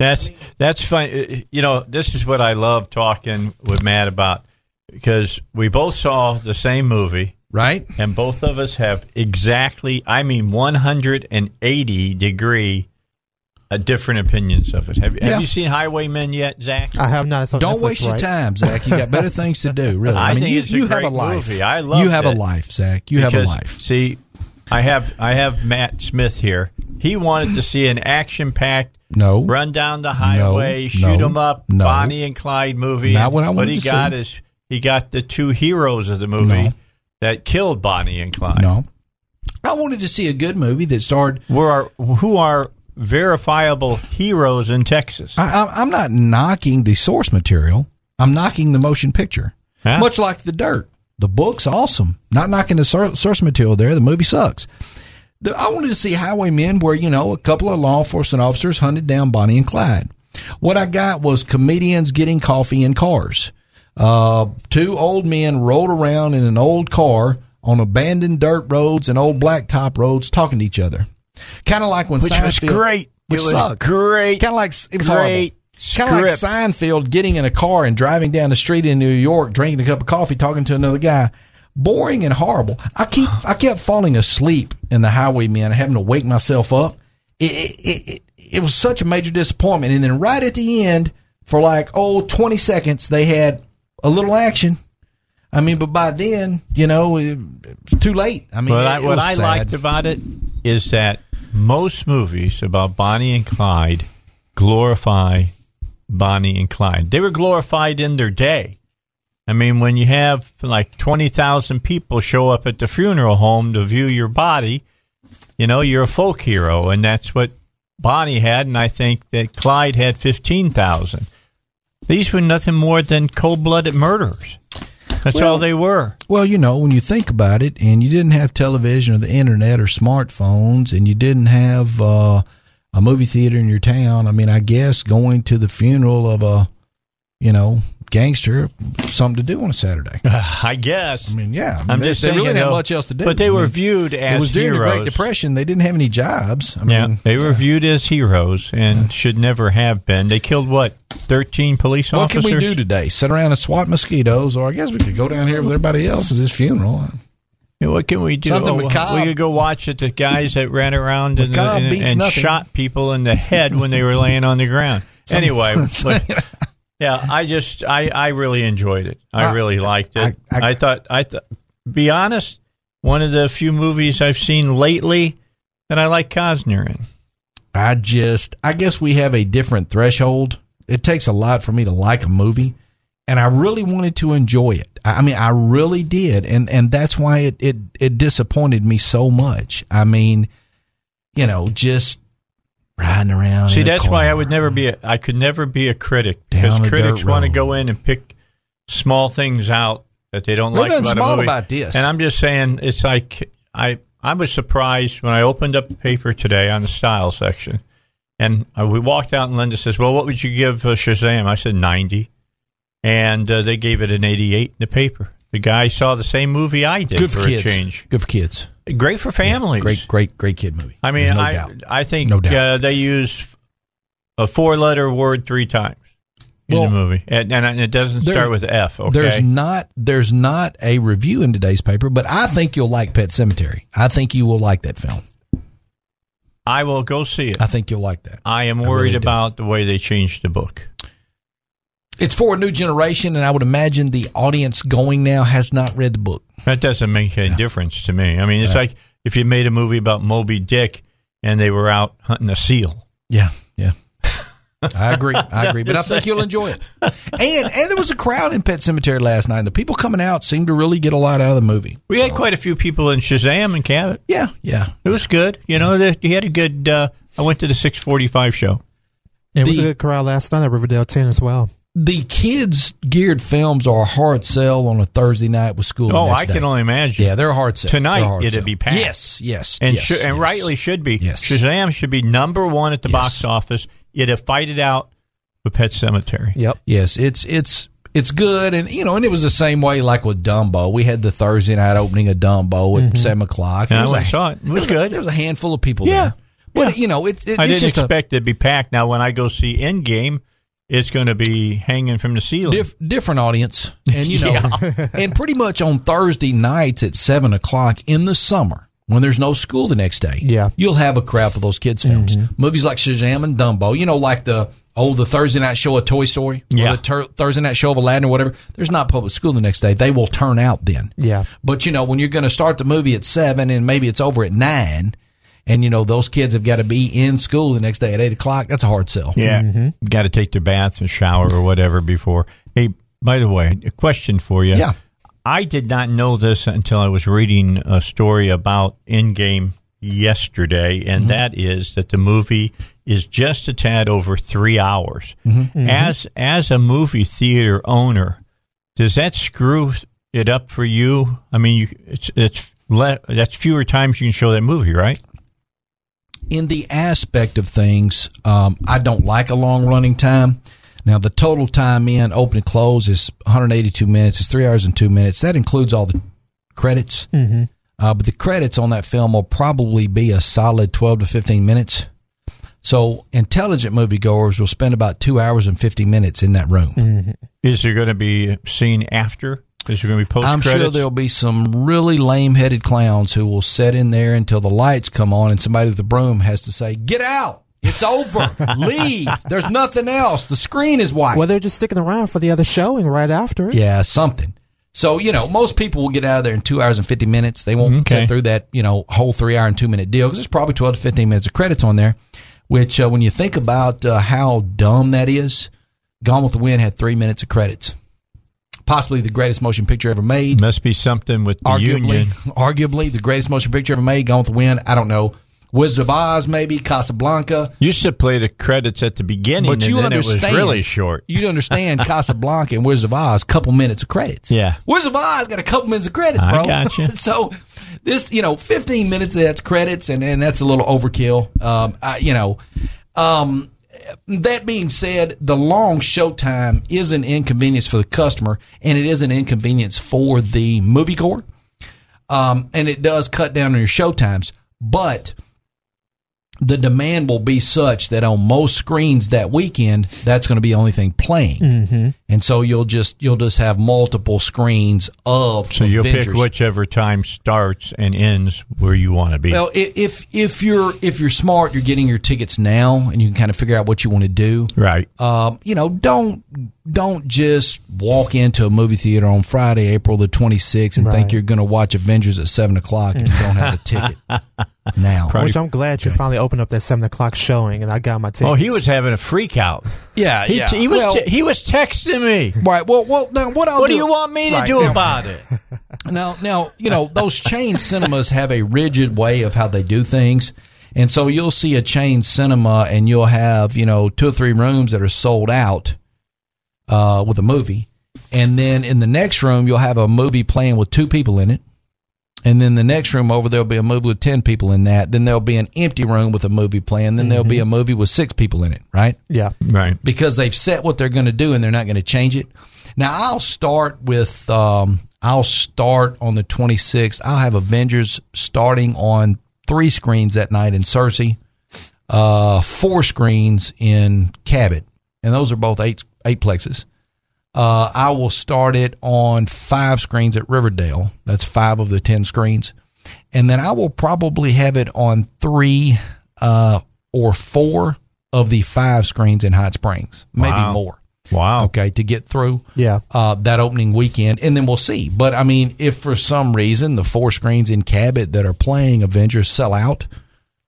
That's that's fine. Uh, You know, this is what I love talking with Matt about because we both saw the same movie, right? And both of us have exactly, I mean, 180 degree uh, different opinions of it. Have, Yeah. have you seen Highwaymen yet, Zach? I have not. It's Don't Netflix, waste your time, Zach. You got better things to do. Really, I mean, think you, it's a you have a life. movie. I loved You have a life, Zach. You have a life. See, I have I have Matt Smith here. He wanted to see an action packed No. run down the highway, No. shoot No. 'em up, No. Bonnie and Clyde movie. Not what I what he to got see. is he got the two heroes of the movie No. that killed Bonnie and Clyde. No, I wanted to see a good movie that starred. Who are who are verifiable heroes in Texas? I, I, I'm not knocking the source material. I'm knocking the motion picture. Huh? Much like the dirt. The book's awesome. Not knocking the source material there. The movie sucks. The, I wanted to see Highwaymen where, you know, a couple of law enforcement officers hunted down Bonnie and Clyde. What I got was comedians getting coffee in cars. Uh, two old men rolled around in an old car on abandoned dirt roads and old blacktop roads talking to each other. Kind of like when Which was great. Which It was sucked. great. Kind of like it was Great Kind of like. Seinfeld getting in a car and driving down the street in New York, drinking a cup of coffee, talking to another guy. Boring and horrible. I keep I kept falling asleep in the Highwaymen and having to wake myself up. It it, it it was such a major disappointment. And then right at the end, for like oh 20 seconds, they had a little action. I mean, but by then, you know, it, it's too late. I mean, What it- I, it what was I sad. liked about it is that most movies about Bonnie and Clyde glorify Bonnie and Clyde. They were glorified in their day. I mean, when you have like 20,000 people show up at the funeral home to view your body, you know, you're a folk hero. And that's what Bonnie had. And I think that Clyde had 15,000. These were nothing more than cold blooded murderers. That's Well- all they were. Well, you know, when you think about it, and you didn't have television or the internet or smartphones, and you didn't have uh, a movie theater in your town, I mean, I guess going to the funeral of a, you know, gangster, something to do on a Saturday. I guess. I mean, yeah. I mean, I'm they, just they really you didn't have much else to do. But they I were mean, viewed as It was during heroes. the Great Depression. They didn't have any jobs. I yeah, they were viewed as heroes and should never have been. They killed what thirteen police what officers. What can we do today? Sit around and swat mosquitoes, or I guess we could go down here with everybody else at this funeral. Yeah, what can we do? Something Oh, macabre. we could go watch it. The guys that ran around and, and, and shot people in the head when they were laying on the ground. anyway, but, yeah, I just I I really enjoyed it. I I- really liked it. I- I, I- thought I th- be honest, one of the few movies I've seen lately that I like Costner in. I just, I guess we have a different threshold. It takes a lot for me to like a movie, and I really wanted to enjoy it. I I mean, I really did, and and that's why it it it disappointed me so much. I mean, you know, just riding around. See, that's why I would never be. A, I could never be a critic because critics want to go in and pick small things out that they don't There's like about small a movie. about this. And I'm just saying, it's like I I was surprised when I opened up the paper today on the style section, and uh, we walked out, and Linda says, "Well, what would you give uh, Shazam?" I said ninety, and uh, they gave it an eighty-eight in the paper. The guy saw the same movie I did Good for, for kids. a change. Good for kids. Great for families. Great, great, great kid movie. I mean, no I doubt. I think No doubt. Uh, they use a four-letter word three times in Well, the movie, and, and it doesn't there- start with F. Okay, There's not there's not a review in today's paper, but I think you'll like Pet Sematary. I think you will like that film. I will go see it. I think you'll like that. I am I worried really about the way they changed the book. It's for a new generation, and I would imagine the audience going now has not read the book. That doesn't make any difference to me. I mean, it's Yeah. like if you made a movie about Moby Dick and they were out hunting a seal. Yeah, yeah. I agree. I agree. But I think you'll enjoy it. And and there was a crowd in Pet Sematary last night. The people coming out seemed to really get a lot out of the movie. We had quite a few people in Shazam and Cabot. Yeah, yeah. It was good. You know, the, you had a good. Uh, I went to the six forty-five show. It was a good crowd last night at Riverdale 10 as well. The kids geared films are a hard sell on a Thursday night with school. the Oh, I can day. only imagine. Yeah, they're a hard sell. Tonight, hard it'd sell. be packed. Yes, yes, and yes, should, and rightly should be. Yes. Shazam should be number one at the Yes. box office. It'd have fight it out with Pet Sematary. Yep. Yes, it's it's it's good, and you know, and it was the same way like with Dumbo. We had the Thursday night opening of Dumbo at mm-hmm. seven o'clock. And I was went a- and saw it. It was there good. There was a handful of people Yeah. there, but Yeah. you know, it, it, I didn't just a expect it to be packed. Now, when I go see Endgame, it's going to be hanging from the ceiling. diff, different audience, and you know, and pretty much on Thursday nights at seven o'clock in the summer when there's no school the next day. Yeah. you'll have a crowd for those kids films. Mm-hmm. Movies like Shazam and Dumbo, you know, like the oh the Thursday night show of Toy Story, Yeah. or the tur- Thursday night show of Aladdin or whatever. There's not public school the next day. They will turn out then. Yeah. But you know, when you're going to start the movie at seven and maybe it's over at nine, and you know those kids have got to be in school the next day at eight o'clock, that's a hard sell. Yeah, mm-hmm. got to take their bath and shower or whatever before. Hey, by the way, a question for you. Yeah. I did not know this until I was reading a story about Endgame yesterday, and mm-hmm. that is that the movie is just a tad over three hours. Mm-hmm. As as a movie theater owner, does that screw it up for you? I mean, you, it's it's le- that's fewer times you can show that movie, right? In the aspect of things, um, I don't like a long running time. Now, the total time in open and close is 182 minutes. It's three hours and two minutes. That includes all the credits. Mm-hmm. Uh, but the credits on that film will probably be a solid 12 to 15 minutes. So, intelligent moviegoers will spend about two hours and 50 minutes in that room. Is there going to be a scene after? Is there going to be post I'm sure there'll be some really lame headed clowns who will sit in there until the lights come on and somebody with the broom has to say, Get out! It's over! Leave! There's nothing else. The screen is white. Well, they're just sticking around for the other showing right after it. yeah, something. So, you know, most people will get out of there in two hours and 50 minutes. They won't Okay. sit through that, you know, whole three hour and two minute deal because there's probably 12 to 15 minutes of credits on there, which, uh, when you think about uh, how dumb that is, Gone with the Wind had three minutes of credits. Possibly the greatest motion picture ever made. Must be something with the arguably, union. arguably the greatest motion picture ever made, Gone with the Wind. I don't know. Wizard of Oz, maybe Casablanca. You should play the credits at the beginning, But and you then understand, it was really short. You understand Casablanca and Wizard of Oz, couple minutes of credits. Yeah. Wizard of Oz got a couple minutes of credits, I bro. gotcha. so this, you know, 15 minutes of that's credits, and, and that's a little overkill. Um, I, you know, um, that being said, the long showtime is an inconvenience for the customer, and it is an inconvenience for the moviegoer. Um, and it does cut down on your show times, but the demand will be such that on most screens that weekend, that's going to be the only thing playing, mm-hmm. And so you'll just you'll just have multiple screens of So you'll Avengers. pick whichever time starts and ends where you want to be. Well, if if you're if you're smart, you're getting your tickets now, and you can kind of figure out what you want to do. right. Um, you know, don't don't just walk into a movie theater on Friday, April the 26th, and think you're going to watch Avengers at seven o'clock and you don't have a ticket now. Which I'm glad you finally opened up that seven o'clock showing, and I got my tickets. Oh, he was having a freak out. Yeah, He, yeah. he was Well, he was texting me. right. Well, well. Now, what I'll What do? do you want me to Right, do now- about it? Now, now, you know, those chain cinemas have a rigid way of how they do things. And so you'll see a chain cinema and you'll have, you know, two or three rooms that are sold out uh, with a movie. And then in the next room, you'll have a movie playing with two people in it. And then the next room over, there'll be a movie with 10 people in that. Then there'll be an empty room with a movie playing. Then there'll be a movie with six people in it, right? yeah. Right. because they've set what they're going to do and they're not going to change it. Now I'll start with um, I'll start on the 26th. I'll have Avengers starting on three screens that night in Searcy, uh, four screens in Cabot, and those are both eight eight plexes. Uh, I will start it on five screens at Riverdale. That's five of the ten screens, and then I will probably have it on three uh, or four of the five screens in Hot Springs, maybe Wow. more. Wow. Okay, to get through Yeah. uh, that opening weekend, and then we'll see. But I mean, if for some reason the four screens in Cabot that are playing Avengers sell out,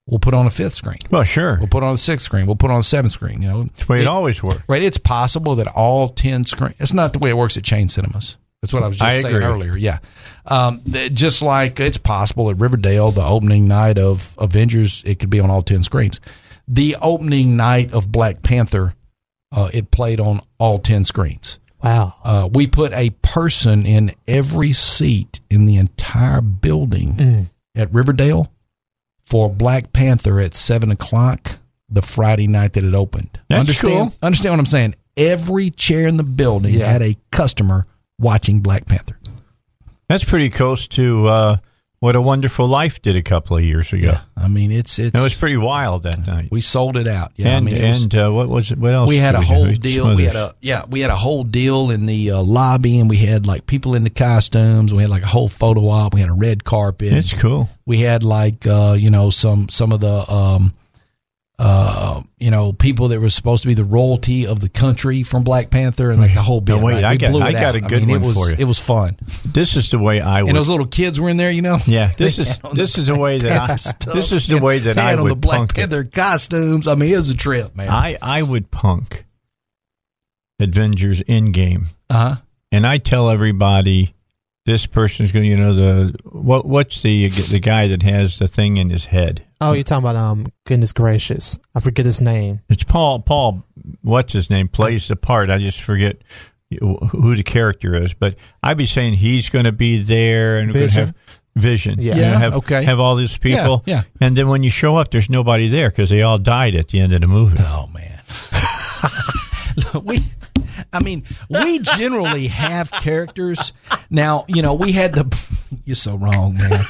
we'll put on a fifth screen. Well, sure. We'll put on a sixth screen. We'll put on a seventh screen. You know, That's the way it, always works. right? It's possible that all ten screens. It's not the way it works at chain cinemas. That's what I was just I saying agree. earlier. Yeah, um, just like it's possible at Riverdale, the opening night of Avengers, it could be on all ten screens. the opening night of Black Panther, uh, it played on all ten screens. Wow. Uh, we put a person in every seat in the entire building Mm. at Riverdale for Black Panther at seven o'clock the Friday night that it opened. That's understand? cool. Understand what I'm saying? Every chair in the building Yeah. had a customer watching Black Panther. That's pretty close to uh, what A Wonderful Life did a couple of years ago. Yeah, I mean, it's it's. That was pretty wild that night. we sold it out. Yeah, and I mean, it was- and uh, what was it? What else? we had a do? whole Some deal. We had a yeah, we had a whole deal in the uh, lobby, and we had like people in the costumes. We had like a whole photo op. We had a red carpet. It's cool. we had like uh, you know some some of the um, uh, you know people that were supposed to be the royalty of the country from Black Panther, and like the whole bit. No, wait, right? I got- I got a good mean, one it was, for you. It was fun, This is the way I would. and those little kids were in there. You know, yeah, this is this is the way that I. stuff. This is the way that I would the Black punk it. Costumes. I mean, it was a trip, man. I I would punk Avengers Endgame, Uh huh. and I tell everybody this person's going. to You know the what? What's the the guy that has the thing in his head? Oh, you're talking about um. Goodness gracious, I forget his name. It's Paul. Paul. What's his name? Plays the part. I just forget who the character is, but I'd be saying he's going to be there and we're Vision? have vision. Yeah. You know, Yeah, have, okay. Have all these people. Yeah, Yeah, And then when you show up, there's nobody there because they all died at the end of the movie. Oh man. we I mean, we generally have characters. Now, you know, we had the you're so wrong, man.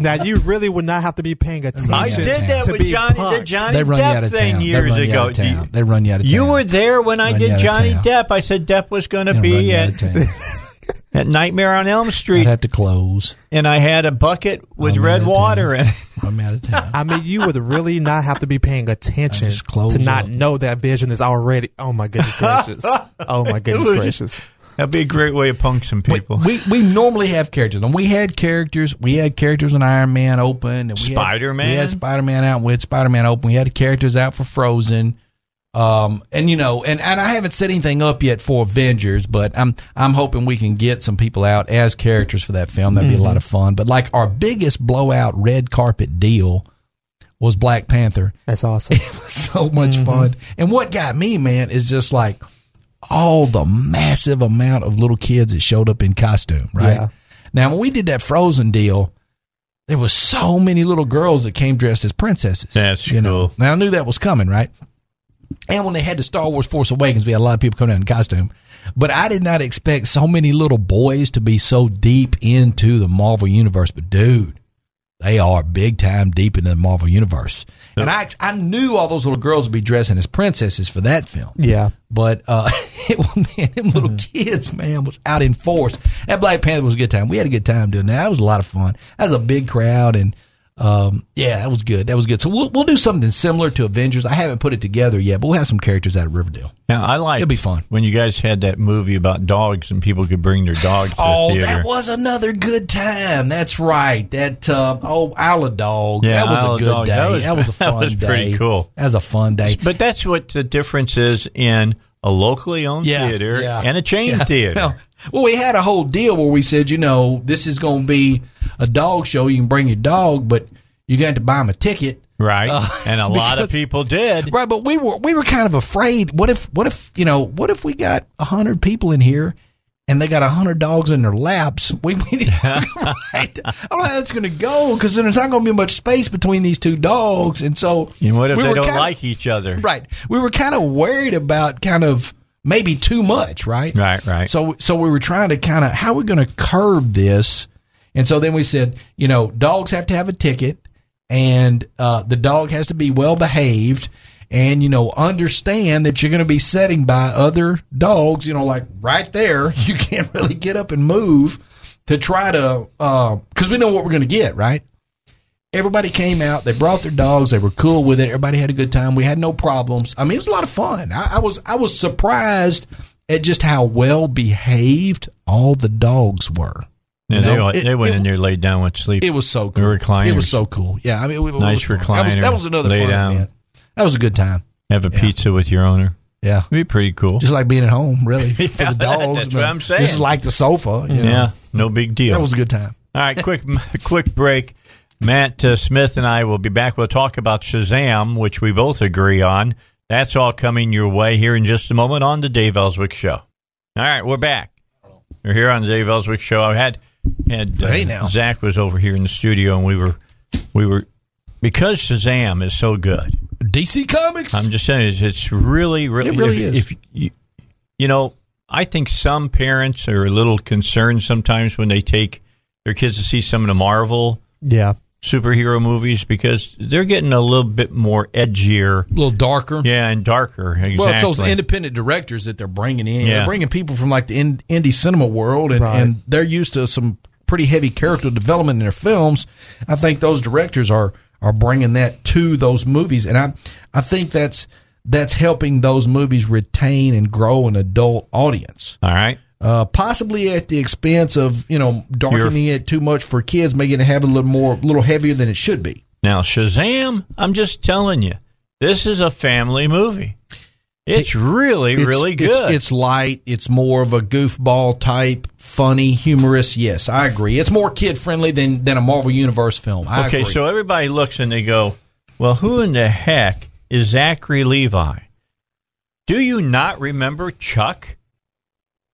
Now you really would not have to be paying attention. I did that to with be Johnny, the punked. Johnny They run you out Depp of thing town. They years run you ago. out of Do you- They run you out of town. You were there when I Run did Johnny. Depp. I said Depp was going to be you at, of at Nightmare on Elm Street. I'd Street, have to close. and I had a bucket with Run me out red water in it. Run me out of town. I mean, you would really not have to be paying attention to not up. know that vision is already. Oh my goodness gracious! Oh my goodness gracious! That'd be a great way to punk some people. We we normally have characters, and we had characters. We had characters in Iron Man open, and we Spider-Man? We had Spider Man out. We had Spider Man open. We had characters out for Frozen. Um, and you know, and, and I haven't set anything up yet for Avengers, but I'm I'm hoping we can get some people out as characters for that film. That'd be a lot of fun. But like our biggest blowout red carpet deal was Black Panther That's awesome. It was so much fun. And what got me, man, is just like all the massive amount of little kids that showed up in costume, right? Yeah. Now, when we did that Frozen deal, there was so many little girls that came dressed as princesses. That's you know. Now I knew that was coming, right? And when they had the Star Wars Force Awakens, we had a lot of people coming out in costume. But I did not expect so many little boys to be so deep into the Marvel universe. But dude, they are big time deep into the Marvel universe. And I I knew all those little girls would be dressing as princesses for that film. Yeah. But uh, it, man, them little kids, man, was out in force. That Black Panther was a good time. We had a good time doing that. That was a lot of fun. That was a big crowd, and um, yeah, that was good. That was good. So we'll we'll do something similar to Avengers. I haven't put it together yet, but we'll have some characters out of Riverdale. Now, I like It'll be fun. when you guys had that movie about dogs and people could bring their dogs to Oh, the theater. that was another good time. That's right. That uh, oh, Isle of Dogs. Yeah, that was Isle a good Dogs. day. That That was- was, a that fun was day. pretty cool. That was a fun day. but that's what the difference is in a locally owned theater yeah. and a chain Yeah. theater. Well, well, we had a whole deal where we said, you know, this is going to be a dog show. You can bring your dog, but you got to buy him a ticket. Right, Uh, and a lot of people did. Right, but we were we were kind of afraid. What if what if you know what if we got a hundred people in here and they got a hundred dogs in their laps? We, we right. I don't know how that's going to go because then there's not going to be much space between these two dogs, and so And what if we they don't kinda- like each other? Right, we were kind of worried about kind of maybe too much. Right, Right, right. So so we were trying to kind of how are we going to curb this, and so then we said, you know, dogs have to have a ticket, and uh, the dog has to be well behaved, and you know, understand that you're going to be setting by other dogs. You know, like right there, you can't really get up and move to try to because we know what we're going to get, right? Everybody came out. They brought their dogs. They were cool with it. Everybody had a good time. We had no problems. I mean, it was a lot of fun. I, I was I was surprised at just how well behaved all the dogs were. Yeah, You they, know, went- it- they went it- in there, laid down, went to sleep. It was so The cool. recliners. It was so cool. Yeah, I mean, it, it Nice was fun. That was, recliner, that was another lay fun down. event. That was a good time. Have a Yeah. pizza with your owner. Yeah, It'd be pretty cool. just like being at home, really for the dogs. that's what I'm saying. This is like the sofa. you know. yeah, no big deal. that was a good time. All right, quick quick break. Matt uh, Smith and I will be back. We'll talk about Shazam, which we both agree on. That's all coming your way here in just a moment on the Dave Elswick Show. All right, we're back. We're here on the Dave Elswick Show. I had had uh, Hey, now. Zach was over here in the studio, and we were we were because Shazam is so good. DC Comics. I'm just saying, it's, it's really, really, It really if, is. If you, you know, I think some parents are a little concerned sometimes when they take their kids to see some of the Marvel Yeah. Superhero movies because they're getting a little bit more edgier, a little darker. yeah, and darker. Exactly. Well, it's those independent directors that they're bringing in. Yeah. They're bringing people from like the in, indie cinema world, and, Right. and they're used to some pretty heavy character development in their films. I think those directors are are bringing that to those movies, and I I think that's that's helping those movies retain and grow an adult audience. All right. Uh, possibly at the expense of you know darkening it too much for kids, making it have a little more, a little heavier than it should be. Now, Shazam, I'm just telling you, this is a family movie. It's really, It's- really it's- good. It's, light. It's more of a goofball type, funny, humorous. Yes, I agree. It's more kid friendly than than a Marvel Universe film. I okay, agree. so everybody looks and they go, well, who in the heck is Zachary Levi? Do you not remember Chuck?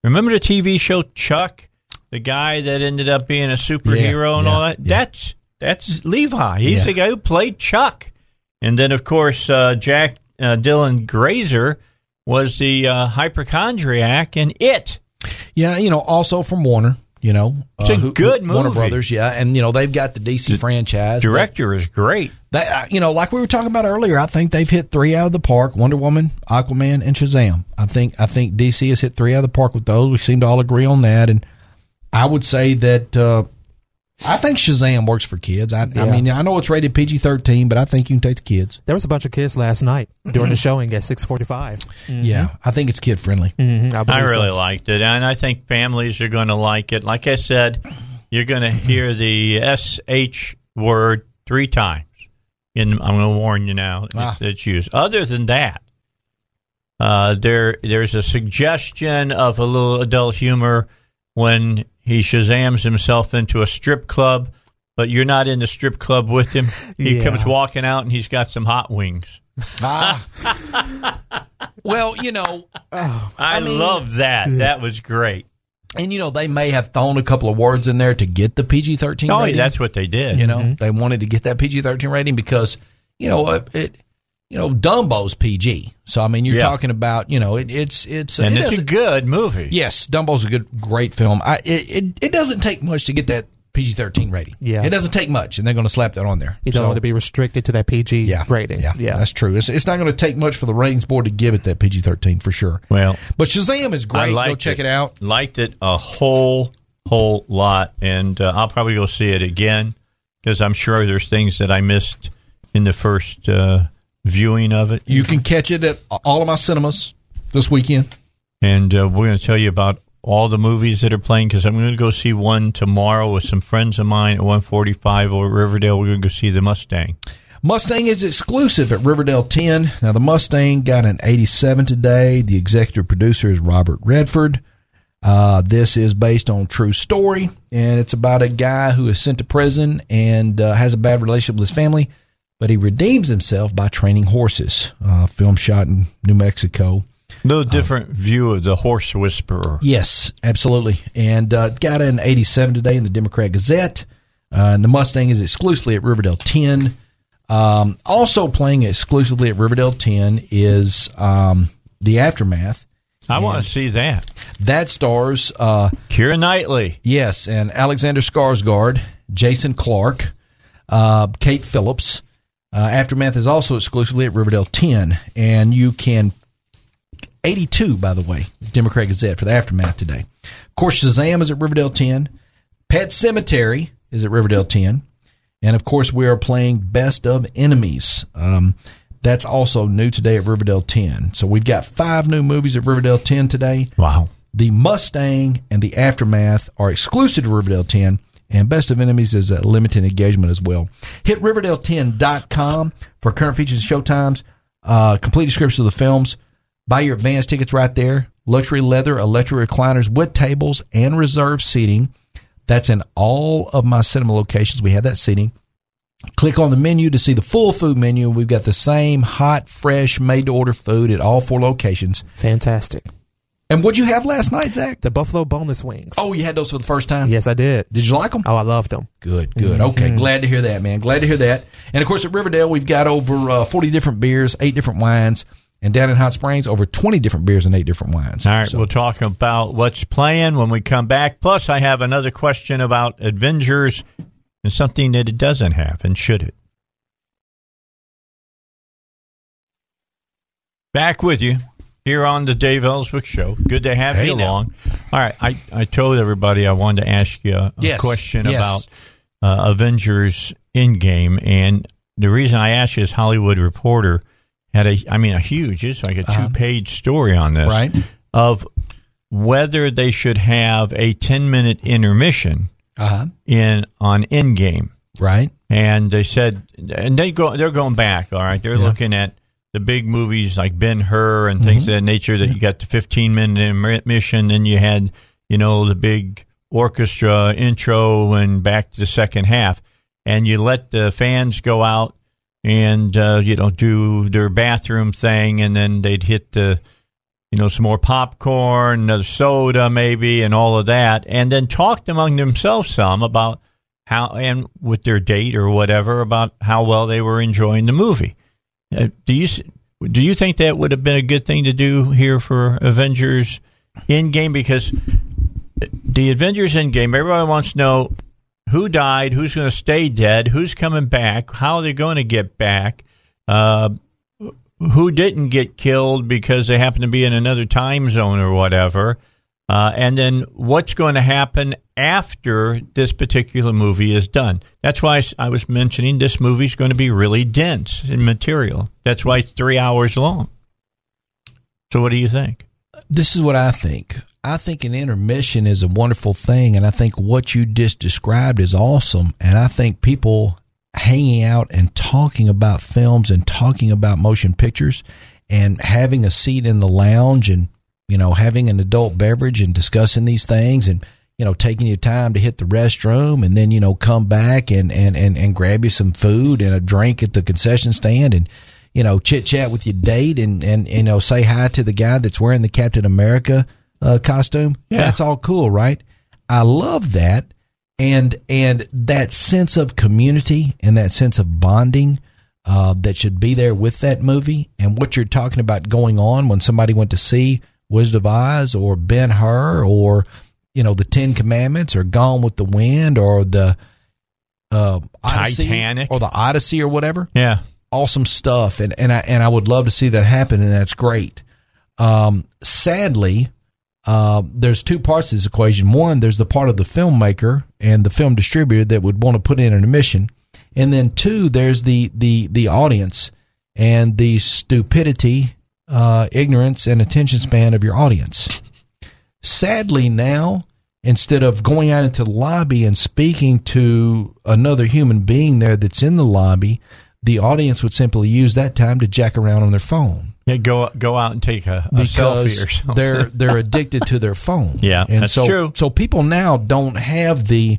Remember the TV show Chuck? The guy that ended up being a superhero Yeah, and yeah, all that? yeah. That's that's Levi. He's the guy who played Chuck. And then, of course, uh, Jack uh, Dylan Grazer was the uh, hypochondriac in It. yeah, you know, also from Warner. You know, uh, It's a good movie. Warner. Brothers. Yeah, and you know they've got the DC franchise. but Director is great. They, uh, you know, like we were talking about earlier, I think they've hit three out of the park: Wonder Woman, Aquaman, and Shazam. I think I think DC has hit three out of the park with those. We seem to all agree on that, and I would say that uh, I think Shazam works for kids. I, I mean, I know it's rated PG thirteen, but I think you can take the kids. There was a bunch of kids last night during the showing at 645. Yeah, I think it's kid friendly. Mm-hmm, I, I believe so. really liked it, and I think families are going to like it. Like I said, you're going to hear the sh word three times. And I'm going to warn you now; Ah. it's, it's used. Other than that, uh, there there's a suggestion of a little adult humor when he shazams himself into a strip club, but you're not in the strip club with him. He Yeah. comes walking out, and he's got some hot wings. Ah. well, you know, I, mean- love that. That was great. and you know they may have thrown a couple of words in there to get the PG thirteen. Oh, rating. that's what they did. You know, they wanted to get that PG thirteen rating because you know uh, it. You know, Dumbo's PG, so I mean, you're Yeah. talking about you know it, it's it's and it it's a good movie. yes, Dumbo's a good great film. I it, it, it doesn't take much to get that PG thirteen rating. Yeah. it doesn't take much, and they're going to slap that on there. You don't So, want to be restricted to that PG yeah, rating. Yeah, yeah. that's true. It's, it's not going to take much for the ratings board to give it that PG thirteen for sure. Well, But Shazam is great. Go liked check it. out. Liked it a whole whole lot, and uh, I'll probably go see it again because I'm sure there's things that I missed in the first uh, viewing of it. You can catch it at all of my cinemas this weekend. And uh, we're going to tell you about all the movies that are playing because I'm going to go see one tomorrow with some friends of mine at 145 over Riverdale. We're going to go see the Mustang. Mustang is exclusive at Riverdale 10. Now, the Mustang got an 87 today. The executive producer is Robert Redford. Uh, this is based on true story, and it's about a guy who is sent to prison and uh, has a bad relationship with his family, but he redeems himself by training horses. Uh, film shot in New Mexico. A little different view of the Horse Whisperer. Yes, absolutely. And uh, got an 87 today in the Democrat Gazette. Uh, and the Mustang is exclusively at Riverdale 10. Um, also playing exclusively at Riverdale 10 is um, The Aftermath. I want to see that. That stars, uh, Keira Knightley. yes, and Alexander Skarsgård, Jason Clarke, uh, Kate Phillips. Uh, Aftermath is also exclusively at Riverdale 10. And you can 82, by the way, Democrat Gazette for the aftermath today. Of course, Shazam is at Riverdale 10. Pet Sematary is at Riverdale 10. And of course, we are playing Best of Enemies. Um, that's also new today at Riverdale 10. So we've got five new movies at Riverdale 10 today. Wow. The Mustang and the Aftermath are exclusive to Riverdale 10, and Best of Enemies is a limited engagement as well. Hit Riverdale10.com for current features and showtimes, uh, complete description of the films. Buy your advance tickets right there. Luxury leather, electric recliners with tables and reserved seating. That's in all of my cinema locations. We have that seating. Click on the menu to see the full food menu. We've got the same hot, fresh, made to order food at all four locations. Fantastic. And what'd you have last night, Zach? The buffalo boneless wings. Oh, you had those for the first time? yes, I did. Did you like them? Oh, I loved them. Good, good. Okay, glad to hear that, man. Glad to hear that. And of course, at Riverdale, we've got over uh, 40 different beers, eight different wines. And down in Hot Springs, over 20 different beers and eight different wines. All right, So- we'll talk about what's playing when we come back. Plus, I have another question about Avengers and something that it doesn't have, and should it? Back with you here on the Dave Elswick Show. Good to have Hey you now. along. All right, I, I told everybody I wanted to ask you a, Yes, question yes. about uh, Avengers Endgame, and the reason I asked you is Hollywood Reporter had a, I mean, a huge, it's like a two page story on this, Uh-huh. Right. Of whether they should have a 10 minute intermission Uh-huh. in on Endgame. Right? And they said, and they go, they're going back. All right, they're Yeah. looking at the big movies like Ben Hur and things Mm-hmm. of that nature. That you got the fifteen minute intermission, then you had, you know, the big orchestra intro and back to the second half, and you let the fans go out and uh, you know do their bathroom thing, and then they'd hit the you know, some more popcorn, another soda maybe, and all of that, and then talked among themselves some about how, and with their date or whatever, about how well they were enjoying the movie. Uh, do you do you think that would have been a good thing to do here for Avengers Endgame? Because the Avengers Endgame, everybody wants to know who died, who's going to stay dead, who's coming back, how are they going to get back. Uh, who didn't get killed because they happen to be in another time zone or whatever. Uh, and then what's going to happen after this particular movie is done. That's why I was mentioning this movie is going to be really dense in material. That's why it's three hours long. So, what do you think? This is what I think. I think an intermission is a wonderful thing, and I think what you just described is awesome. And I think people hanging out and talking about films and talking about motion pictures and having a seat in the lounge and you know having an adult beverage and discussing these things and you know taking your time to hit the restroom and then you know come back and and and, and grab you some food and a drink at the concession stand and you know chit chat with your date and and you know say hi to the guy that's wearing the Captain America uh, costume. Yeah. That's all cool, right? I love that and and that sense of community and that sense of bonding uh, that should be there with that movie and what you're talking about going on when somebody went to see Wizard of Oz or Ben Hur or you know the Ten Commandments or Gone with the Wind or the uh, Odyssey Titanic. or the Odyssey or whatever Yeah. awesome stuff, and and I and I would love to see that happen, and that's great. Um, sadly, uh, there's two parts to this equation. One, there's the part of the filmmaker and the film distributor that would want to put in an emission, and then two, there's the the the audience and the stupidity, uh, ignorance, and attention span of your audience. Sadly, now instead of going out into the lobby and speaking to another human being there that's in the lobby, the audience would simply use that time to jack around on their phone Yeah, go go out and take a, a selfie or because something. they're they're addicted to their phone. Yeah, and that's so true. so people now don't have the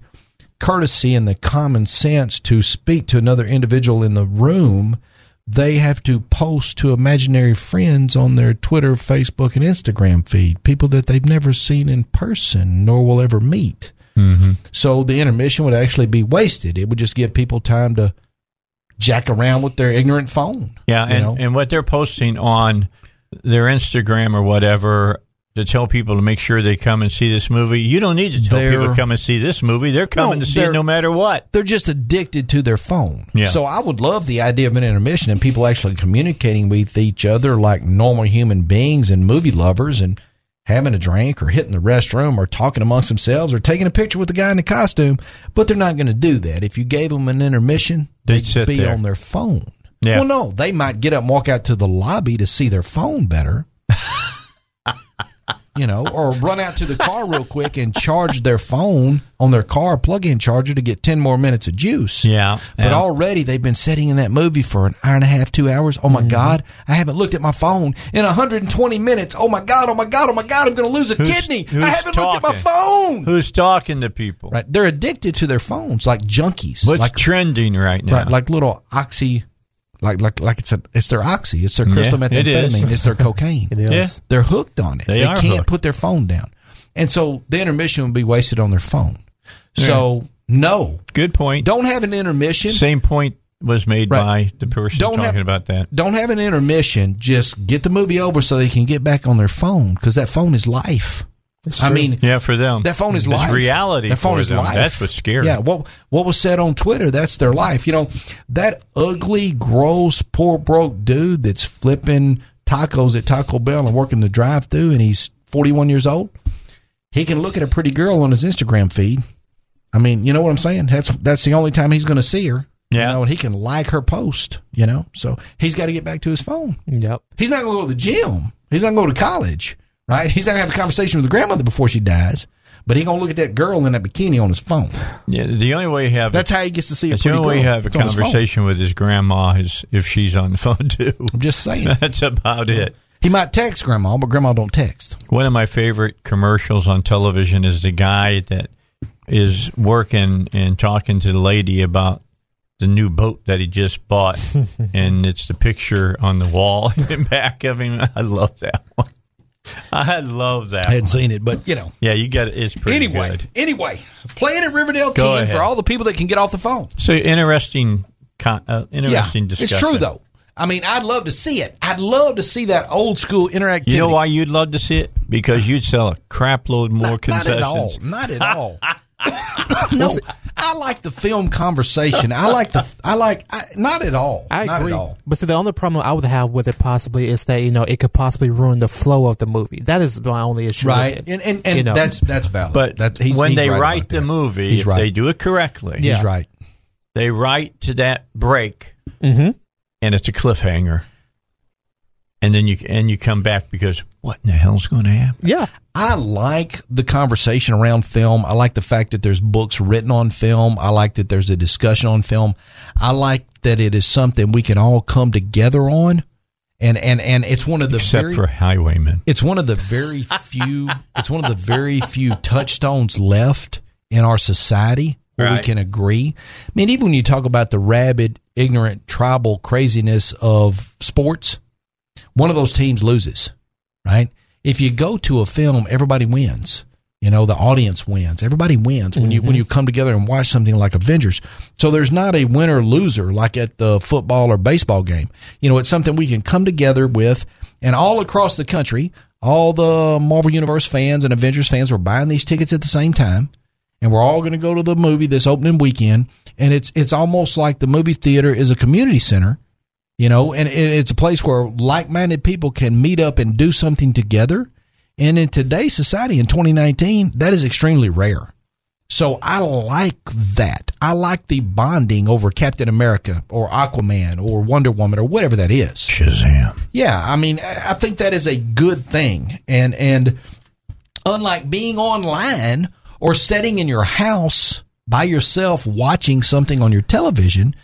courtesy and the common sense to speak to another individual in the room. They have to post to imaginary friends on their Twitter, Facebook, and Instagram feed, people that they've never seen in person nor will ever meet. Mm-hmm. So the intermission would actually be wasted. It would just give people time to jack around with their ignorant phone. Yeah, and, know? and what they're posting on their Instagram or whatever to tell people to make sure they come and see this movie. You don't need to tell They're- people to come and see this movie. They're coming No, to see it no matter what. they're just addicted to their phone. Yeah. So I would love the idea of an intermission and people actually communicating with each other like normal human beings and movie lovers and having a drink or hitting the restroom or talking amongst themselves or taking a picture with the guy in the costume. But they're not going to do that. If you gave them an intermission, They'd they'd, be there. on their phone. Yeah. Well, no, they might get up and walk out to the lobby to see their phone better. you know, or run out to the car real quick and charge their phone on their car plug-in charger to get ten more minutes of juice. Yeah, But yeah. already they've been sitting in that movie for an hour and a half, two hours. Oh Mm-hmm. my God, I haven't looked at my phone in 120 minutes. Oh my God, oh my God, oh my God, I'm going to lose a Who's- kidney. who's I haven't looked at my phone. Who's talking to people? Right, they're addicted to their phones like junkies. What's like trending right now? right, like little oxy, like like like it's a it's their oxy, it's their crystal Yeah, it is. methamphetamine, it's their cocaine. It is. They're hooked on it. They They, are can't hooked. put their phone down, and so the intermission would be wasted on their phone. So no, Good point. don't have an intermission. Same point was made Right. by the person Don't talking have- about that. Don't have an intermission. Just get the movie over so they can get back on their phone because that phone is life. It's I true. mean, Yeah, for them. that phone is it's life. reality That phone for is them. life. That's what's scary. Yeah. What what was said on Twitter? That's their life. You know, that ugly, gross, poor broke dude that's flipping tacos at Taco Bell and working the drive-through, and he's 41 years old. He can look at a pretty girl on his Instagram feed. I mean, you know what I'm saying? That's that's the only time he's going to see her. Yeah. You know, and he can like her post. You know, so he's got to get back to his phone. Yep. He's not going to go to the gym. He's not going to go to college, right? He's not going to have a conversation with the grandmother before she dies. But he's going to look at that girl in that bikini on his phone. Yeah, the only way you have That's how he gets to see a that's the only way you have a conversation with his grandma is if she's on the phone too. I'm just saying. That's about it. he might text grandma, but grandma don't text. One of my favorite commercials on television is the guy that is working and talking to the lady about the new boat that he just bought, and it's the picture on the wall in the back of him. I love that one. I love that. I hadn't one. seen it, but you know. Yeah, you got it. It's pretty Anyway, good. anyway, playing at Riverdale Go King ahead. for all the people that can get off the phone. So interesting, con- uh, interesting yeah, discussion. it's true though. I mean, I'd love to see it. I'd love to see that old school interactivity. You know why you'd love to see it? Because you'd sell a crap load more Not, not concessions. at all. Not at all. no, I like the film conversation. I like the. I like. I, not at all. I not agree. at all. But see, the only problem I would have with it possibly is that you know it could possibly ruin the flow of the movie. That is my only issue. with Right, it. and and, and You know. that's that's valid. But that, he's, when he's they right write the that. movie, he's if right. they do it correctly, he's Yeah. right. they write to that break, Mhm. and it's a cliffhanger, and then you and you come back because what in the hell's going to happen? Yeah. I like the conversation around film. I like the fact that there's books written on film. I like that there's a discussion on film. I like that it is something we can all come together on. And and and it's one of the Except very, for Highwaymen. it's one of the very few it's one of the very few touchstones left in our society where we can agree. I mean, even when you talk about the rabid, ignorant, tribal craziness of sports, one of those teams loses, right? If you go to a film, everybody wins. You know, the audience wins. Everybody wins when you when mm-hmm. you come together and watch something like Avengers. So there's not a winner loser like at the football or baseball game. You know, it's something we can come together with, and all across the country, all the Marvel Universe fans and Avengers fans were buying these tickets at the same time and we're all going to go to the movie this opening weekend and it's it's almost like the movie theater is a community center you know and it's a place where like-minded people can meet up and do something together. And in today's society in 2019 that is extremely rare. So i like that. I like the bonding over captain america or aquaman or wonder woman or whatever that is. Shazam. yeah, I mean, I think that is a good thing, and and unlike being online or sitting in your house by yourself watching something on your television,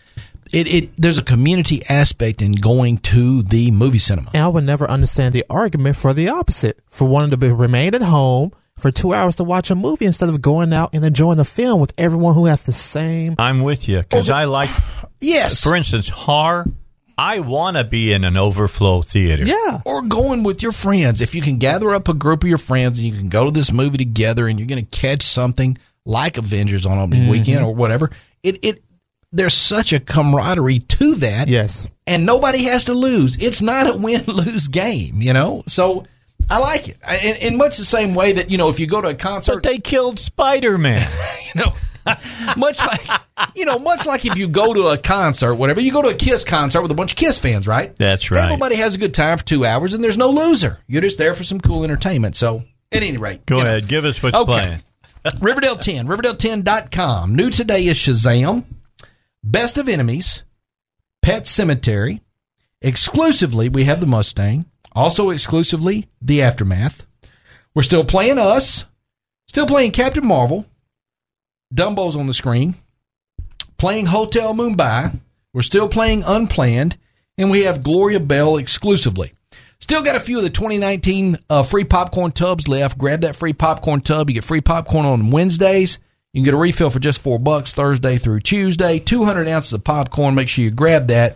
it, it there's a community aspect in going to the movie cinema. And I would never understand the argument for the opposite, for wanting to be, remain at home for two hours to watch a movie instead of going out and enjoying the film with everyone who has the same. I'm with you because I like, Yes, for instance, horror. I want to be in an overflow theater. Yeah. or going with your friends. If you can gather up a group of your friends and you can go to this movie together and you're going to catch something like Avengers on opening mm-hmm. weekend or whatever, it it there's such a camaraderie to that. Yes. and nobody has to lose. It's not a win lose game, you know. So I like it I- in, in much the same way that you know if you go to a concert. But they killed Spider Man. you know. much like you know, much like if you go to a concert, whatever you go to a Kiss concert with a bunch of Kiss fans, right? That's right. Everybody has a good time for two hours, and there's no loser. You're just there for some cool entertainment. So, at any rate, Go you know. ahead, give us what's Okay. playing. Riverdale 10, Riverdale10.com. New today is Shazam, Best of Enemies, Pet Sematary. Exclusively, we have the Mustang. Also, exclusively, the Aftermath. We're still playing us. Still playing Captain Marvel. Dumbo's on the screen. Playing Hotel Mumbai. We're still playing Unplanned. And we have Gloria Bell exclusively. Still got a few of the 2019 uh, free popcorn tubs left. Grab that free popcorn tub. You get free popcorn on Wednesdays. You can get a refill for just four bucks Thursday through Tuesday. 200 ounces of popcorn. Make sure you grab that.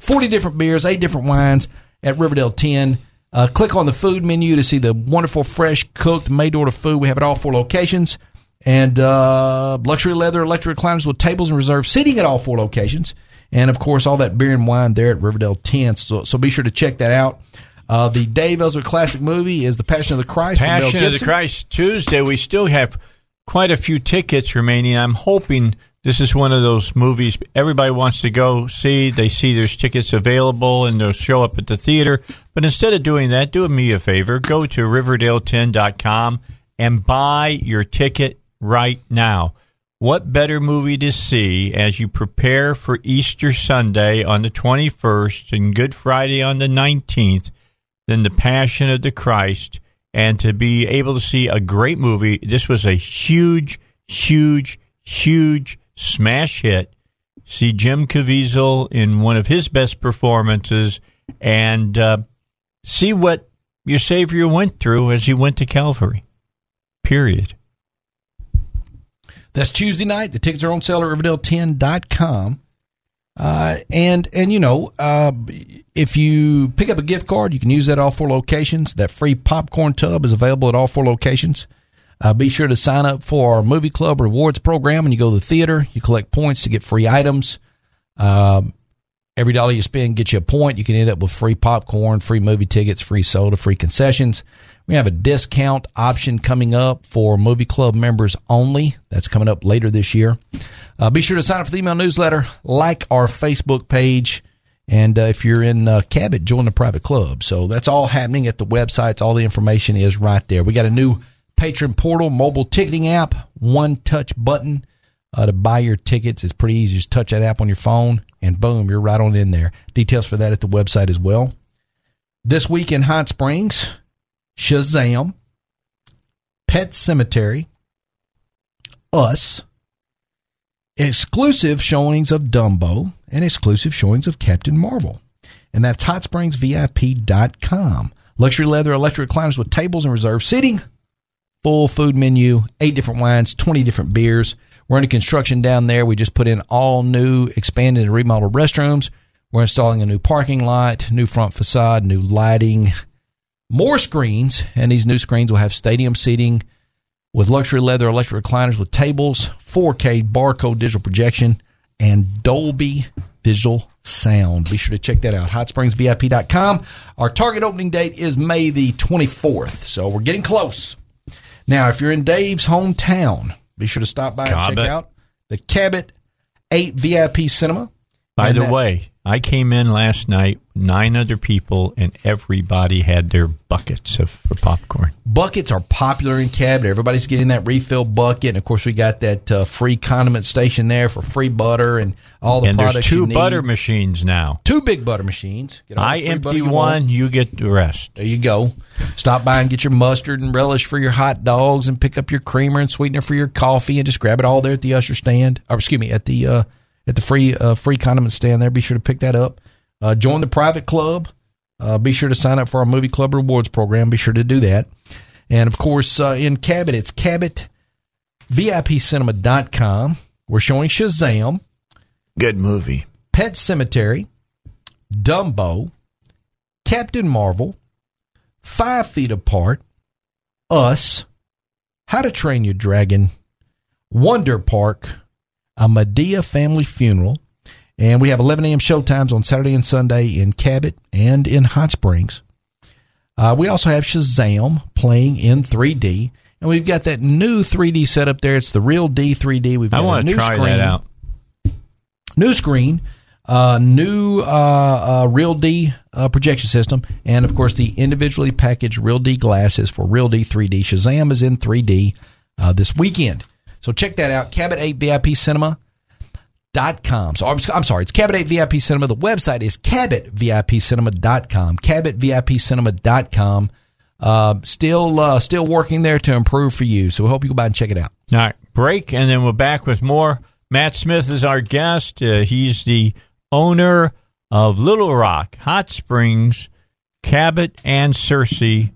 40 different beers, eight different wines at Riverdale 10. Uh, click on the food menu to see the wonderful, fresh, cooked, made order food. We have it all four locations. And uh, luxury leather electric recliners with tables and reserved seating at all four locations. And of course, all that beer and wine there at Riverdale 10. So, so be sure to check that out. Uh, the Dave Elswick classic movie is The Passion of the Christ. Passion of the Christ Tuesday. We still have quite a few tickets remaining. I'm hoping this is one of those movies everybody wants to go see. They see there's tickets available and they'll show up at the theater. But instead of doing that, do me a favor. Go to riverdale10.com and buy your ticket right now. What better movie to see as you prepare for Easter Sunday on the 21st and Good Friday on the 19th than The Passion of the Christ? And to be able to see a great movie, this was a huge, huge, huge smash hit. See Jim Caviezel in one of his best performances and uh, see what your Savior went through as he went to Calvary. Period. That's Tuesday night. The tickets are on sale at Riverdale10.com. Uh, and, and, you know, uh, if you pick up a gift card, you can use that at all four locations. That free popcorn tub is available at all four locations. Uh, be sure to sign up for our movie club rewards program. When you go to the theater, you collect points to get free items. Um, every dollar you spend gets you a point. You can end up with free popcorn, free movie tickets, free soda, free concessions. We have a discount option coming up for movie club members only. That's coming up later this year. Uh, be sure to sign up for the email newsletter, like our Facebook page, and uh, if you're in uh, Cabot, join the private club. So that's all happening at the websites. All the information is right there. We got a new patron portal, mobile ticketing app, one touch button uh, to buy your tickets. It's pretty easy. Just touch that app on your phone, and boom, you're right on in there. Details for that at the website as well. This week in Hot Springs, Shazam, Pet Sematary, Us, exclusive showings of Dumbo, and exclusive showings of Captain Marvel. And that's hotspringsvip.com. Luxury leather electric recliners with tables and reserved seating, full food menu, eight different wines, 20 different beers. We're under construction down there. We just put in all new, expanded, and remodeled restrooms. We're installing a new parking lot, new front facade, new lighting, more screens, and these new screens will have stadium seating with luxury leather electric recliners with tables, 4K Barco digital projection, and Dolby digital sound. Be sure to check that out. HotSpringsVIP.com. Our target opening date is May the 24th, so we're getting close. Now, if you're in Dave's hometown, be sure to stop by and check out the Cabot 8 VIP Cinema. By And the that- way, I came in last night, nine other people, and everybody had their buckets of for popcorn. buckets are popular in Cabot. Everybody's getting that refill bucket, and of course, we got that uh, free condiment station there for free butter and all the and there's two butter machines now. two big butter machines. I empty you one, want. you get the rest. There you go. Stop by and get your mustard and relish for your hot dogs, and pick up your creamer and sweetener for your coffee, and just grab it all there at the usher stand. Or excuse me, at the uh, at the free uh, free condiment stand there. Be sure to pick that up. Uh, join the private club. Uh, be sure to sign up for our movie club rewards program. Be sure to do that. And of course, uh, in Cabot, it's Cabot VIPcinema.com. We're showing Shazam, Good movie. Pet Sematary, Dumbo, Captain Marvel, Five Feet Apart, Us, How to Train Your Dragon, Wonder Park, a Madea family funeral, and we have 11 a.m. showtimes on Saturday and Sunday in Cabot and in Hot Springs. Uh, we also have Shazam playing in 3D, and we've got that new 3D setup there. It's the Real D 3D. We've got I a want new to try screen that out. new screen, uh, new uh, uh, Real D uh, projection system, and of course the individually packaged Real D glasses for Real D 3D. Shazam is in 3D uh, this weekend, so check that out. Cabot 8 VIP Cinema. Dot com. So I'm, I'm sorry, it's Cabot 8 VIP Cinema. The website is cabotvipcinema.com. Cabotvipcinema.com. Uh, still, uh, still working there to improve for you. So we hope you go by and check it out. All right, break, and then we're back with more. Matt Smith is our guest. Uh, he's the owner of Little Rock, Hot Springs, Cabot, and Searcy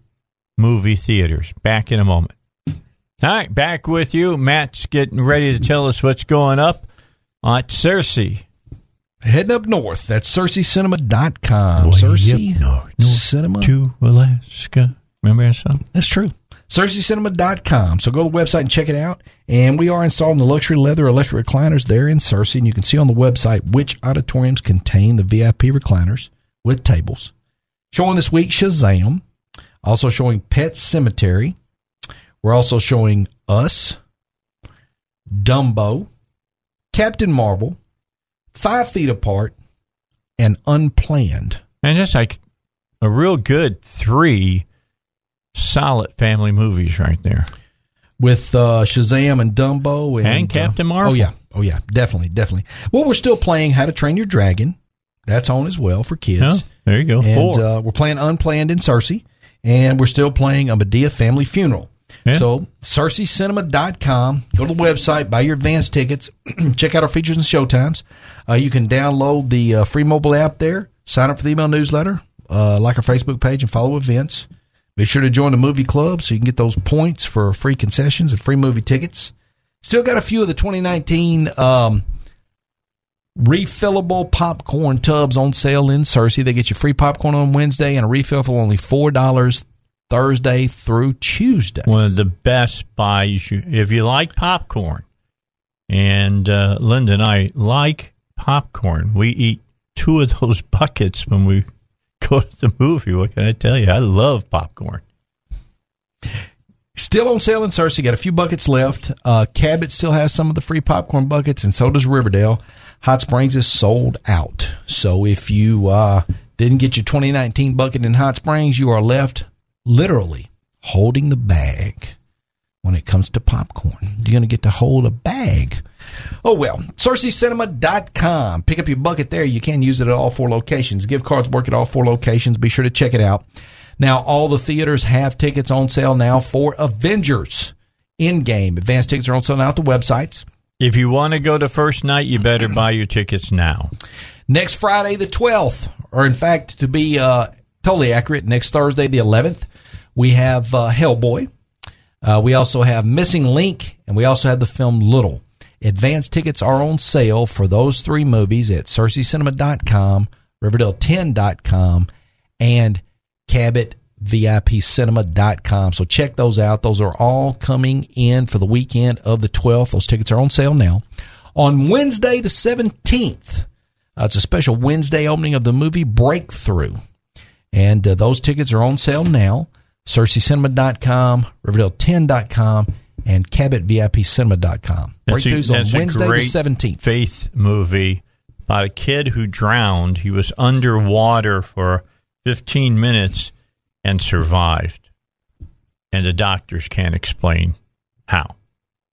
movie theaters. Back in a moment. All right, back with you. Matt's getting ready to tell us what's going up at Searcy. Heading up north, that's SearcyCinema.com. Way Searcy up north, north Cinema. to Alaska. Remember that song? That's true. SearcyCinema.com. So go to the website and check it out. And we are installing the luxury leather electric recliners there in Searcy. And you can see on the website which auditoriums contain the VIP recliners with tables. Showing this week Shazam. Also showing Pet Sematary. We're also showing Us, Dumbo, Captain Marvel, Five Feet Apart, and Unplanned. And just like a real good three solid family movies right there. with uh, Shazam and Dumbo and, And Captain uh, Marvel. oh yeah, oh yeah, definitely, definitely. Well, we're still playing How to Train Your Dragon. That's on as well for kids. Oh, there you go. and uh, we're playing Unplanned in Searcy, and we're still playing a Madea Family Funeral. Yeah. So, SearcyCinema.com. Go to the website, buy your advance tickets, check out our features and showtimes. Uh, you can download the uh, free mobile app there, sign up for the email newsletter, uh, like our Facebook page, and follow events. Be sure to join the movie club so you can get those points for free concessions and free movie tickets. Still got a few of the 2019 um, refillable popcorn tubs on sale in Searcy. They get you free popcorn on Wednesday and a refill for only four dollars Thursday through Tuesday. One of the best buys. You, if you like popcorn, and uh, Linda and I like popcorn, we eat two of those buckets when we go to the movie. What can I tell you? I love popcorn. Still on sale in Searcy. Got a few buckets left. Uh, Cabot still has some of the free popcorn buckets, and so does Riverdale. Hot Springs is sold out. So if you uh, didn't get your 2019 bucket in Hot Springs, you are left literally holding the bag when it comes to popcorn. You're going to get to hold a bag. Oh, well. SearcyCinema.com. Pick up your bucket there. You can use it at all four locations. Gift cards work at all four locations. Be sure to check it out. Now, all the theaters have tickets on sale now for Avengers Endgame. Advanced tickets are on sale now at the websites. If you want to go to first night, you better buy your tickets now. Next Friday, the 12th, or in fact, to be uh, totally accurate, next Thursday, the 11th, we have uh, Hellboy. Uh, we also have Missing Link, and we also have the film Little. Advanced tickets are on sale for those three movies at SearcyCinema.com, Riverdale10.com, and CabotVIPCinema.com. So check those out. Those are all coming in for the weekend of the 12th. Those tickets are on sale now. On Wednesday, the 17th, uh, it's a special Wednesday opening of the movie Breakthrough. And uh, those tickets are on sale now. SearcyCinema.com, Riverdale10.com, and CabotVIPCinema.com. That's Breakthroughs on that's Wednesday the 17th. Faith movie about a kid who drowned. He was underwater for 15 minutes and survived. And the doctors can't explain how.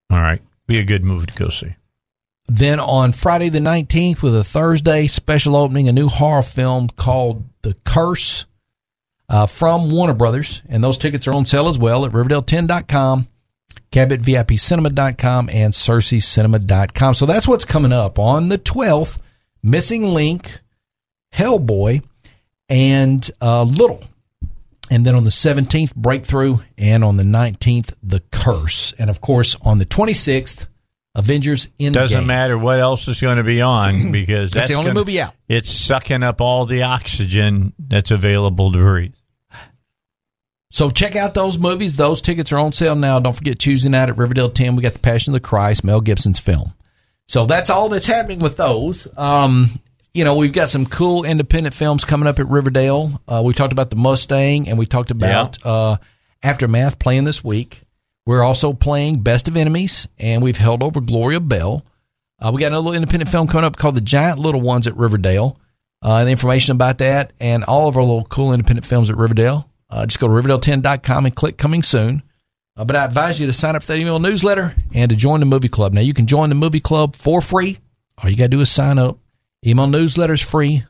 All right. Be a good movie to go see. Then on Friday the 19th, with a Thursday special opening, a new horror film called The Curse uh, from Warner Brothers. And those tickets are on sale as well at Riverdale10.com, CabotVIPCinema.com, and SearcyCinema.com. So that's what's coming up on the 12th. Missing Link, Hellboy, and uh, Little. And then on the 17th, Breakthrough. And on the 19th, The Curse. And of course, on the 26th, Avengers Endgame. Doesn't matter what else is going to be on because That's the only gonna- movie out. It's sucking up all the oxygen that's available to breathe. So check out those movies. Those tickets are on sale now. Don't forget Tuesday night at Riverdale 10. We got The Passion of the Christ, Mel Gibson's film. So that's all that's happening with those. Um, you know, we've got some cool independent films coming up at Riverdale. Uh, we talked about the Mustang and we talked about uh, Aftermath playing this week. We're also playing Best of Enemies and we've held over Gloria Bell. Uh, we got another little independent film coming up called The Giant Little Ones at Riverdale. Uh, and the information about that and all of our little cool independent films at Riverdale. Uh, just go to Riverdale10.com and click coming soon. Uh, but I advise you to sign up for that email newsletter and to join the movie club. Now, you can join the movie club for free. All you got to do is sign up. Email newsletter is free.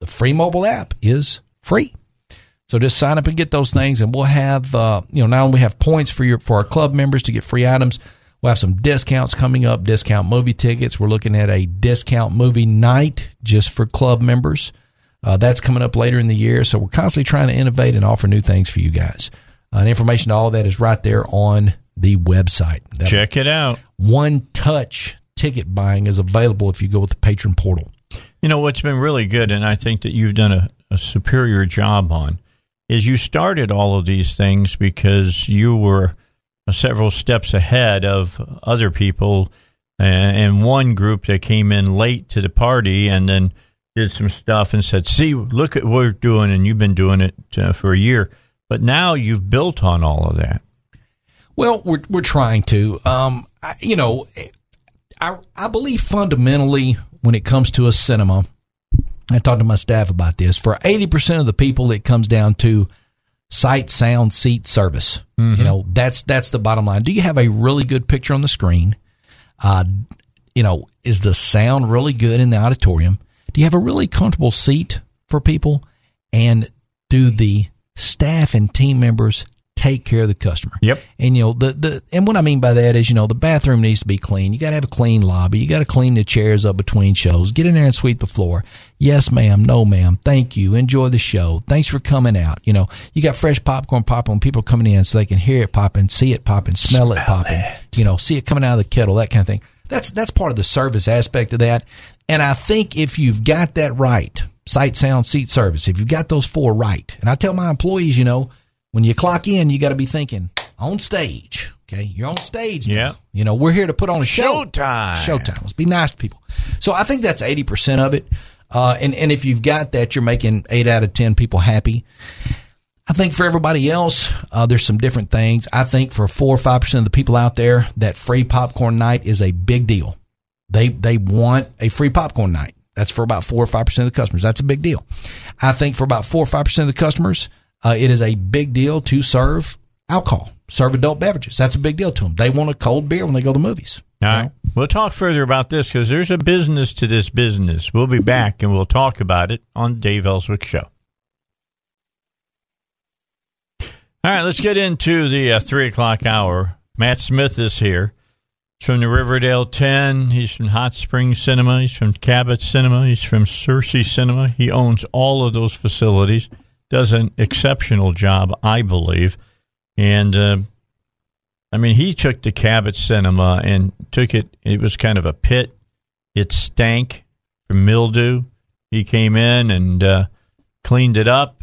The free mobile app is free. So just sign up and get those things, and we'll have uh, you know not only have points for your for our club members to get free items. We'll have some discounts coming up, discount movie tickets. We're looking at a discount movie night just for club members. Uh, that's coming up later in the year. So we're constantly trying to innovate and offer new things for you guys. Uh, and information to all that is right there on the website. That Check it out. one touch ticket buying is available if you go with the patron portal. You know what's been really good, and I think that you've done a, a superior job on, is you started all of these things because you were several steps ahead of other people, and, and one group that came in late to the party and then did some stuff and said, "See, look at what we're doing," and you've been doing it uh, for a year, but now you've built on all of that. Well, we're we're trying to. Um, I, you know, I I believe fundamentally when it comes to a cinema, I talked to my staff about this. For eighty percent of the people, it comes down to sight, sound, seat, service. You know, that's that's the bottom line. Do you have a really good picture on the screen? Uh, you know, is the sound really good in the auditorium? Do you have a really comfortable seat for people? And do the staff and team members take care of the customer? Yep. And you know the the and what I mean by that is you know the bathroom needs to be clean. You got to have a clean lobby. You got to clean the chairs up between shows. Get in there and sweep the floor. Yes, ma'am. No, ma'am. Thank you. Enjoy the show. Thanks for coming out. You know you got fresh popcorn popping people coming in, so they can hear it popping, see it popping, smell, it popping. You know, see it coming out of the kettle, that kind of thing. That's that's part of the service aspect of that. And I think if you've got that right, sight, sound, seat, service, if you've got those four right, and I tell my employees, you know, when you clock in, you got to be thinking on stage. Okay, you're on stage. now. Yeah. You know, we're here to put on a show. Showtime. Showtime. Let's be nice to people. So I think that's eighty percent of it. Uh, and and if you've got that, you're making eight out of ten people happy. I think for everybody else, uh, there's some different things. I think for four or five percent of the people out there, that free popcorn night is a big deal. They they want a free popcorn night. That's for about four or five percent of the customers. That's a big deal. I think for about four or five percent of the customers, uh, it is a big deal to serve alcohol, serve adult beverages. That's a big deal to them. They want a cold beer when they go to the movies. All right. know? We'll talk further about this because there's a business to this business. We'll be back and we'll talk about it on Dave Elswick Show. All right, let's get into the uh, three o'clock hour. Matt Smith is here. He's from the Riverdale 10. He's from Hot Springs Cinema. He's from Cabot Cinema. He's from Searcy Cinema. He owns all of those facilities. Does an exceptional job, I believe. And uh, I mean, he took the Cabot Cinema and took it. It was kind of a pit. It stank from mildew. He came in and uh, cleaned it up.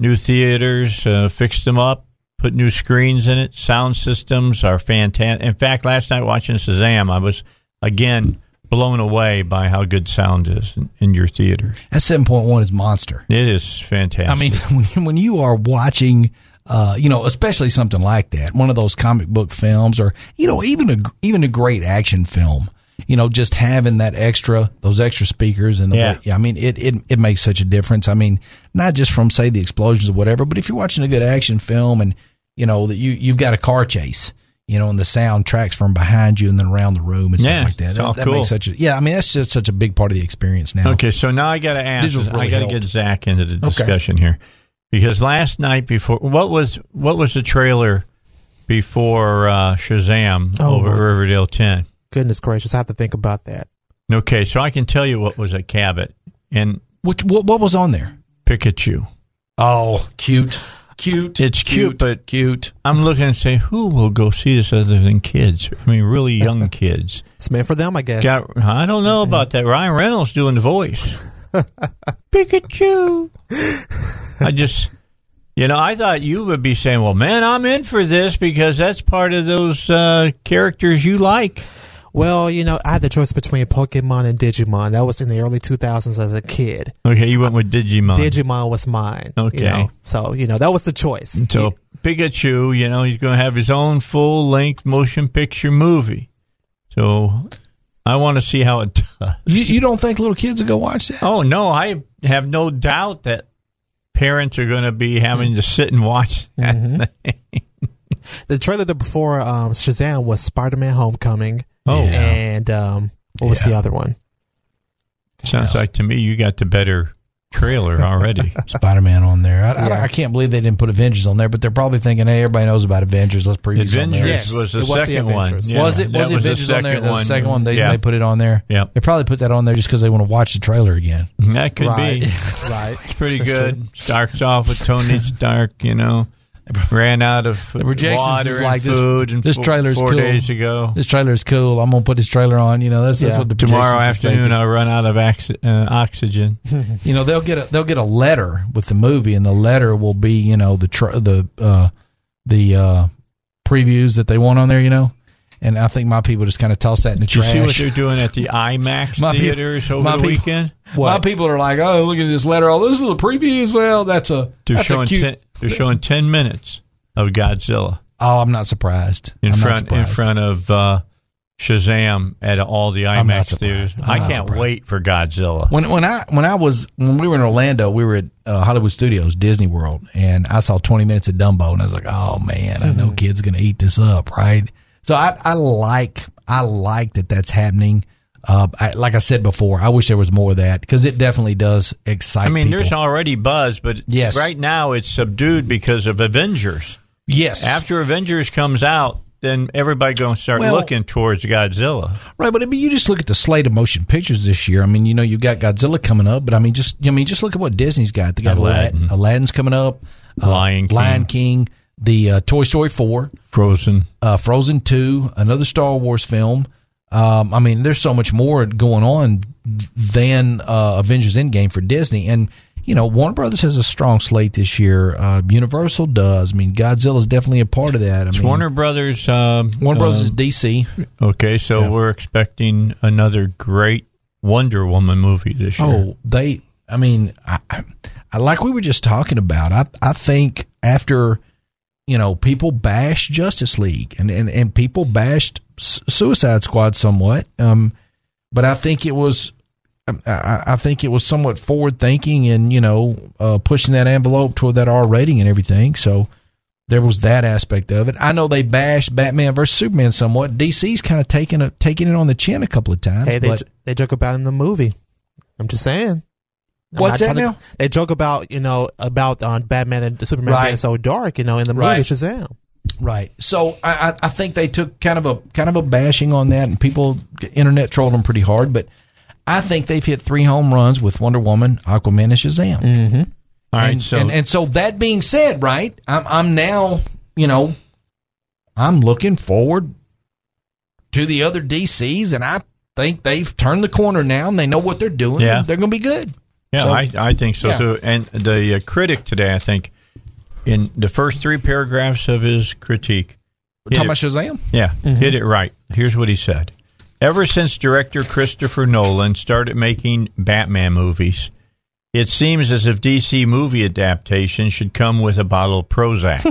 New theaters, uh, fixed them up, put new screens in it. Sound systems are fantastic. In fact, last night watching Shazam, I was again blown away by how good sound is in, in your theater. That seven point one is monster. It is fantastic. I mean, when, you are watching, uh, you know, especially something like that, one of those comic book films, or you know, even a even a great action film, you know, just having that extra, those extra speakers and the Yeah. way, yeah, I mean, it, it it makes such a difference. I mean, not just from say the explosions or whatever, but if you're watching a good action film and you know that you you've got a car chase. You know, and the sound tracks from behind you and then around the room and Yeah, stuff like that. it's all that, that cool. makes such a yeah. I mean, that's just such a big part of the experience now. Okay, so now I got to ask. Really I got to get Zach into the Okay. discussion here because last night before what was what was the trailer before uh, Shazam Oh, over my- Riverdale Ten? Goodness gracious, I have to think about that. Okay, so I can tell you what was at Cabot and Which what, what was on there? Pikachu. Oh, cute, cute. It's cute, but cute. I'm looking and say, who will go see this other than kids? I mean, really young kids. It's meant for them, I guess. Got, I don't know about that. Ryan Reynolds doing the voice. Pikachu. I just, you know, I thought you would be saying, well, man, I'm in for this because that's part of those uh, characters you like. Well, you know, I had the choice between Pokemon and Digimon. That was in the early 2000s as a kid. Okay, you went with Digimon. Digimon was mine. Okay. You know? So, you know, that was the choice. so Pikachu, you know, he's going to have his own full length motion picture movie. So I want to see how it does. You, you don't think little kids will go watch that? Oh no, I have no doubt that parents are going to be having to sit and watch that Mm-hmm. thing. The trailer that before um, Shazam was Spider-Man Homecoming. Oh. And um, what was Yeah. the other one? Sounds like to me you got the better trailer already. Spider Man on there. I, I- Yeah. I, can't believe they didn't put Avengers on there, but they're probably thinking, hey, everybody knows about Avengers. Let's preview something Avengers there. Yes, was the it was the second one. Yeah, was it? that Was the the Avengers on there? second The second one they, yeah. they put it on there. Yeah. They probably put that on there just because they want to watch the trailer again. That could Right. be. right. It's pretty That's good. true. Starts off with Tony Stark, you know, ran out of water and like this- food and this four, trailer's four cool. days ago. This trailer is cool. I'm gonna put this trailer on. You know, that's that's what the Tomorrow afternoon. I'll run out of oxy- uh, oxygen. you know they'll get a they'll get a letter with the movie, and the letter will be you know the tr- the uh, the uh, previews that they want on there. You know, and I think my people just kind of toss that in the Did you see what they're doing at the IMAX My theaters over my the peop- weekend? My people are like, oh, look at this letter. Oh, this is the previews. Well, that's a They're that's a showing cute. ten, they're showing ten minutes of Godzilla oh, I'm not surprised. in I'm front in front of uh, Shazam at all the IMAX theaters. I can't surprised. wait for Godzilla. When when I when I was when we were in Orlando, we were at uh, Hollywood Studios, Disney World, and I saw 20 minutes of Dumbo, and I was like, oh man, I know kids gonna eat this up, right? So I I like I like that that's happening. Uh, I, like I said before, I wish there was more of that because it definitely does excite. I mean, people. there's already buzz, but Yes. right now it's subdued because of Avengers. yes, After Avengers comes out, then everybody going to start Well- looking towards Godzilla. Right, but I mean, you just look at the slate of motion pictures this year. I mean, you know, you've got Godzilla coming up, but I mean, just I mean, just look at what Disney's got. They got Aladdin. Aladdin. Aladdin's coming up. uh, Lion King. Lion King. The uh, Toy Story four, Frozen. uh, Frozen two, another Star Wars film. Um, I mean, there's so much more going on than uh, Avengers Endgame for Disney, and you know, Warner Brothers has a strong slate this year. Uh, Universal does. I mean, Godzilla is definitely a part of that. I It's mean, Warner Brothers. Um, Warner Brothers uh, is DC. okay, so Yeah. we're expecting another great Wonder Woman movie this year. Oh, they. I mean, I, I, I like we were just talking about. I I think after you know people bashed Justice League and and, and people bashed Suicide Squad somewhat. Um, but I think it was. I- I, I think it was somewhat forward thinking and you know uh, pushing that envelope toward that R rating and everything. So there was that aspect of it. I know they bashed Batman versus Superman somewhat. DC's kind of taking a, taking it on the chin a couple of times. Hey, they but they joke about in the movie. I'm just saying. I'm What's not that trying to- They joke about you know about uh, Batman and Superman Right. being so dark, you know, in the movie Right. Shazam. Right. So I, I, I think they took kind of a kind of a bashing on that, and people internet trolled them pretty hard. But I think they've hit three home runs with Wonder Woman, Aquaman, and Shazam. Mm-hmm. All right, and, so and, and so that being said, right, I'm I'm now you know I'm looking forward to the other DCs, and I think they've turned the corner now, and they know what they're doing. Yeah. they're going to be good. Yeah, so- I, I think so yeah. too. And the uh, critic today, I think, in the first three paragraphs of his critique, hit Talking it- about Shazam. Yeah, hit it right. Here's what he said. Ever since director Christopher Nolan started making Batman movies, it seems as if DC movie adaptations should come with a bottle of Prozac.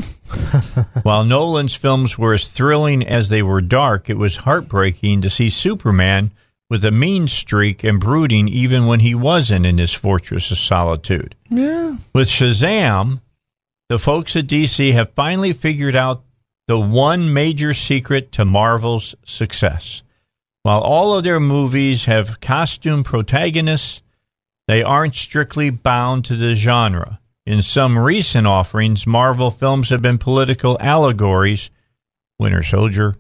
While Nolan's films were as thrilling as they were dark, it was heartbreaking to see Superman with a mean streak and brooding even when he wasn't in his fortress of solitude. Yeah. With Shazam, the folks at DC have finally figured out the one major secret to Marvel's success. While all of their movies have costume protagonists, they aren't strictly bound to the genre. In some recent offerings, Marvel films have been political allegories, Winter Soldier,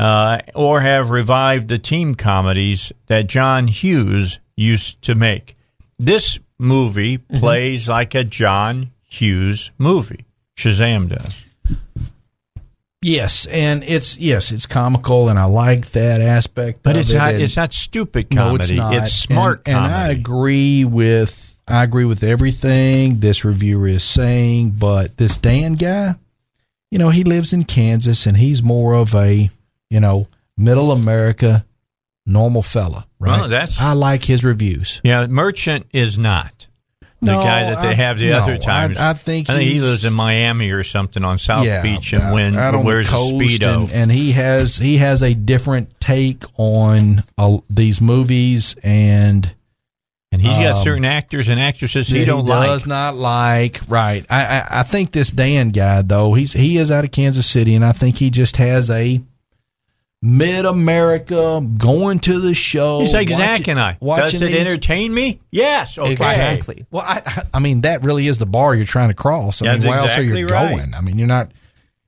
uh, or have revived the team comedies that John Hughes used to make. This movie plays like a John Hughes movie. Shazam does. Yes, and it's yes, it's comical, and I like that aspect. But of it's it, not and- it's not stupid No, comedy. it's not. smart and, and. I agree with I agree with everything this reviewer is saying. But this Dan guy, you know, he lives in Kansas, and he's more of a you know middle America normal fella, right? Well, that's- I like his reviews. Yeah, Merchant is not the No, guy that they I- have the no, other times. I- I think I think he lives in Miami or something on South yeah, Beach and when out on the wears a speedo. and, and he has he has a different take on uh, these movies and. And he's got Um, certain actors and actresses he don't does like. not like. Right. I, I I think this Dan guy though he's he is out of Kansas City and I think he just has a mid America, going to the show. He's like Zach and I. Does watching it these- entertain me? Yes. Okay. Exactly. Well, I, I mean, that really is the bar you're trying to cross. I That's mean, where else are you exactly right. going? I mean, you're not.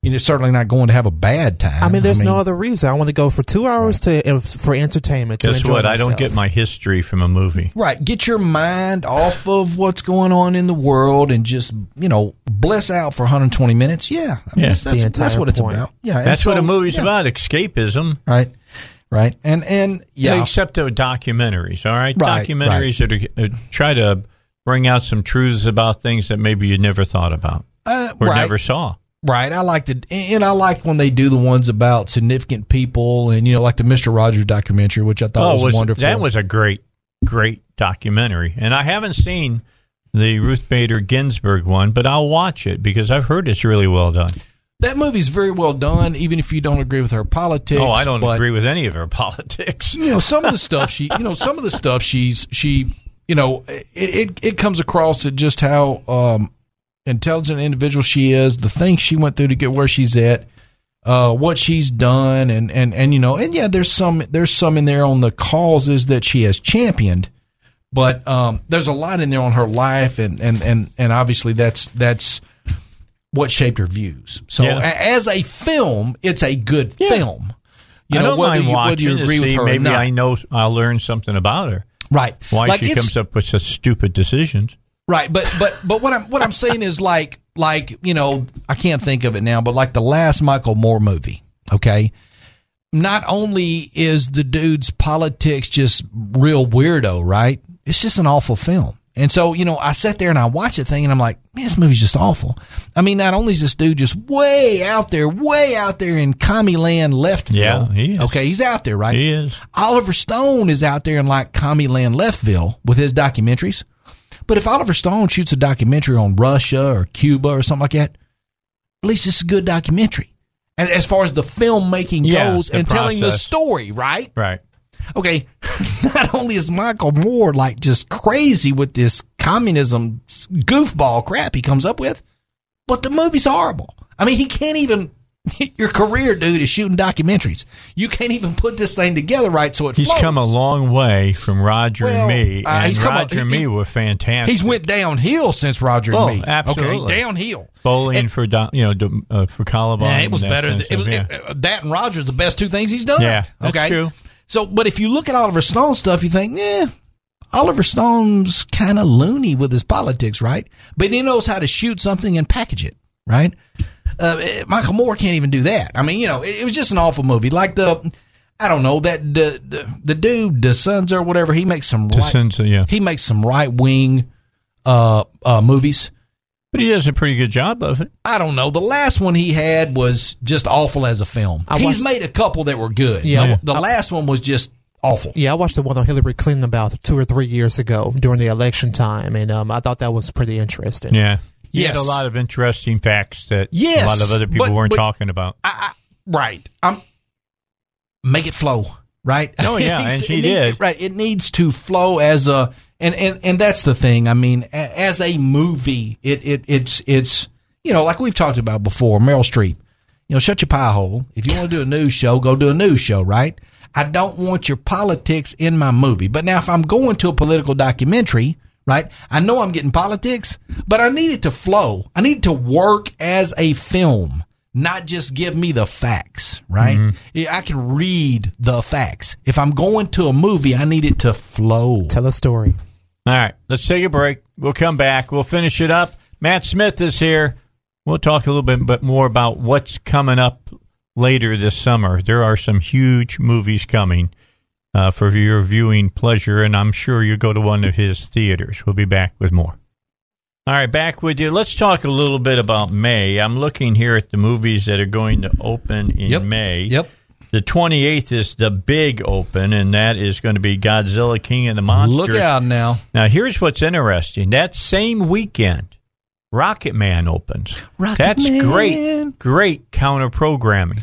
You're certainly not going to have a bad time. I mean, there's no mean, other reason. I want to go for two hours to for entertainment. To Guess enjoy what? I don't get my history from a movie. Right. Get your mind off of what's going on in the world and just, you know, bliss out for 120 minutes. Yeah. I mean, Yeah. that's, that's, that's what it's point. about. Yeah. and That's what a movie's yeah. about. Escapism. Right. Right. And, and, yeah. Except the documentaries. All right. Right, documentaries that are, uh, try to bring out some truths about things that maybe you never thought about uh, or right. never saw. Right. I like the, and I like when they do the ones about significant people and, you know, like the Mr. Rogers documentary, which I thought was, Oh, was- wonderful. that was a great, great documentary. And I haven't seen the Ruth Bader Ginsburg one, but I'll watch it because I've heard it's really well done. that movie's very well done, even if you don't agree with her politics. oh, I don't but- agree with any of her politics. you know some of the stuff she you know some of the stuff she's she you know it it, it comes across at just how um intelligent individual she is the things she went through to get where she's at uh what she's done and and and you know and yeah there's some there's some in there on the causes that she has championed but um there's a lot in there on her life and and and and obviously that's that's what shaped her views so Yeah. as a film it's a good Yeah. film you I know whether you, watching whether you agree with her or maybe. I know I'll learn something about her. Right. Why Like, she comes up with such stupid decisions. Right, but but but what I'm what I'm saying is like like you know I can't think of it now, but like the last Michael Moore movie. Okay, not only is the dude's politics just real weirdo, right? It's just an awful film. And so, you know, I sat there and I watched the thing and I'm like, man, this movie's just awful. I mean, not only is this dude just way out there, way out there in commie land leftville. Yeah, he is. Okay, he's out there, right? He is. Oliver Stone is out there in like commie land leftville with his documentaries. But if Oliver Stone shoots a documentary on Russia or Cuba or something like that, at least it's a good documentary. As far as the filmmaking Yeah, goes and telling the story, right? Right. Okay, not only is Michael Moore like just crazy with this communism goofball crap he comes up with, but the movie's horrible. I mean, he can't even. Your career, dude, is shooting documentaries. You can't even put this thing together right so it He's come a long way from Roger Well, and me, uh, and he's come a- Roger and he- me were fantastic. He's went downhill since Roger Oh, and me. absolutely. Okay, downhill. bowling And- for you know uh, for Columbine. Yeah, it was better. Than, it was, yeah. it- that and Rogers the best two things he's done. Yeah, that's okay? true. So, but if you look at Oliver Stone stuff, you think, yeah, Oliver Stone's kind of loony with his politics, right? But he knows how to shoot something and package it, right? Uh, eh, Michael Moore can't even do that. I mean, you know, it, it was just an awful movie. Like the, I don't know that the the, the dude, the Sons or whatever, he makes some right, DeSenza, yeah. he makes some right wing uh, uh, movies. But he does a pretty good job of it. I don't know. The last one he had was just awful as a film. I He's watched- made a couple that were good. Yeah. The, the last one was just awful. Yeah, I watched the one on Hillary Clinton about two or three years ago during the election time, and um, I thought that was pretty interesting. Yeah. He had Yes. a lot of interesting facts that Yes, a lot of other people but- weren't but- talking about. I, I, right. I'm make it flow. Right. Oh, yeah, and to- she did. right. It needs to flow as a and and and that's the thing. I mean, as a movie, it it it's it's you know like we've talked about before. Meryl Streep. You know, shut your pie hole. If you want to do a news show, go do a news show. Right. I don't want your politics in my movie. But now, if I'm going to a political documentary, right, I know I'm getting politics, but I need it to flow. I need it to work as a film, not just give me the facts, right? Mm-hmm. Yeah, I can read the facts. If I'm going to a movie, I need it to flow. Tell a story. All right, let's take a break. We'll come back. We'll finish it up. Matt Smith is here. We'll talk a little bit bit more about what's coming up later this summer. There are some huge movies coming uh, for your viewing pleasure, and I'm sure you go to one of his theaters. We'll be back with more. All right, back with you. Let's talk a little bit about May. I'm looking here at the movies that are going to open in Yep. May. Yep. The 28th is the big open, and that is going to be Godzilla King of the Monsters. Look out now. Now, here's what's interesting. That same weekend, Rocket Man opens. Rocket That's Man. great, great counter programming.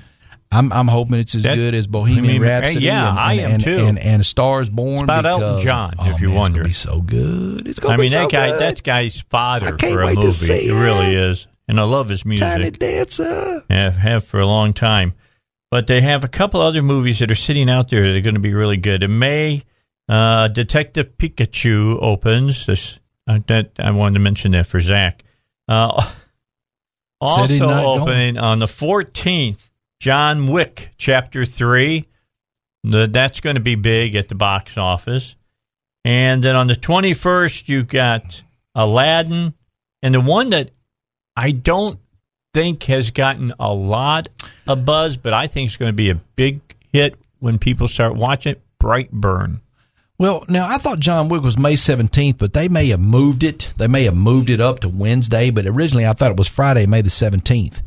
I'm I'm hoping it's as That- good as Bohemian I mean, Rhapsody. yeah, and, I and, am and, too. And, and Stars Born. about Elton John, oh, if you man, wonder. It's gonna be so good. It's gonna I be mean, so that guy, good. that guy's fodder can't for a movie. It really is, and I love his music. Tiny Dancer. Yeah, have for a long time. but they have a couple other movies that are sitting out there that are going to be really good. In May, uh, Detective Pikachu opens. This, uh, that I wanted to mention that for Zach. Uh, also night going. opening on the 14th, John Wick Chapter 3. The, that's going to be big at the box office. And then on the 21st, you got Aladdin. And the one that I don't think has gotten a lot of buzz, but I think it's going to be a big hit when people start watching it Brightburn. Well, now I thought John Wick was May 17th, but they may have moved it. They may have moved it up to Wednesday, but originally I thought it was Friday, May the 17th.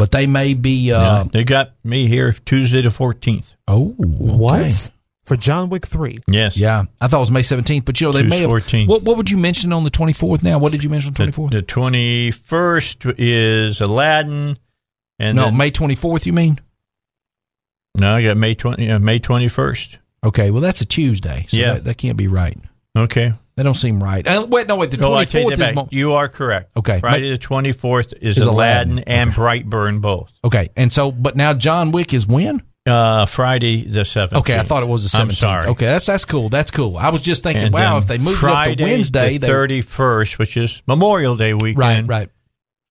But they may be. Uh, Yeah, they got me here Tuesday the 14th. Oh, okay. What? For John Wick 3. Yes. Yeah, I thought it was May 17th, but you know, they may have. 14th. What, what would you mention on the 24th now? What did you mention on The, the 24th? the 21st is Aladdin. And no, then- May 24th, you mean? no, I got May 20, uh, May 21st. Okay, well, that's a Tuesday, so Yeah. that, that can't be right. Okay. That don't seem right. Uh, wait, no, wait, the 24th I take that is. Mo- you are correct. Okay. Friday the 24th is, Is Aladdin, Aladdin. and Brightburn both. okay, and so, but now John Wick is when? Uh, Friday the 17th. Okay, I thought it was the 17th. Sorry. Okay, that's that's cool. That's cool. I was just thinking, And wow, if they moved Friday, it up to Wednesday, the 31st, which is Memorial Day weekend. right, right.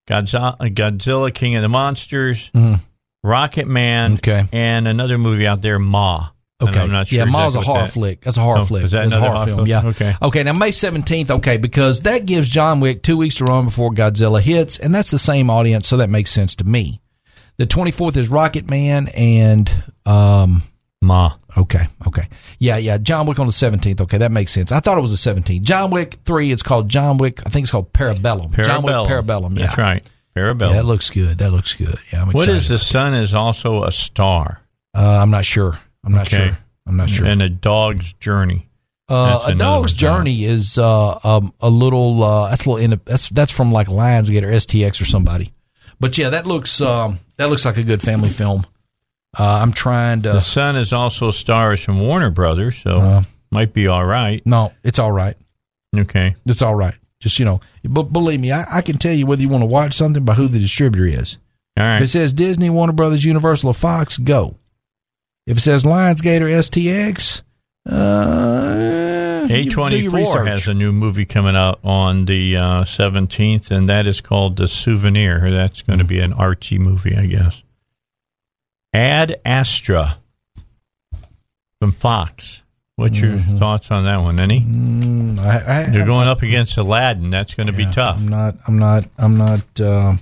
Godzilla, Godzilla King of the Monsters, Mhm. Rocket Man, Okay. and another movie out there, Ma. Okay. I'm not sure yeah, Ma's a exactly what horror that- flick. That's a horror Oh, flick. is that That's a horror horror film. flick? Yeah. Okay. Okay. Now May seventeenth. Okay, because that gives John Wick two weeks to run before Godzilla hits, and that's the same audience, so that makes sense to me. The twenty fourth is Rocket Man, and um. Ma. Okay. Okay. Yeah. Yeah. John Wick on the seventeenth. Okay, that makes sense. I thought it was the seventeenth. John Wick three. It's called John Wick. I think it's called Parabellum. John Wick Parabellum. Yeah. That's right. Parabellum. Yeah, that looks good. That looks good. Yeah. I'm excited. is the sun is also a star Uh, I'm not sure. I'm not Okay. sure. I'm not sure. and a dog's journey. Uh, a dog's one, journey is uh, um, a little. Uh, that's a little. In, that's that's from like Lionsgate or STX or somebody. But yeah, that looks um, that looks like a good family film. Uh, I'm trying to. The to. sun is also a stars from Warner Brothers, so Uh, might be all right. No, it's all right. Okay. It's all right. Just you know, but believe me, I, I can tell you whether you want to watch something by who the distributor is. All If it says Disney, Warner Brothers, Universal, or Fox, go. If it says Lionsgate or STX, uh, you do your A24 research. has a new movie coming out on the uh, 17th, and that is called The Souvenir. That's going to be an Archie movie, I guess. Ad Astra from Fox. What's your Mm-hmm. thoughts on that one? Any? Mm, I, I, You're going up against Aladdin. That's going to be tough. I'm not. I'm not. I'm not. Uh,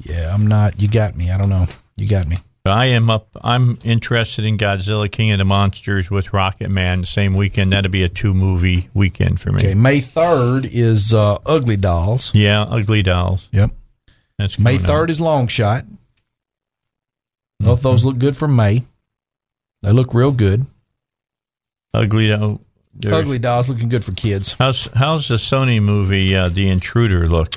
yeah, I'm not. You got me. I don't know. You got me. I am up. I'm interested in Godzilla King of the Monsters with Rocket Man the same weekend. That'll be a two movie weekend for me. Okay, May third is uh, Ugly Dolls. Yeah, Ugly Dolls. Yep. That's May third is Long Shot. Both Mm-hmm. those look good for May. They look real good. Ugly Doll. Ugly Dolls looking good for kids. How's how's the Sony movie uh, The Intruder look?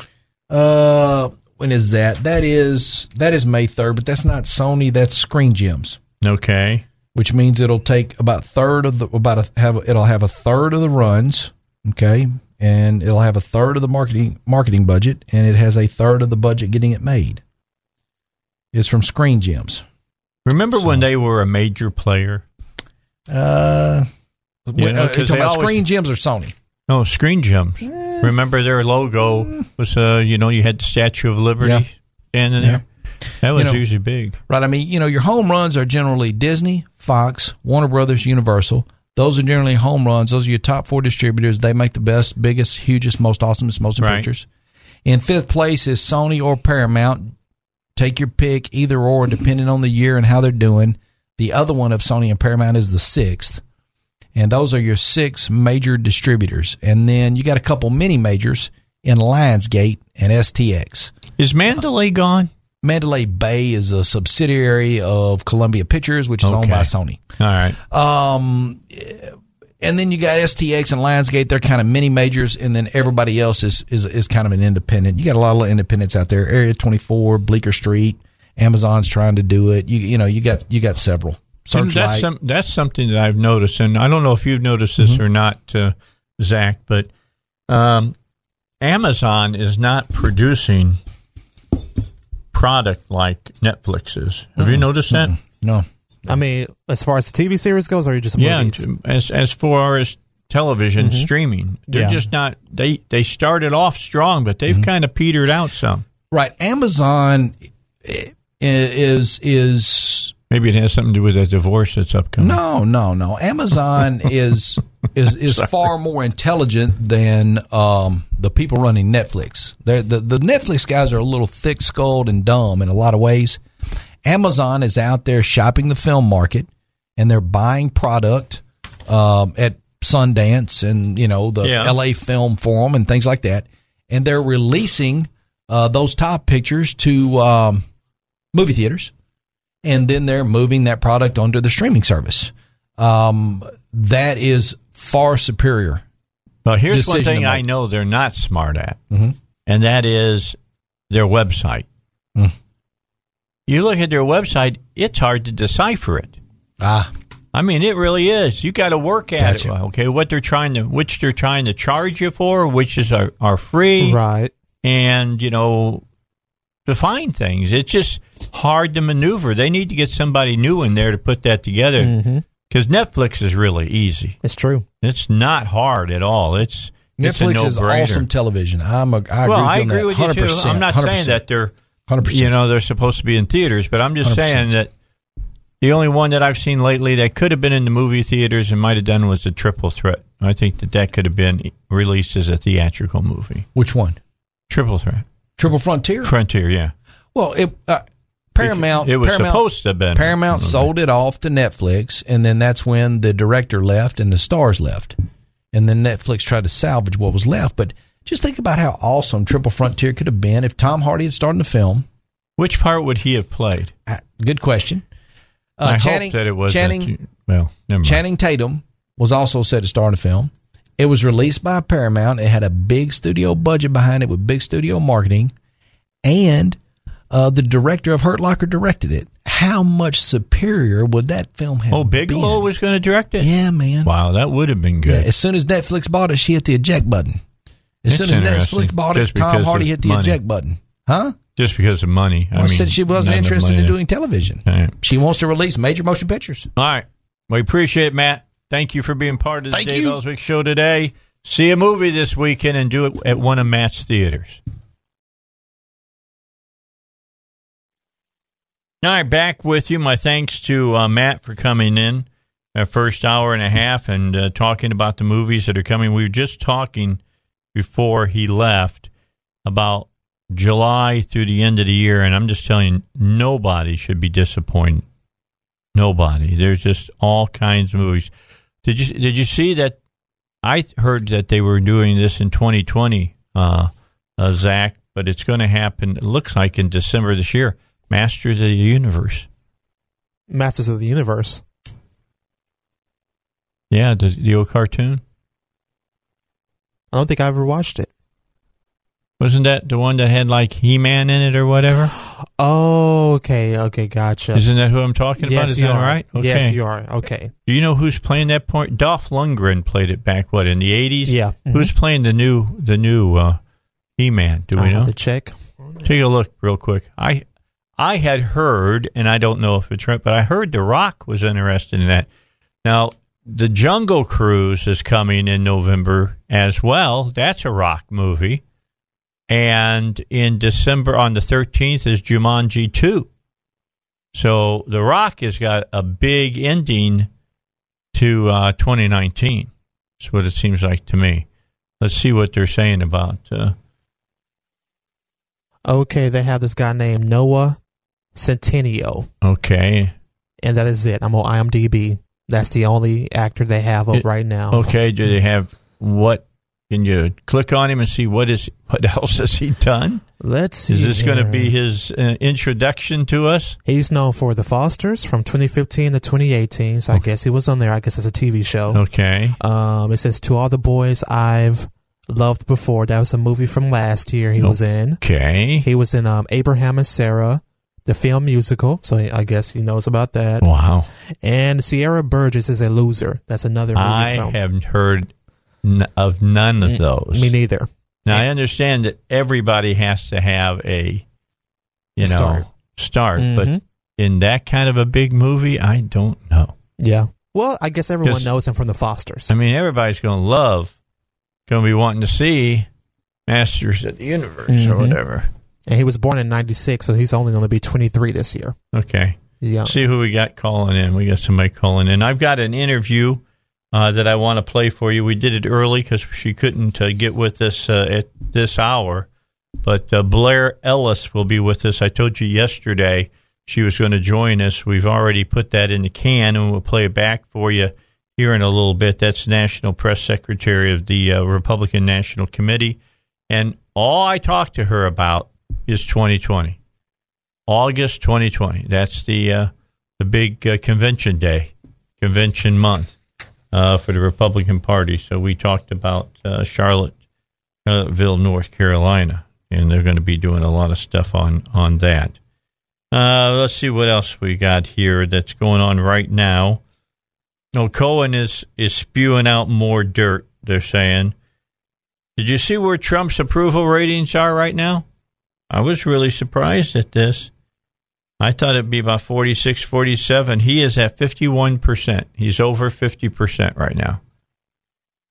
Uh, when is that? That is that is May third, but that's not Sony. That's Screen Gems. Okay. which means it'll take about third of the about a, have it'll have a third of the runs, okay, and it'll have a third of the marketing marketing budget, and it has a third of the budget getting it made. It's from Screen Gems. Remember when they were a major player? Uh, Yeah, when- uh, 'cause you they about always- Screen Gems or Sony? No, Screen Gems. Remember their logo was uh, you know, you had the Statue of Liberty Yeah. standing Yeah. there. That was know- usually big. Right. I mean, you know, your home runs are generally Disney, Fox, Warner Brothers, Universal. Those are generally home runs. Those are your top four distributors. They make the best, biggest, hugest, most awesomest most Right. pictures. In fifth place is Sony or Paramount. Take your pick, either or, depending on the year and how they're doing. The other one of Sony and Paramount is the sixth. And those are your six major distributors. And then you got a couple mini majors in Lionsgate and STX. Is Mandalay gone? Mandalay Bay is a subsidiary of Columbia Pictures, which is owned by Sony. All right. Um, and then you got STX and Lionsgate; they're kind of mini majors, and then everybody else is is is kind of an independent. You got a lot of independents out there. Area Twenty Four, Bleecker Street, Amazon's trying to do it. You you know you got you got several. And That's some, that's something that I've noticed, and I don't know if you've noticed Mm-hmm. this or not, uh, Zach, but um, Amazon is not producing product like Netflix is. Have you noticed that? No. I mean, as far as the TV series goes, or are you just Yeah, movies? as as far as television streaming, they're Yeah. just not. They they started off strong, but they've kind of petered out some. Right. Amazon is is Maybe it has something to do with that divorce that's upcoming. no, no, no. Amazon is is is far more intelligent than um, the people running Netflix. They're, the the Netflix guys are a little thick skulled and dumb in a lot of ways. Amazon is out there shopping the film market, and they're buying product um, at Sundance and you know the Yeah. L.A. Film Forum and things like that, and they're releasing uh, those top pictures to um, movie theaters, and then they're moving that product onto the streaming service. Um, that is far superior. But here's one thing I know they're not smart at, Mhm. and that is their website. Mm. You look at their website; it's hard to decipher it. Ah, I mean, it really is. You got to work at Gotcha. it. Okay, what they're trying to, which they're trying to charge you for, which is are, are free, right. and you know, define things. It's just hard to maneuver. They need to get somebody new in there to put that together. Mm-hmm. Because Netflix is really easy. It's true. It's not hard at all. It's it's a Netflix is awesome television. I'm a, I agree well, with I you on agree that. with you too. I'm not 100%. saying that they're 100%. you know they're supposed to be in theaters, but I'm just 100%. saying that the only one that I've seen lately that could have been in the movie theaters and might have done was the Triple Threat. I think that that could have been released as a theatrical movie. Which one? Triple Threat, Triple Frontier. Frontier, yeah. Well, it, uh, Paramount. It was Paramount, supposed to have been Paramount sold it off to Netflix, and then that's when the director left and the stars left, and then Netflix tried to salvage what was left. But just think about how awesome Triple Frontier could have been if Tom Hardy had starred in the film. Which part would he have played? Uh, Good question. Uh, I Channing, hope that it was Channing, well, never mind. Channing Tatum was also set to star in the film. It was released by Paramount. It had a big studio budget behind it with big studio marketing, and uh, the director of Hurt Locker directed it. How much superior would that film have? Been? Oh, Bigelow been? was going to direct it. Yeah, man. Wow, that would have been Yeah, good. as soon as Netflix bought it, she hit the eject button. As That's soon as. Netflix bought it, Tom Hardy hit the money. eject button. Huh? Just because of money. I I mean, said she wasn't interested in doing television. Right. She wants to release major motion pictures. All right. We appreciate it, Matt. Thank you for being part of the Thank Dave you. Elswick show today. See a movie this weekend and do it at one of Matt's theaters. All right, back with you. My thanks to uh, Matt for coming in a first hour and a half and uh, talking about the movies that are coming. We were just talking before he left about July through the end of the year, and I'm just telling you, nobody should be disappointed. Nobody. There's just all kinds of movies. Did you did you see that? I heard that they were doing this in 2020, uh, uh, Zach, but it's going to happen. It looks like in December this year. Masters of the Universe. Masters of the Universe. Yeah, the, the old cartoon. I don't think I ever watched it. Wasn't that the one that had like He Man in it or whatever? Oh, okay, okay, gotcha. Isn't that who I'm talking about? Is you that are. right? Yes, you are. Okay. Do you know who's playing that part? Dolph Lundgren played it back what in the 80s. Yeah. Mhm. Who's playing the new the new uh, He Man? Do we I know? The check. Take a look real quick. I I had heard, and I don't know if it's right, but I heard The Rock was interested in that. Now, the Jungle Cruise is coming in November as well. That's a Rock movie. And in December on the 13th is Jumanji 2. So The Rock has got a big ending to uh, 2019. That's what it seems like to me. Let's see what they're saying about. Uh, Okay, they have this guy named Noah Centineo, okay. and that is it. I'm on IMDb. That's the only actor they have up It- right now. Okay, do they have what? Can you click on him and see what is what else has he done? Let's see. Is this going to be his uh, introduction to us? He's known for The Fosters from 2015 to 2018, so I guess he was on there. I guess it's a TV show. Okay, Um, it says to all the boys I've loved before. That was a movie from last year. He was in. okay, He was in um, Abraham and Sarah, the film musical. So I guess he knows about that. wow. And Sierra Burgess is a loser. That's another movie I film. haven't heard n- of none of those. Me neither. Now I understand that everybody has to have a you know, Start. start. But Mhm. in that kind of a big movie, I don't know. Yeah. Well, I guess everyone knows him from the Fosters. I mean, everybody's going to love, going to be wanting to see Masters of the Universe or Mhm. whatever. and he was born in 96, so he's only going to be 23 this year. Okay. Yeah. See who we got calling in. We got somebody calling in. I've got an interview uh, that I want to play for you. We did it early because she couldn't uh, get with us uh, at this hour. But uh, Blair Ellis will be with us. I told you yesterday she was going to join us. We've already put that in the can, and we'll play it back for you here in a little bit. That's National Press Secretary of the uh, Republican National Committee. And all I talked to her about is 2020. August 2020. That's the uh, the big convention day, convention month uh, for the Republican Party. So we talked about uh, North Carolina, and they're going to be doing a lot of stuff on on that. Uh, let's see what else we got here that's going on right now. No, Cohen is is spewing out more dirt. They're saying. Did you see where Trump's approval ratings are right now? I was really surprised at this. I thought it'd be about 46, 47. He is at 51%. He's over 50% right now.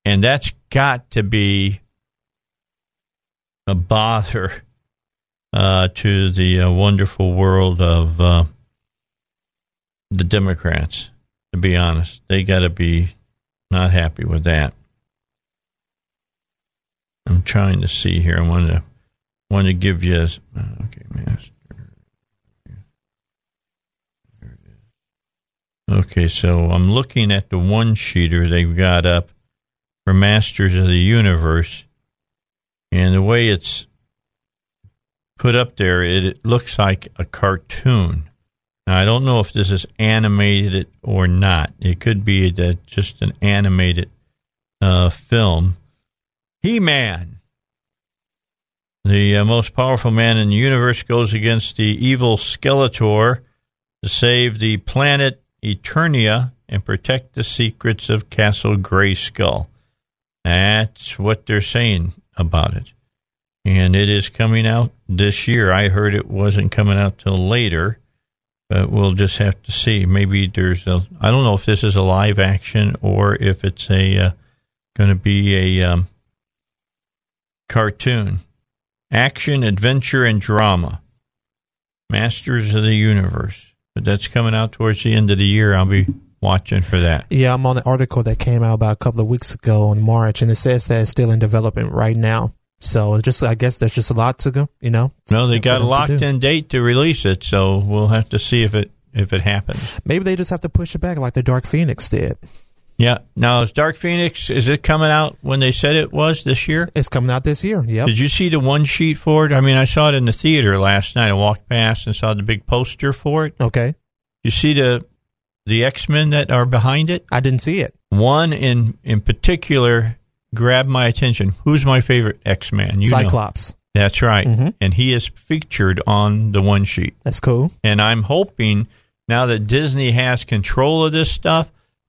And that's got to be a bother uh, to the uh, wonderful world of uh, the Democrats, to be honest. They got to be not happy with that. I'm trying to see here. I want to want to give you. Uh, okay, master. Okay, so I'm looking at the one sheeter they've got up for Masters of the Universe, and the way it's put up there, it, it looks like a cartoon. Now, I don't know if this is animated or not. It could be that just an animated uh, film. He Man, the uh, most powerful man in the universe, goes against the evil Skeletor to save the planet Eternia and protect the secrets of Castle Grayskull. That's what they're saying about it. And it is coming out this year. I heard it wasn't coming out till later, but we'll just have to see. Maybe there's a. I don't know if this is a live action or if it's a uh, going to be a um, cartoon, action, adventure, and drama. Masters of the Universe. But that's coming out towards the end of the year. I'll be watching for that. Yeah, I'm on the article that came out about a couple of weeks ago in March, and it says that it's still in development right now. So just, I guess there's just a lot to go, you know. No, they got a locked in date to release it, so we'll have to see if it if it happens. Maybe they just have to push it back like the Dark Phoenix did. Yeah. Now is Dark Phoenix is it coming out when they said it was this year? It's coming out this year. yeah. Did you see the one sheet for it? I mean, I saw it in the theater last night. I walked past and saw the big poster for it. Okay. You see the the X Men that are behind it. I didn't see it. One in in particular grabbed my attention. Who's my favorite X Man? You know. Cyclops. That's right, Mhm. and he is featured on the one sheet. That's cool. And I'm hoping now that Disney has control of this stuff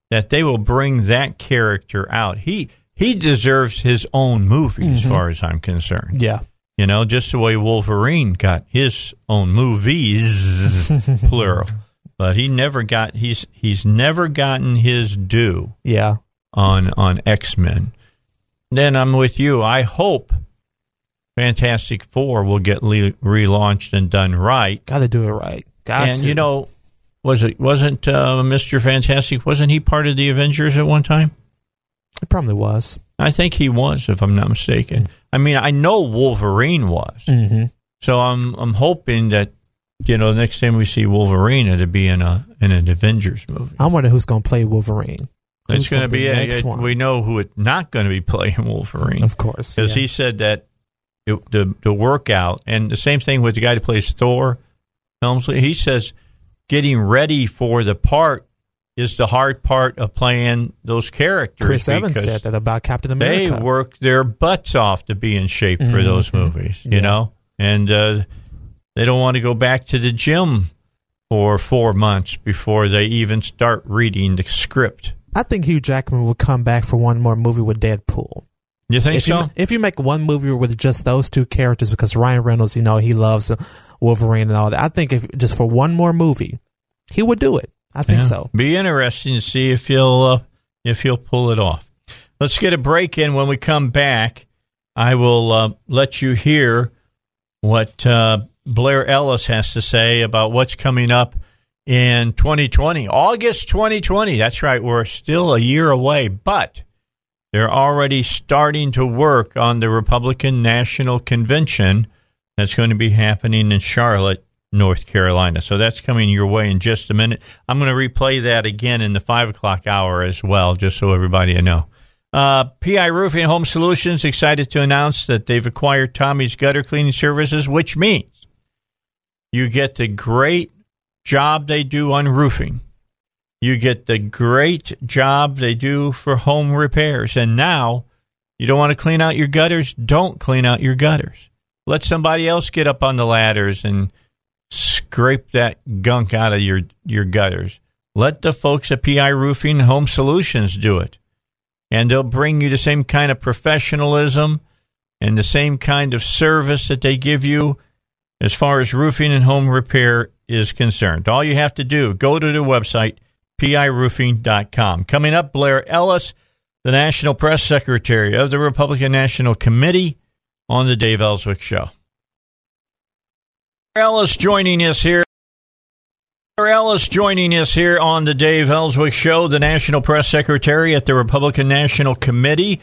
that they will bring that character out. He he deserves his own movie as mm-hmm. far as I'm concerned. Yeah. You know, just the way Wolverine got his own movies plural. But he never got he's he's never gotten his due Yeah. on on X-Men. Then I'm with you. I hope Fantastic 4 will get le- relaunched and done right Got to do it right. Got and to. you know, was it wasn't uh, Mister Fantastic? Wasn't he part of the Avengers at one time? it probably was. I think he was, if I'm not mistaken. I mean, I know Wolverine was, Mm-hmm. so I'm I'm hoping that you know the next time we see Wolverine, it'll be in a in an Avengers movie. I wonder who's going to play Wolverine. It's going to be, be a, next a- one? we know who it's not going to be playing Wolverine Of course. because yeah. he said that it, the the workout and the same thing with the guy who plays Thor, Helmsley. He says getting ready for the part is the hard part of playing those characters. Chris Evans said that about Captain America. They work their butts off to be in shape for those movies, you Yeah. know, and uh, they don't want to go back to the gym for four months before they even start reading the script. I think Hugh Jackman will come back for one more movie with Deadpool. You think if so? You, if you make one movie with just those two characters, because Ryan Reynolds, you know, he loves Wolverine and all that. I think if just for one more movie, he would do it. I think Yeah. so. Be interesting to see if he'll uh, if he'll pull it off. Let's get a break in. When we come back, I will uh, let you hear what uh, Blair Ellis has to say about what's coming up in 2020, August 2020. That's right, we're still a year away, but they're already starting to work on the Republican National Convention that's going to be happening in Charlotte, North Carolina. So that's coming your way in just a minute. I'm going to replay that again in the five o'clock hour as well, just so everybody know. Uh, PI Roofing Home Solutions excited to announce that they've acquired Tommy's Gutter Cleaning Services, which means you get the great job they do on roofing. You get the great job they do for home repairs. And now you don't want to clean out your gutters? Don't clean out your gutters. Let somebody else get up on the ladders and scrape that gunk out of your, your gutters. Let the folks at PI Roofing Home Solutions do it. And they'll bring you the same kind of professionalism and the same kind of service that they give you as far as roofing and home repair is concerned. All you have to do, go to the website, piroofing.com. Coming up, Blair Ellis, the National Press Secretary of the Republican National Committee on the Dave Elswick Show. Blair Ellis joining us here. Blair Ellis joining us here on the Dave Elswick Show, the National Press Secretary at the Republican National Committee.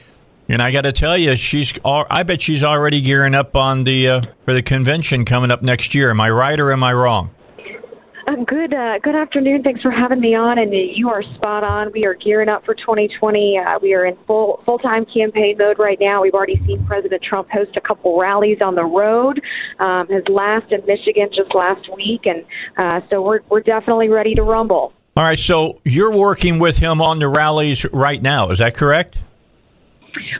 And I got to tell you, she's. I bet she's already gearing up on the uh, for the convention coming up next year. Am I right or am I wrong? Uh, good uh, good afternoon. Thanks for having me on. And you are spot on. We are gearing up for 2020. Uh, we are in full full time campaign mode right now. We've already seen President Trump host a couple rallies on the road. Um, his last in Michigan just last week, and uh, so we're we're definitely ready to rumble. All right, so you're working with him on the rallies right now. Is that correct?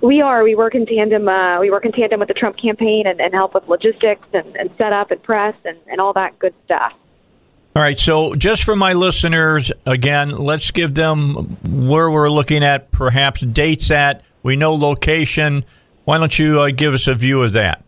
We are. We work in tandem. Uh, we work in tandem with the Trump campaign and, and help with logistics and, and setup and press and, and all that good stuff. All right, so just for my listeners, again, let's give them where we're looking at, perhaps dates at. We know location. Why don't you uh, give us a view of that?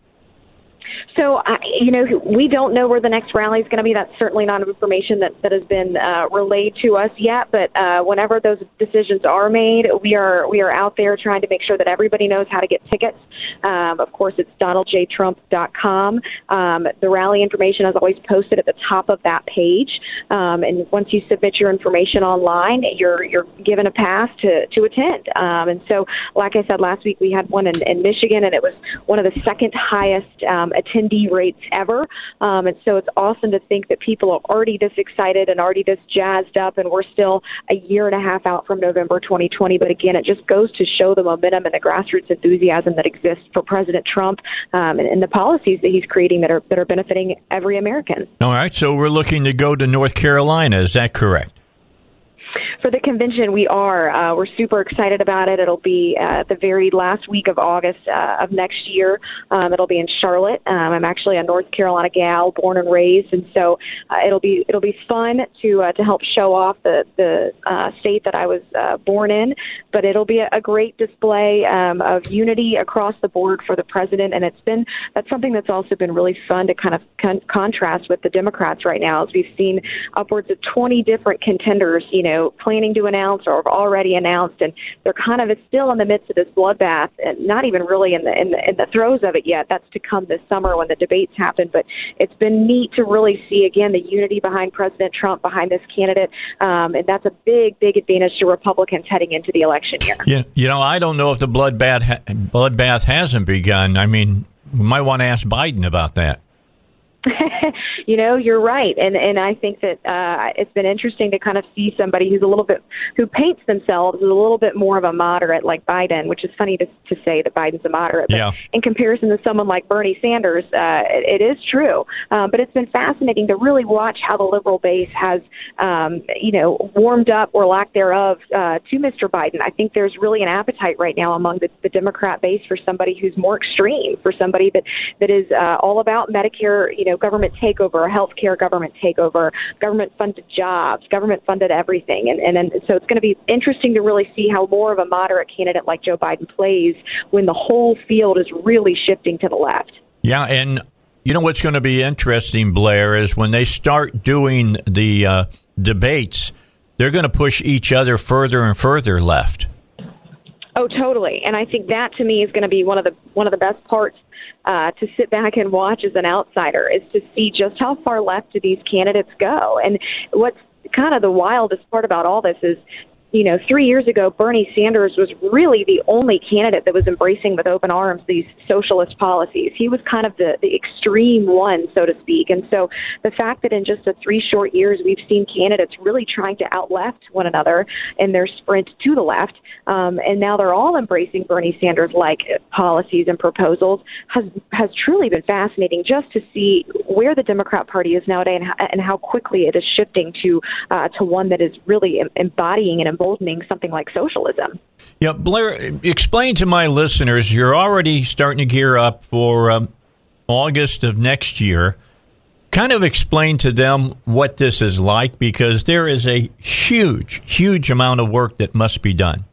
So, you know, we don't know where the next rally is going to be. That's certainly not information that, that has been uh, relayed to us yet. But uh, whenever those decisions are made, we are we are out there trying to make sure that everybody knows how to get tickets. Um, of course, it's donaldjtrump.com. Um, the rally information is always posted at the top of that page. Um, and once you submit your information online, you're you're given a pass to to attend. Um, and so, like I said last week, we had one in, in Michigan, and it was one of the second highest um, attendee rates ever. Um, and so, it's awesome to think that people are already this excited and already this jazzed up, and we're still a year and a half out from November 2020. But again, it just goes to show the momentum and the grassroots enthusiasm that exists for President Trump um, and, and the policies that he's creating that are that are benefiting every American. All right, so we're looking to go to North Carolina. Is that correct? For the convention, we are. Uh, we're super excited about it. It'll be uh, the very last week of August uh, of next year. Um, it'll be in Charlotte. Um, I'm actually a North Carolina gal, born and raised, and so uh, it'll be it'll be fun to uh, to help show off the the uh, state that I was uh, born in. But it'll be a, a great display um, of unity across the board for the president, and it's been that's something that's also been really fun to kind of con- contrast with the Democrats right now, as we've seen upwards of 20 different contenders, you know, planning to announce or have already announced, and they're kind of still in the midst of this bloodbath, and not even really in the in the, in the throes of it yet. That's to come this summer when the debates happen. But it's been neat to really see again the unity behind President Trump, behind this candidate, um, and that's a big, big advantage to Republicans heading into the election year. Yeah, you know, I don't know if the bloodbath ha- bloodbath hasn't begun. I mean, we might want to ask Biden about that. you know, you're right, and and I think that uh, it's been interesting to kind of see somebody who's a little bit who paints themselves as a little bit more of a moderate, like Biden, which is funny to to say that Biden's a moderate. But Yeah. In comparison to someone like Bernie Sanders, uh, it, it is true. Um, but it's been fascinating to really watch how the liberal base has, um, you know, warmed up or lack thereof uh, to Mr. Biden. I think there's really an appetite right now among the, the Democrat base for somebody who's more extreme, for somebody that that is uh, all about Medicare, you know, government takeover takeover, a healthcare government takeover, government funded jobs, government funded everything. And, and, and so it's going to be interesting to really see how more of a moderate candidate like Joe Biden plays when the whole field is really shifting to the left. Yeah, and you know what's going to be interesting, Blair, is when they start doing the uh, debates, they're going to push each other further and further left. Oh, totally. And I think that to me is going to be one of the one of the best parts uh, to sit back and watch as an outsider is to see just how far left do these candidates go. And what's kind of the wildest part about all this is you know, three years ago, Bernie Sanders was really the only candidate that was embracing with open arms these socialist policies. He was kind of the, the extreme one, so to speak. And so the fact that in just a three short years, we've seen candidates really trying to outleft one another in their sprint to the left, um, and now they're all embracing Bernie Sanders like policies and proposals has has truly been fascinating just to see where the Democrat Party is nowadays and how, and how quickly it is shifting to uh, to one that is really embodying and emboldening something like socialism. Yeah, Blair, explain to my listeners you're already starting to gear up for um, August of next year. Kind of explain to them what this is like because there is a huge, huge amount of work that must be done.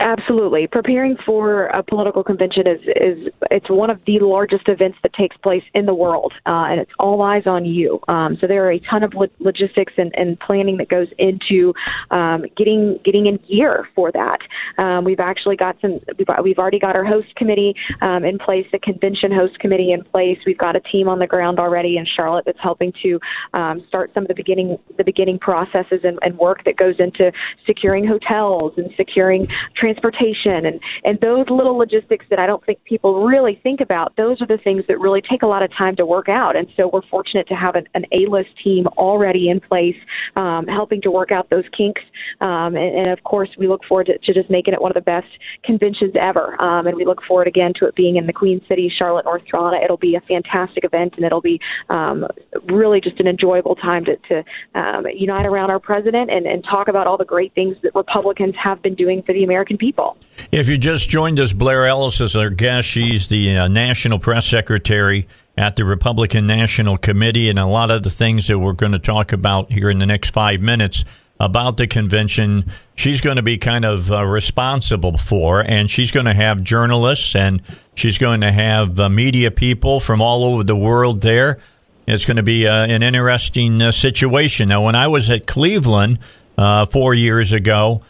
Absolutely. Preparing for a political convention is, is it's one of the largest events that takes place in the world, uh, and it's all eyes on you. Um, so there are a ton of lo- logistics and, and planning that goes into um, getting getting in gear for that. Um, we've actually got some. We've, we've already got our host committee um, in place, the convention host committee in place. We've got a team on the ground already in Charlotte that's helping to um, start some of the beginning the beginning processes and, and work that goes into securing hotels and securing transportation and, and those little logistics that I don't think people really think about, those are the things that really take a lot of time to work out. And so we're fortunate to have an, an A-list team already in place, um, helping to work out those kinks. Um, and, and of course, we look forward to, to just making it one of the best conventions ever. Um, and we look forward again to it being in the Queen City, Charlotte, North Carolina. It'll be a fantastic event and it'll be um, really just an enjoyable time to, to um, unite around our president and, and talk about all the great things that Republicans have been doing for the American American people. If you just joined us, Blair Ellis is our guest. She's the uh, National Press Secretary at the Republican National Committee, and a lot of the things that we're going to talk about here in the next five minutes about the convention, she's going to be kind of uh, responsible for, and she's going to have journalists and she's going to have uh, media people from all over the world there. It's going to be uh, an interesting uh, situation. Now, when I was at Cleveland uh, four years ago,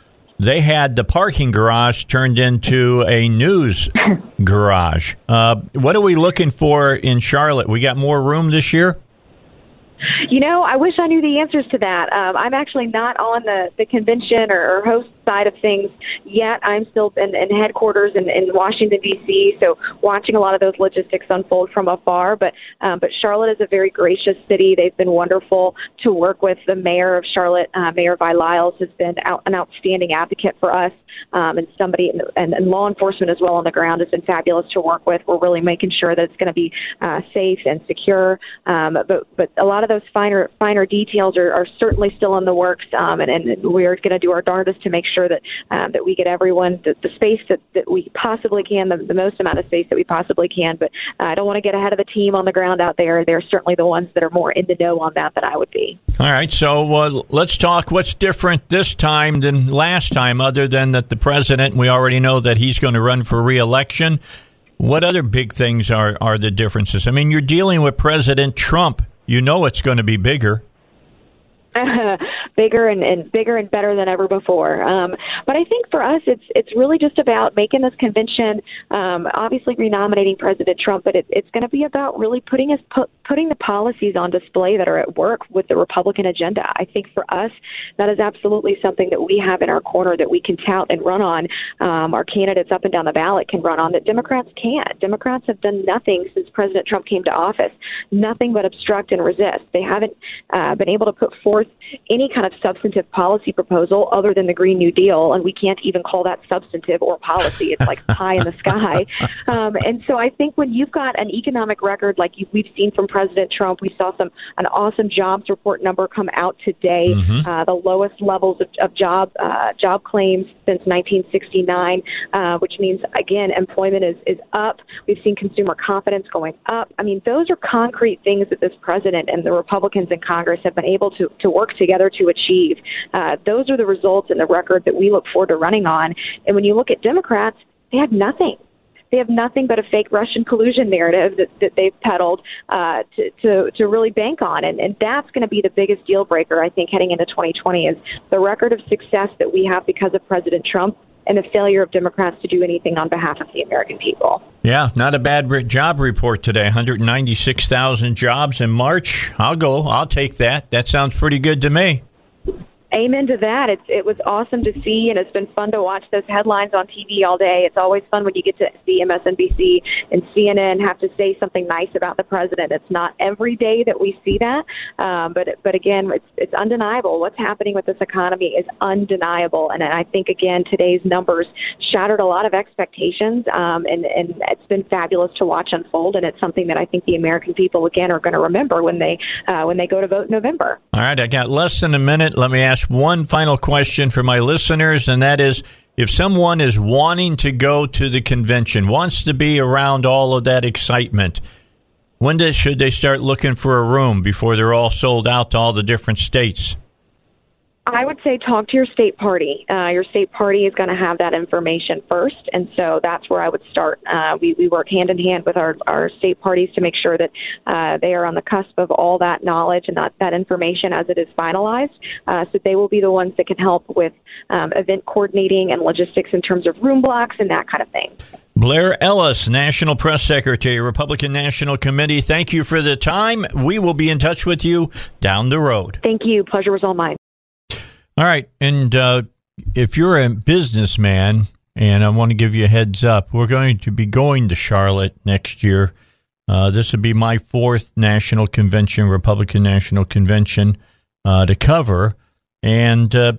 they had the parking garage turned into a news garage. Uh, what are we looking for in Charlotte? We got more room this year? You know, I wish I knew the answers to that. Um, I'm actually not on the, the convention or, or host side of things yet. I'm still in, in headquarters in, in Washington D.C., so watching a lot of those logistics unfold from afar. But um, but Charlotte is a very gracious city. They've been wonderful to work with. The mayor of Charlotte, uh, Mayor Vi Lyles, has been out, an outstanding advocate for us, um, and somebody and, and law enforcement as well on the ground has been fabulous to work with. We're really making sure that it's going to be uh, safe and secure. Um, but but a lot of those finer finer details are, are certainly still in the works, um, and, and we're going to do our darndest to make sure that um, that we get everyone the, the space that, that we possibly can, the, the most amount of space that we possibly can. But uh, I don't want to get ahead of the team on the ground out there. They're certainly the ones that are more in the know on that than I would be. All right, so uh, let's talk. What's different this time than last time, other than that the president? We already know that he's going to run for reelection. What other big things are are the differences? I mean, you're dealing with President Trump. You know it's going to be bigger. bigger and, and bigger and better than ever before. Um, but I think for us, it's it's really just about making this convention, um, obviously renominating President Trump, but it, it's going to be about really putting us put, putting the policies on display that are at work with the Republican agenda. I think for us, that is absolutely something that we have in our corner that we can tout and run on. Um, our candidates up and down the ballot can run on that Democrats can't. Democrats have done nothing since President Trump came to office, nothing but obstruct and resist. They haven't uh, been able to put forth forth any kind of substantive policy proposal other than the Green New Deal, and we can't even call that substantive or policy. It's like pie in the sky. Um, and so I think when you've got an economic record like you, we've seen from President Trump, we saw some an awesome jobs report number come out today, Mm-hmm. uh, the lowest levels of, of job uh, job claims since 1969, uh, which means again employment is is up. We've seen consumer confidence going up. I mean, those are concrete things that this president and the Republicans in Congress have been able to to work together to achieve. Uh, those are the results and the record that we look forward to running on. And when you look at Democrats, they have nothing they have nothing but a fake Russian collusion narrative that, that they've peddled uh, to, to to really bank on, and, and that's going to be the biggest deal breaker I think heading into 2020 is the record of success that we have because of President Trump and the failure of Democrats to do anything on behalf of the American people. Yeah, not a bad re- job report today. 196,000 jobs in March. I'll go. I'll take that. That sounds pretty good to me. Amen to that. It's it was awesome to see, and it's been fun to watch those headlines on TV all day. It's always fun when you get to see MSNBC and CNN have to say something nice about the president. It's not every day that we see that, um, but but again, it's it's undeniable. What's happening with this economy is undeniable, and I think again today's numbers shattered a lot of expectations, um, and and it's been fabulous to watch unfold, and it's something that I think the American people again are going to remember when they uh, when they go to vote in November. All right, I got less than a minute. Let me ask one final question for my listeners, and that is if someone is wanting to go to the convention, wants to be around all of that excitement, when does, should they start looking for a room before they're all sold out to all the different states? I would say talk to your state party. Uh, your state party is going to have that information first, and so that's where I would start. Uh, we we work hand in hand with our our state parties to make sure that uh, they are on the cusp of all that knowledge and that that information as it is finalized. Uh, so they will be the ones that can help with um, event coordinating and logistics in terms of room blocks and that kind of thing. Blair Ellis, National Press Secretary, Republican National Committee. Thank you for the time. We will be in touch with you down the road. Thank you. Pleasure was all mine. All right. And uh, if you're a businessman, and I want to give you a heads up, we're going to be going to Charlotte next year. Uh, this will be my fourth national convention, Republican National Convention, uh, to cover. And uh,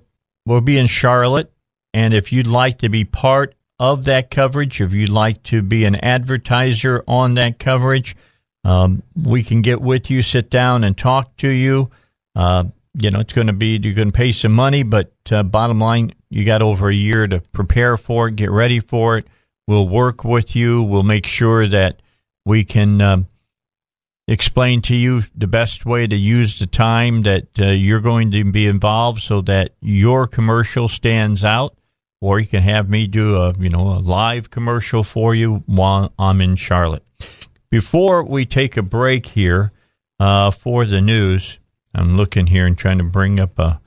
we'll be in Charlotte. And if you'd like to be part of that coverage, if you'd like to be an advertiser on that coverage, um, we can get with you, sit down, and talk to you. Uh, you know, it's going to be, you're going to pay some money, but uh, bottom line, you got over a year to prepare for it, get ready for it. We'll work with you. We'll make sure that we can um, explain to you the best way to use the time that uh, you're going to be involved so that your commercial stands out. Or you can have me do a, you know, a live commercial for you while I'm in Charlotte. Before we take a break here uh, for the news, I'm looking here and trying to bring up a,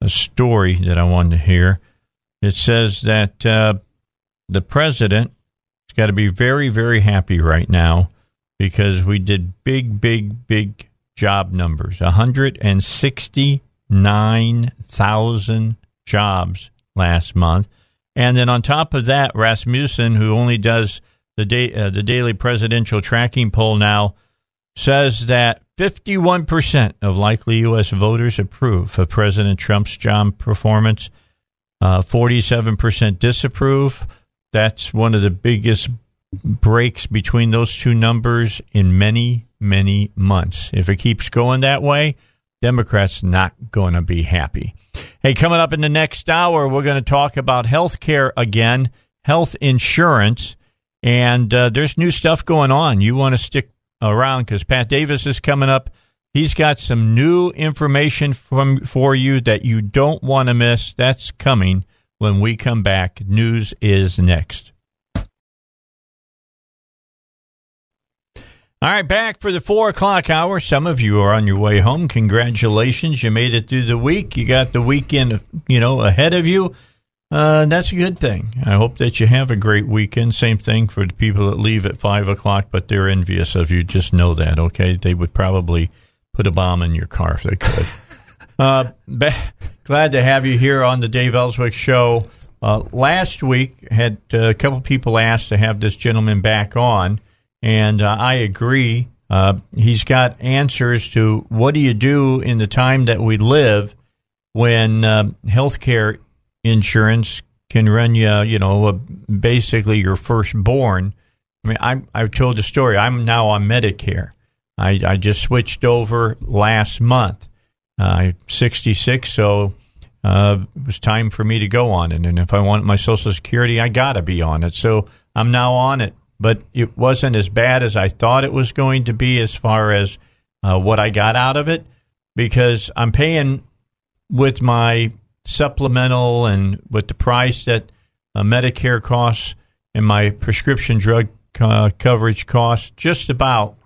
a story that I wanted to hear. It says that uh, the president has got to be very, very happy right now because we did big, big, big job numbers 169,000 jobs last month. And then on top of that, Rasmussen, who only does the, da- uh, the daily presidential tracking poll now, says that 51% of likely U.S. voters approve of President Trump's job performance, uh, 47% disapprove. That's one of the biggest breaks between those two numbers in many, many months. If it keeps going that way, Democrats not going to be happy. Hey, coming up in the next hour, we're going to talk about health care again, health insurance, and uh, there's new stuff going on. You want to stick around because Pat Davis is coming up. He's got some new information from for you that you don't want to miss. That's coming when we come back. News is next. All right, back for the four o'clock hour. Some of you are on your way home. Congratulations, you made it through the week. You got the weekend, you know, ahead of you. Uh, that's a good thing. I hope that you have a great weekend. Same thing for the people that leave at five o'clock, but they're envious of you. Just know that, okay? They would probably put a bomb in your car if they could. uh, be- glad to have you here on the Dave Elswick Show. Uh, last week, had uh, a couple people asked to have this gentleman back on, and uh, I agree. Uh, he's got answers to what do you do in the time that we live when um, healthcare insurance can run you, you know, uh, basically your firstborn. I mean, I I've told the story. I'm now on Medicare. I, I just switched over last month. Uh, I'm 66, so uh, it was time for me to go on it. And if I want my Social Security, I got to be on it. So I'm now on it. But it wasn't as bad as I thought it was going to be as far as uh, what I got out of it because I'm paying with my supplemental and with the price that uh, Medicare costs and my prescription drug uh, coverage costs just about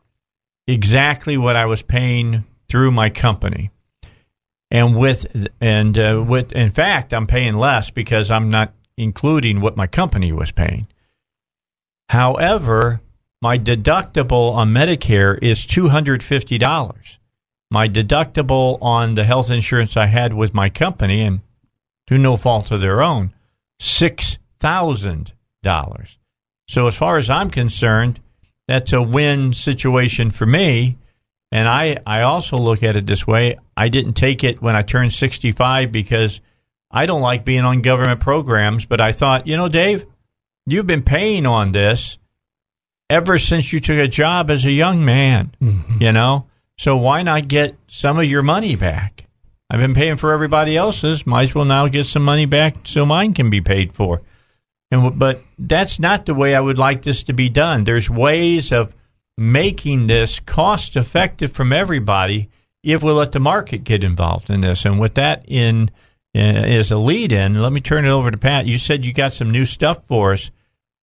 exactly what I was paying through my company. And with and uh, with in fact, I'm paying less because I'm not including what my company was paying. However, my deductible on Medicare is $250. My deductible on the health insurance I had with my company, and to no fault of their own, $6,000. So, as far as I'm concerned, that's a win situation for me. And I, I also look at it this way I didn't take it when I turned 65 because I don't like being on government programs, but I thought, you know, Dave, you've been paying on this ever since you took a job as a young man, mm-hmm. you know? So why not get some of your money back? I've been paying for everybody else's. Might as well now get some money back so mine can be paid for. And but that's not the way I would like this to be done. There's ways of making this cost effective from everybody if we let the market get involved in this. And with that in uh, as a lead in, let me turn it over to Pat. You said you got some new stuff for us.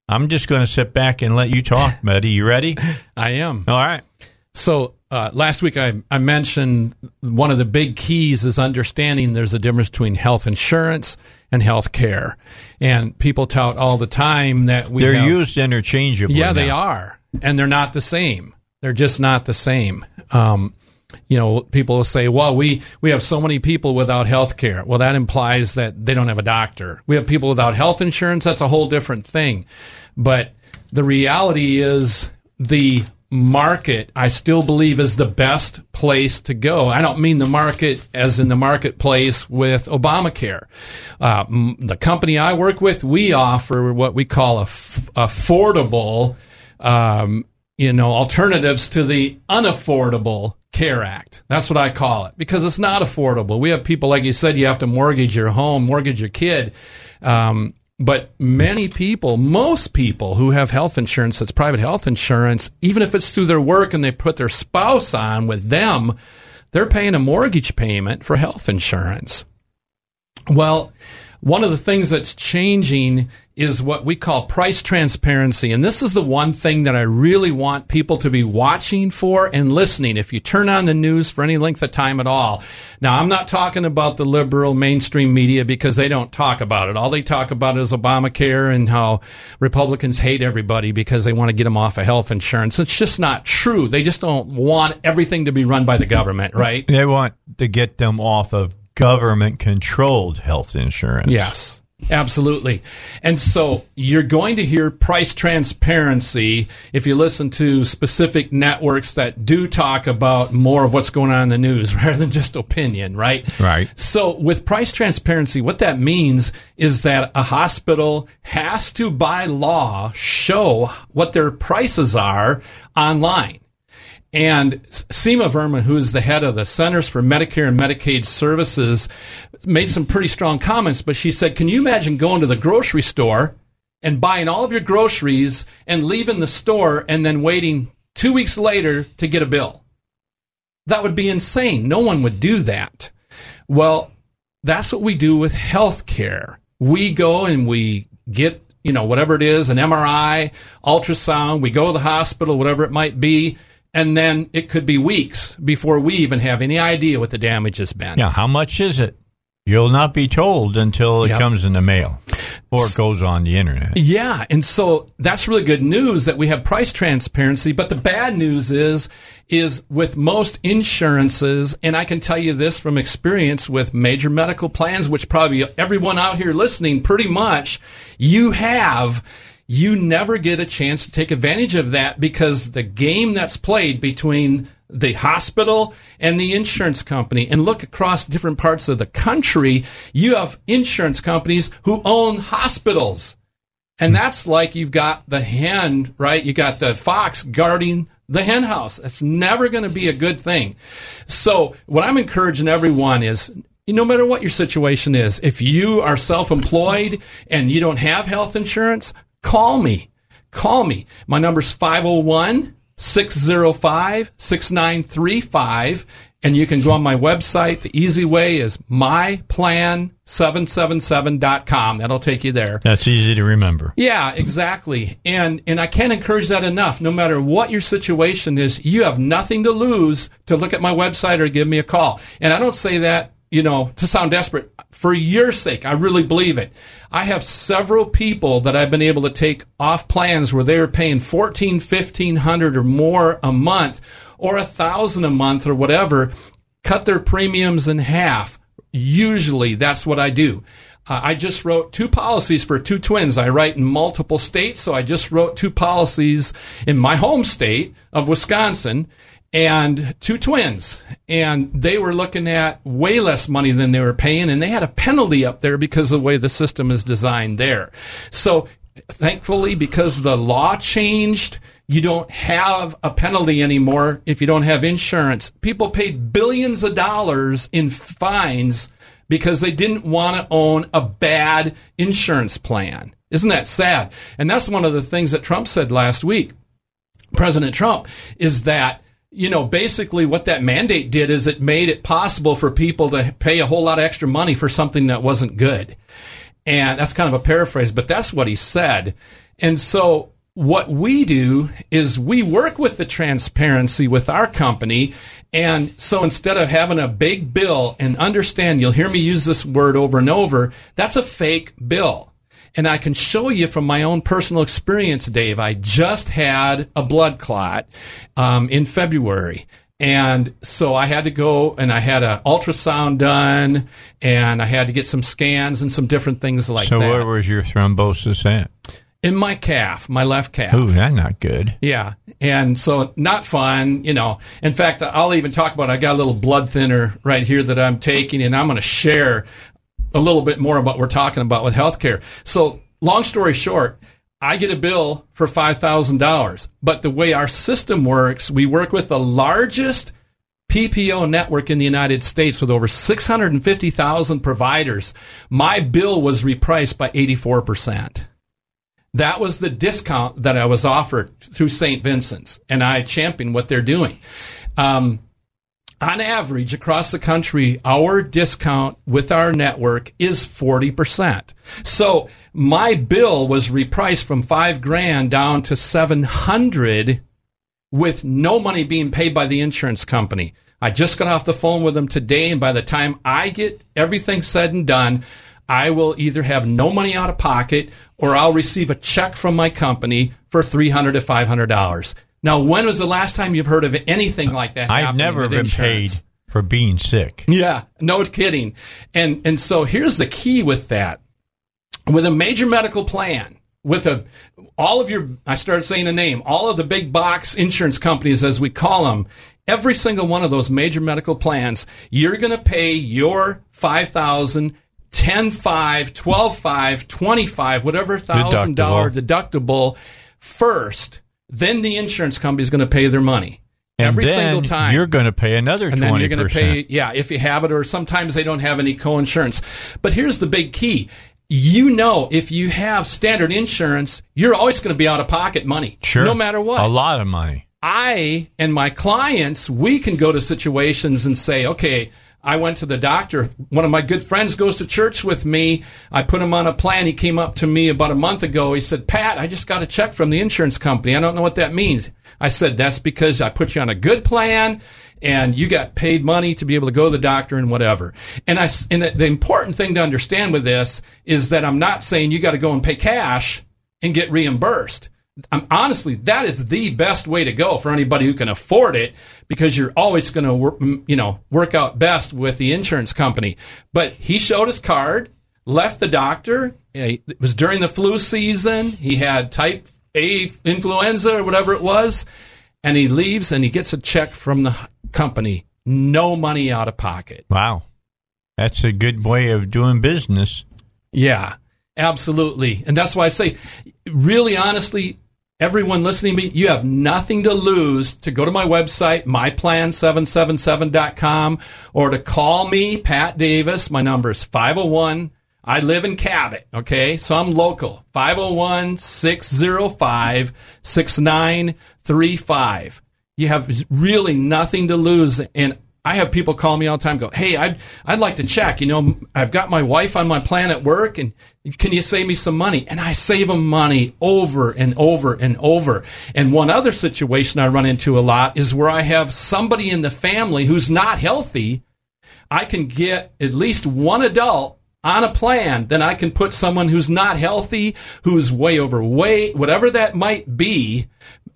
I'm just going to sit back and let you talk, buddy. You ready? I am. All right. So uh, last week I, I mentioned one of the big keys is understanding there's a difference between health insurance and health care. And people tout all the time that we They're have, used interchangeably. Yeah, now. they are. And they're not the same. They're just not the same. Um, you know, people will say, well, we, we have so many people without health care. Well, that implies that they don't have a doctor. We have people without health insurance. That's a whole different thing. But the reality is the market, I still believe, is the best place to go. I don't mean the market as in the marketplace with Obamacare. Uh, the company I work with, we offer what we call affordable, um, you know, alternatives to the unaffordable Care Act. That's what I call it because it's not affordable. We have people, like you said, you have to mortgage your home, mortgage your kid. Um, but many people, most people who have health insurance that's private health insurance, even if it's through their work and they put their spouse on with them, they're paying a mortgage payment for health insurance. Well, one of the things that's changing is what we call price transparency. And this is the one thing that I really want people to be watching for and listening if you turn on the news for any length of time at all. Now, I'm not talking about the liberal mainstream media because they don't talk about it. All they talk about is Obamacare and how Republicans hate everybody because they want to get them off of health insurance. It's just not true. They just don't want everything to be run by the government, right? They want to get them off of government controlled health insurance. Yes. Absolutely. And so you're going to hear price transparency if you listen to specific networks that do talk about more of what's going on in the news rather than just opinion, right? Right. So with price transparency, what that means is that a hospital has to by law show what their prices are online. And Seema Verma, who is the head of the Centers for Medicare and Medicaid Services, made some pretty strong comments. But she said, Can you imagine going to the grocery store and buying all of your groceries and leaving the store and then waiting two weeks later to get a bill? That would be insane. No one would do that. Well, that's what we do with health care. We go and we get, you know, whatever it is, an MRI, ultrasound, we go to the hospital, whatever it might be and then it could be weeks before we even have any idea what the damage has been. Yeah, how much is it? You'll not be told until it yep. comes in the mail or it goes on the internet. Yeah, and so that's really good news that we have price transparency, but the bad news is is with most insurances and I can tell you this from experience with major medical plans which probably everyone out here listening pretty much you have you never get a chance to take advantage of that because the game that's played between the hospital and the insurance company and look across different parts of the country, you have insurance companies who own hospitals. And hmm. that's like you've got the hen, right? You got the fox guarding the hen house. That's never going to be a good thing. So what I'm encouraging everyone is no matter what your situation is, if you are self-employed and you don't have health insurance, call me. Call me. My number's 501 605 6935. And you can go on my website. The easy way is myplan777.com. That'll take you there. That's easy to remember. Yeah, exactly. And and I can't encourage that enough. No matter what your situation is, you have nothing to lose to look at my website or give me a call. And I don't say that you know, to sound desperate. For your sake, I really believe it. I have several people that I've been able to take off plans where they are paying fourteen, fifteen hundred or more a month, or a thousand a month or whatever, cut their premiums in half. Usually, that's what I do. Uh, I just wrote two policies for two twins. I write in multiple states, so I just wrote two policies in my home state of Wisconsin and two twins. And they were looking at way less money than they were paying, and they had a penalty up there because of the way the system is designed there. So thankfully, because the law changed, you don't have a penalty anymore if you don't have insurance. People paid billions of dollars in fines because they didn't want to own a bad insurance plan. Isn't that sad? And that's one of the things that Trump said last week. President Trump is that you know, basically what that mandate did is it made it possible for people to pay a whole lot of extra money for something that wasn't good. And that's kind of a paraphrase, but that's what he said. And so what we do is we work with the transparency with our company. And so instead of having a big bill and understand, you'll hear me use this word over and over, that's a fake bill. And I can show you from my own personal experience, Dave. I just had a blood clot um, in February. And so I had to go and I had an ultrasound done and I had to get some scans and some different things like so that. So where was your thrombosis at? In my calf, my left calf. Ooh, that's not good. Yeah. And so not fun, you know. In fact, I'll even talk about I got a little blood thinner right here that I'm taking and I'm going to share a little bit more about what we're talking about with healthcare. So, long story short, I get a bill for $5,000. But the way our system works, we work with the largest PPO network in the United States with over 650,000 providers. My bill was repriced by 84%. That was the discount that I was offered through St. Vincent's, and I champion what they're doing. Um, on average across the country, our discount with our network is 40%. So my bill was repriced from five grand down to 700 with no money being paid by the insurance company. I just got off the phone with them today, and by the time I get everything said and done, I will either have no money out of pocket or I'll receive a check from my company for 300 to $500. Now, when was the last time you've heard of anything like that? I've never been insurance? paid for being sick. Yeah, no kidding. And and so here's the key with that. With a major medical plan, with a all of your I started saying a name, all of the big box insurance companies as we call them, every single one of those major medical plans, you're going to pay your 5000 10 5 12 5 25 whatever thousand dollar deductible first then the insurance company is going to pay their money. And Every single time. You're going to pay another and 20%. then you're going to pay, yeah, if you have it, or sometimes they don't have any co-insurance. But here's the big key. You know, if you have standard insurance, you're always going to be out of pocket money. Sure. No matter what. A lot of money. I and my clients, we can go to situations and say, okay, I went to the doctor. One of my good friends goes to church with me. I put him on a plan. He came up to me about a month ago. He said, Pat, I just got a check from the insurance company. I don't know what that means. I said, that's because I put you on a good plan and you got paid money to be able to go to the doctor and whatever. And I, and the important thing to understand with this is that I'm not saying you got to go and pay cash and get reimbursed. I'm, honestly, that is the best way to go for anybody who can afford it because you're always going to, you know, work out best with the insurance company. But he showed his card, left the doctor, eh, it was during the flu season. He had type A influenza or whatever it was, and he leaves and he gets a check from the company, no money out of pocket. Wow. That's a good way of doing business. Yeah, absolutely. And that's why I say, really honestly, everyone listening to me, you have nothing to lose to go to my website, myplan777.com, or to call me, Pat Davis. My number is 501- I live in Cabot, okay? So I'm local. 501 605 6935. You have really nothing to lose. And I have people call me all the time go, Hey, I'd, I'd like to check. You know, I've got my wife on my plan at work and can you save me some money? And I save them money over and over and over. And one other situation I run into a lot is where I have somebody in the family who's not healthy. I can get at least one adult on a plan, then I can put someone who's not healthy, who's way overweight, whatever that might be.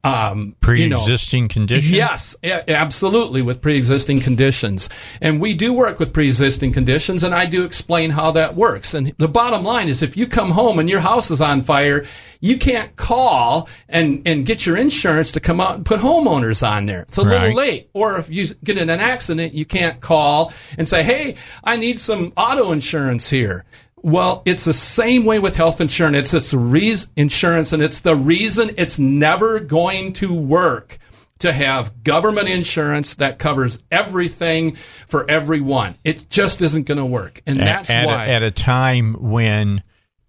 Um, pre-existing you know, conditions. Yes, absolutely, with pre-existing conditions, and we do work with pre-existing conditions, and I do explain how that works. And the bottom line is, if you come home and your house is on fire, you can't call and and get your insurance to come out and put homeowners on there. It's a right. little late. Or if you get in an accident, you can't call and say, "Hey, I need some auto insurance here." Well, it's the same way with health insurance. It's, it's reason, insurance, and it's the reason it's never going to work to have government insurance that covers everything for everyone. It just isn't going to work, and that's at, why. A, at a time when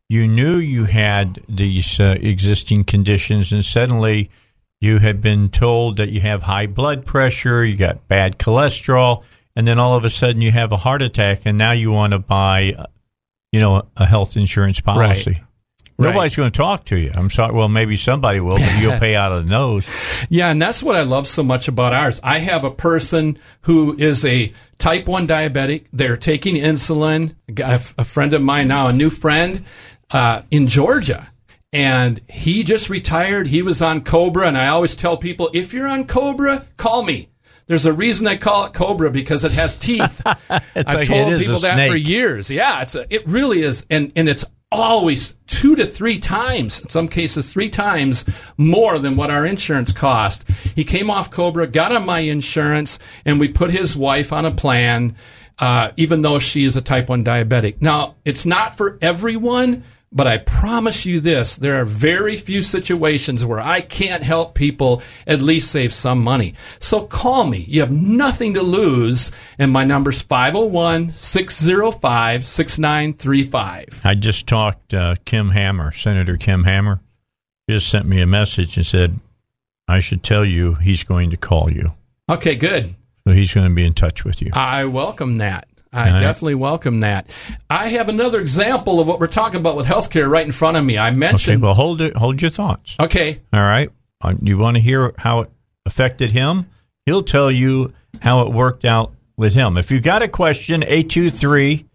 you knew you had these uh, existing conditions, and suddenly you had been told that you have high blood pressure, you got bad cholesterol, and then all of a sudden you have a heart attack, and now you want to buy you know, a health insurance policy. Right. Nobody's going to talk to you. I'm sorry. Well, maybe somebody will, but you'll pay out of the nose. Yeah, and that's what I love so much about ours. I have a person who is a type 1 diabetic. They're taking insulin. A friend of mine now, a new friend uh, in Georgia. And he just retired. He was on Cobra. And I always tell people if you're on Cobra, call me. There's a reason I call it cobra because it has teeth. I've like told people that snake. for years. Yeah, it's a, it really is, and and it's always two to three times, in some cases three times more than what our insurance cost. He came off Cobra, got on my insurance, and we put his wife on a plan, uh, even though she is a type one diabetic. Now it's not for everyone but I promise you this there are very few situations where I can't help people at least save some money. So call me. You have nothing to lose. And my number's 501 605 6935. I just talked uh, Kim Hammer, Senator Kim Hammer. just sent me a message and said, I should tell you he's going to call you. Okay, good. So he's going to be in touch with you. I welcome that. I right. definitely welcome that. I have another example of what we're talking about with healthcare right in front of me. I mentioned. Okay, well, hold it. Hold your thoughts. Okay. All right. Uh, you want to hear how it affected him? He'll tell you how it worked out with him. If you've got a question, 823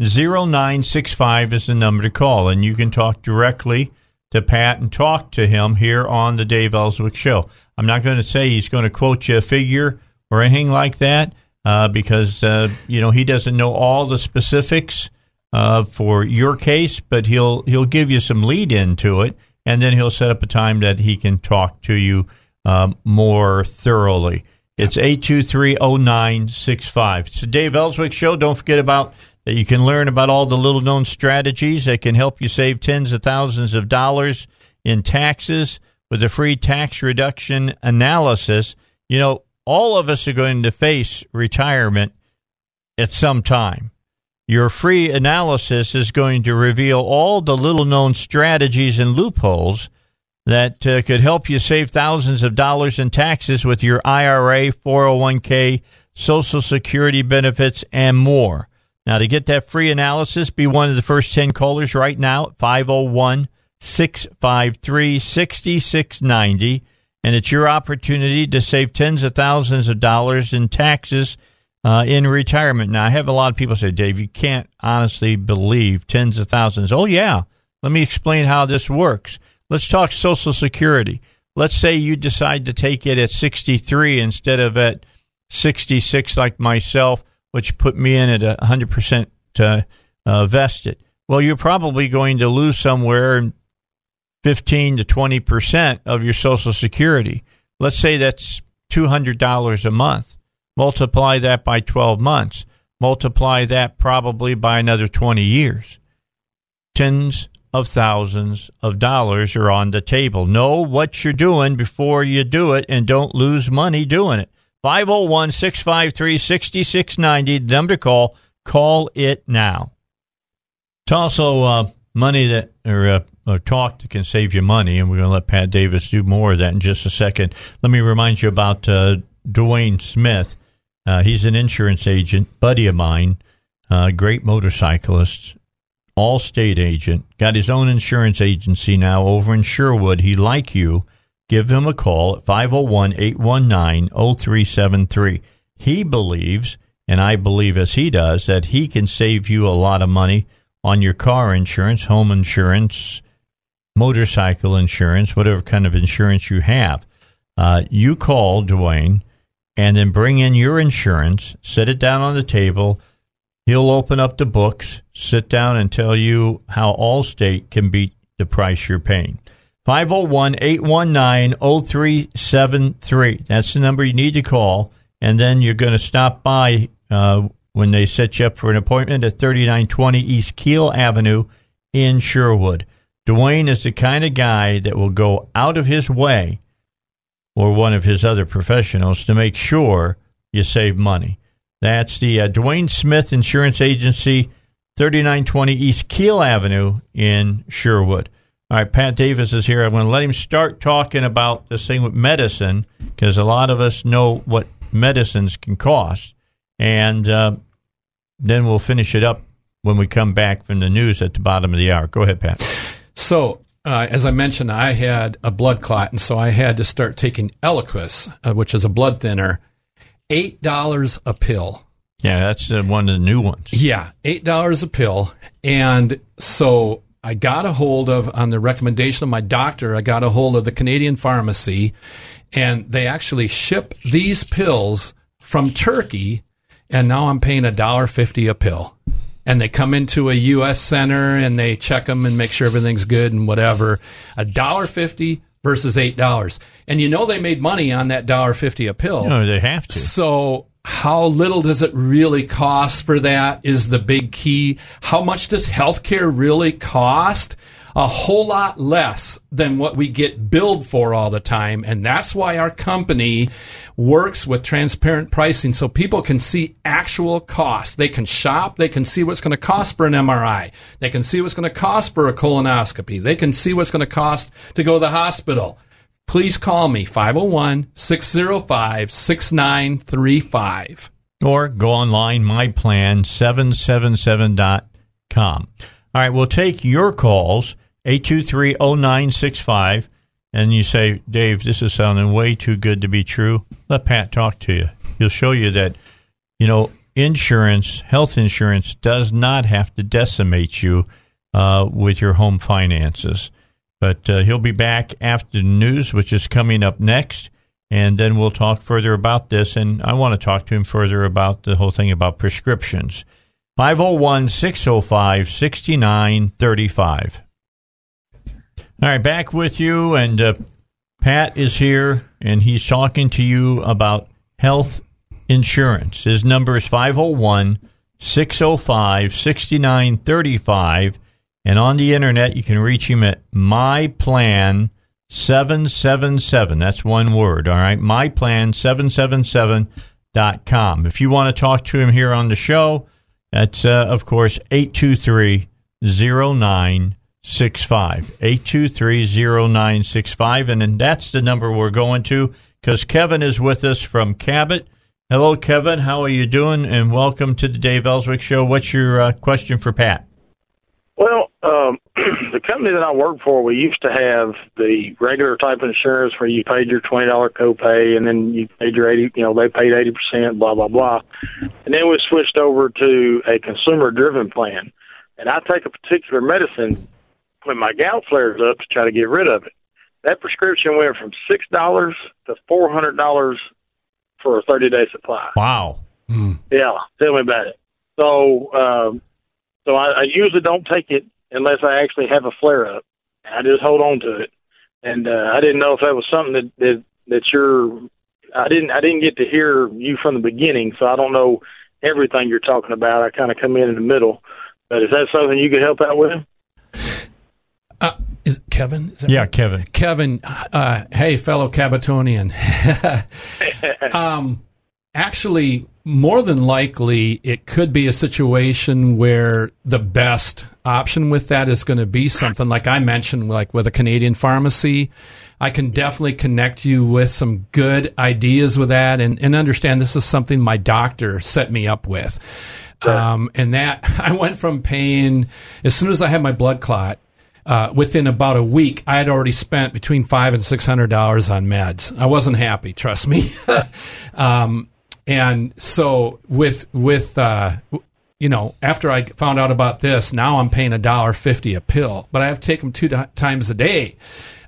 0965 is the number to call, and you can talk directly to Pat and talk to him here on the Dave Elswick Show. I'm not going to say he's going to quote you a figure or anything like that uh, because uh, you know he doesn't know all the specifics uh, for your case, but he'll he'll give you some lead into it, and then he'll set up a time that he can talk to you um, more thoroughly. It's eight two three zero nine six five. It's the Dave Elswick Show. Don't forget about that. You can learn about all the little known strategies that can help you save tens of thousands of dollars in taxes with a free tax reduction analysis. You know, all of us are going to face retirement at some time. Your free analysis is going to reveal all the little known strategies and loopholes that uh, could help you save thousands of dollars in taxes with your IRA, 401k, Social Security benefits, and more. Now, to get that free analysis, be one of the first 10 callers right now at 501 653 6690 and it's your opportunity to save tens of thousands of dollars in taxes uh, in retirement. Now, I have a lot of people say, Dave, you can't honestly believe tens of thousands. Oh, yeah. Let me explain how this works. Let's talk Social Security. Let's say you decide to take it at 63 instead of at 66, like myself, which put me in at 100% uh, uh, vested. well, you're probably going to lose somewhere 15 to 20 percent of your Social Security. Let's say that's $200 a month. Multiply that by 12 months. Multiply that probably by another 20 years. Tens of thousands of dollars are on the table. Know what you're doing before you do it and don't lose money doing it. 501 653 6690, number to call. Call it now. It's also uh, money that, or, uh, or talk that can save you money, and we're going to let Pat Davis do more of that in just a second. Let me remind you about uh, Dwayne Smith. Uh, he's an insurance agent, buddy of mine, uh, great motorcyclist, Allstate agent, got his own insurance agency now over in Sherwood. He like you. Give him a call at 501 819 0373. He believes, and I believe as he does, that he can save you a lot of money on your car insurance, home insurance, motorcycle insurance, whatever kind of insurance you have. Uh, you call Dwayne and then bring in your insurance, set it down on the table. He'll open up the books, sit down, and tell you how Allstate can beat the price you're paying. 501 819 0373. That's the number you need to call. And then you're going to stop by uh, when they set you up for an appointment at 3920 East Kiehl Avenue in Sherwood. Dwayne is the kind of guy that will go out of his way or one of his other professionals to make sure you save money. That's the uh, Dwayne Smith Insurance Agency, 3920 East Kiehl Avenue in Sherwood. All right, Pat Davis is here. I'm going to let him start talking about this thing with medicine because a lot of us know what medicines can cost. And uh, then we'll finish it up when we come back from the news at the bottom of the hour. Go ahead, Pat. So, uh, as I mentioned, I had a blood clot, and so I had to start taking Eliquis, uh, which is a blood thinner, eight dollars a pill. Yeah, that's one of the new ones. Yeah, eight dollars a pill, and so I got a hold of on the recommendation of my doctor. I got a hold of the Canadian pharmacy, and they actually ship these pills from Turkey, and now I'm paying a dollar fifty a pill and they come into a U.S. center and they check them and make sure everything's good and whatever. A dollar fifty versus eight dollars, and you know they made money on that dollar fifty a pill. No, they have to. So how little does it really cost for that is the big key. How much does healthcare really cost? A whole lot less than what we get billed for all the time. And that's why our company works with transparent pricing so people can see actual costs. They can shop. They can see what's going to cost for an MRI. They can see what's going to cost for a colonoscopy. They can see what's going to cost to go to the hospital please call me 501 605 6935. Or go online, myplan777.com. All right, we'll take your calls, 823 0965. And you say, Dave, this is sounding way too good to be true. Let Pat talk to you. He'll show you that, you know, insurance, health insurance, does not have to decimate you uh, with your home finances. But uh, he'll be back after the news, which is coming up next. And then we'll talk further about this. And I want to talk to him further about the whole thing about prescriptions. 501 605 6935. All right, back with you. And uh, Pat is here, and he's talking to you about health insurance. His number is 501 605 6935. And on the internet, you can reach him at myplan777. That's one word, all right? Myplan777.com. If you want to talk to him here on the show, that's, uh, of course, 823 0965. 823 0965. And then that's the number we're going to because Kevin is with us from Cabot. Hello, Kevin. How are you doing? And welcome to the Dave Elswick Show. What's your uh, question for Pat? Well, um, the company that I work for, we used to have the regular type of insurance where you paid your twenty dollar copay, and then you paid your eighty. You know, they paid eighty percent, blah blah blah, and then we switched over to a consumer driven plan. And I take a particular medicine when my gout flares up to try to get rid of it. That prescription went from six dollars to four hundred dollars for a thirty day supply. Wow. Yeah, tell me about it. So um, So I, I usually don't take it unless I actually have a flare up. I just hold on to it, and uh, I didn't know if that was something that that that you're. I didn't I didn't get to hear you from the beginning, so I don't know everything you're talking about. I kind of come in in the middle, but is that something you could help out with? Uh, is it Kevin? Is that Yeah, right? Kevin. Kevin, uh, hey, fellow Cabatonian. um, actually, more than likely, it could be a situation where the best option with that is going to be something like I mentioned, like with a Canadian pharmacy. I can definitely connect you with some good ideas with that and, and understand this is something my doctor set me up with. Um, and that I went from paying as soon as I had my blood clot, uh, within about a week, I had already spent between five and six hundred dollars on meds. I wasn't happy, trust me. um, and so with with uh, you know, after I found out about this, now I'm paying a dollar fifty a pill, but I have to take them two times a day.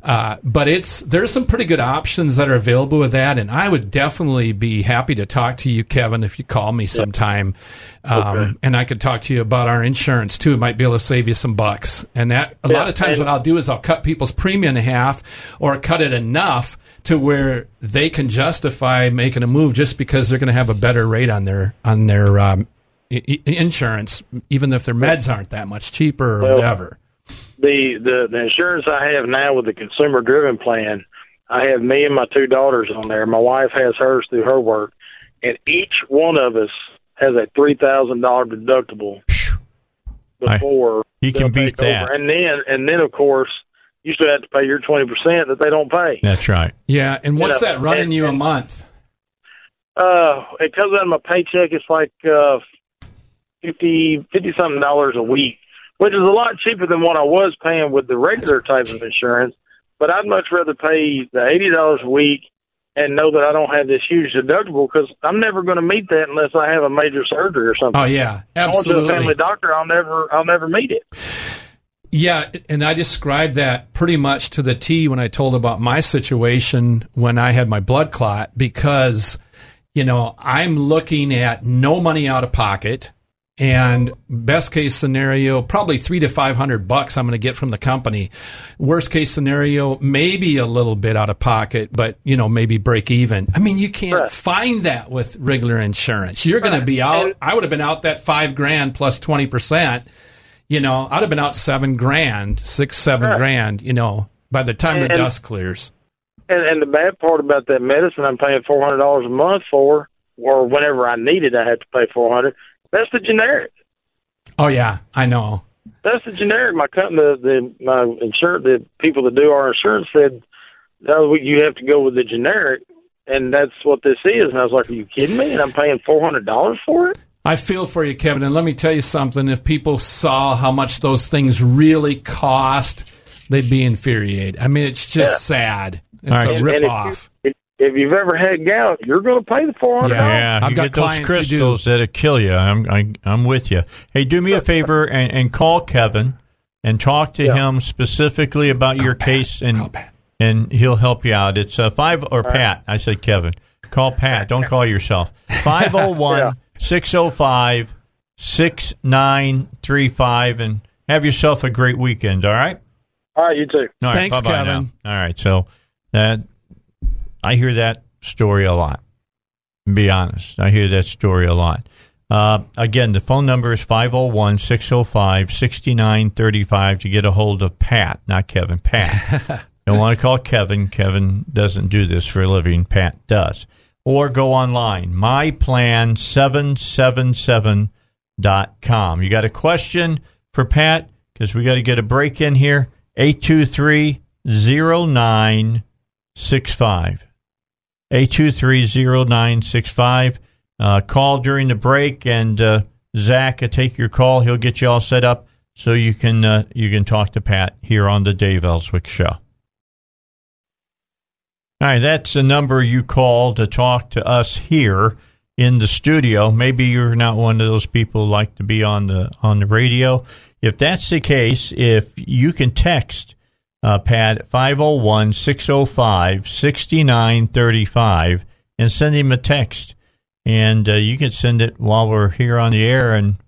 Uh, but it's there's some pretty good options that are available with that, and I would definitely be happy to talk to you, Kevin, if you call me sometime, um, Okay. and I could talk to you about our insurance too. It might be able to save you some bucks. And that a lot of times, what I'll do is I'll cut people's premium in half, or cut it enough to where they can justify making a move just because they're going to have a better rate on their on their um, i- insurance, even if their meds aren't that much cheaper or Well, whatever. The the the insurance I have now with the consumer driven plan, I have me and my two daughters on there. My wife has hers through her work, and each one of us has a three thousand dollar deductible I- before he can beat that. over. And then and then of course you still have to pay your twenty percent that they don't pay. That's right. Yeah, and what's know, that running and- you a month? Uh, it comes out of my paycheck. It's like uh, fifty fifty something dollars a week, which is a lot cheaper than what I was paying with the regular type of insurance. But I'd much rather pay the eighty dollars a week and know that I don't have this huge deductible because I'm never going to meet that unless I have a major surgery or something. Oh yeah, absolutely. I went to a family doctor. I'll never I'll never meet it. Yeah, and I described that pretty much to the T when I told about my situation when I had my blood clot because, you know, I'm looking at no money out of pocket and best case scenario, probably three to five hundred bucks I'm going to get from the company. Worst case scenario, maybe a little bit out of pocket, but you know, maybe break even. I mean, you can't Right. find that with regular insurance. You're going to be out. And- I would have been out that five grand plus twenty percent you know, I'd have been out seven grand, six, seven Right. grand, you know, by the time the dust clears. And, and the bad part about that medicine I'm paying four hundred dollars a month for, or whenever I need it, I have to pay four hundred. That's the generic. Oh yeah, I know. That's the generic. My company, the, the my insurance, the people that do our insurance said, no, you have to go with the generic, and that's what this is. And I was like, are you kidding me? And I'm paying four hundred dollars for it. I feel for you, Kevin. And let me tell you something. If people saw how much those things really cost, they'd be infuriated. I mean, it's just Yeah. sad. It's All right. a And- rip and if off. You, if, if you've ever had gout, you're going to pay the four hundred Yeah. Yeah, I've you got get those clients who do. crystals that'll kill you. I'm I, I'm with you. Hey, do me a favor and, and call Kevin and talk to Yeah. him specifically about your case, and Call and he'll help you out. It's uh, five or Pat. I said Kevin. Call Pat. Don't call yourself. 501 605 6935 and have yourself a great weekend. All right. All right, you too. All right, Thanks, Kevin. now. All right, so that I hear that story a lot. Be honest, I hear that story a lot. Uh, again, the phone number is 501 605 6935 to get a hold of Pat, not Kevin. Pat. Don't want to call Kevin. Kevin doesn't do this for a living. Pat does. Or go online, myplan777.com. You got a question for Pat? Because we got to get a break in here. 823 0965. 8230965. Uh, call during the break, and uh, Zach will take your call. He'll get you all set up so you can uh, you can talk to Pat here on the Dave Elswick Show. All right, that's the number you call to talk to us here in the studio. Maybe you're not one of those people who like to be on the on the radio. If that's the case, if you can text uh, Pat at 501 605 6935 and send him a text. And uh, you can send it while we're here on the air, and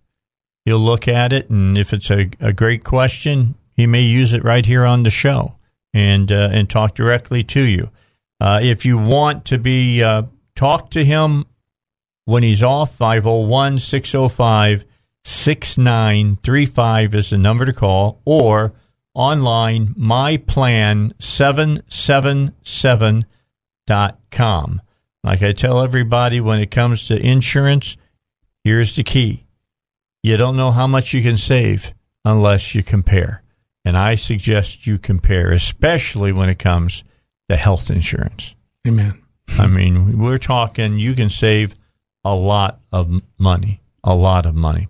He'll look at it, and if it's a, a great question, he may use it right here on the show and uh, and talk directly to you. Uh, if you want to be uh, talk to him when he's off, 501 605 6935 is the number to call, or online, myplan777.com. Like I tell everybody when it comes to insurance, here's the key you don't know how much you can save unless you compare. And I suggest you compare, especially when it comes to health insurance. Amen. I mean, we're talking you can save a lot of money, a lot of money.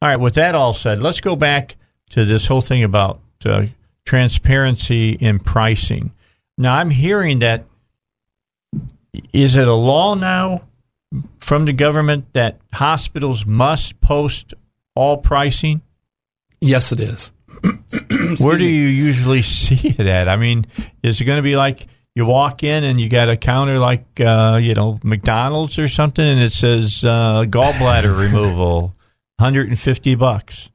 All right, with that all said, let's go back to this whole thing about uh, transparency in pricing. Now, I'm hearing that is it a law now from the government that hospitals must post all pricing? Yes, it is. Where do you usually see it at? I mean, is it going to be like you walk in and you got a counter like uh, you know McDonald's or something, and it says uh, gallbladder removal, hundred and fifty bucks?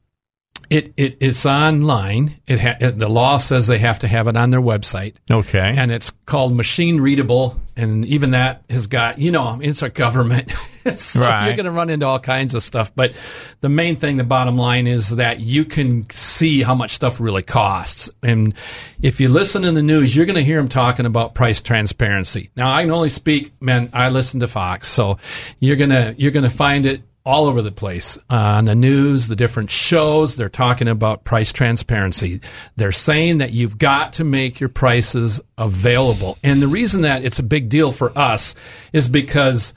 It, it it's online. It, ha- it the law says they have to have it on their website. Okay, and it's called machine readable, and even that has got you know it's a government, so Right. you're going to run into all kinds of stuff. But the main thing, the bottom line is that you can see how much stuff really costs, and if you listen in the news, you're going to hear them talking about price transparency. Now, I can only speak, man. I listen to Fox, so you're gonna you're gonna find it all over the place uh, on the news, the different shows. They're talking about price transparency. They're saying that you've got to make your prices available. And the reason that it's a big deal for us is because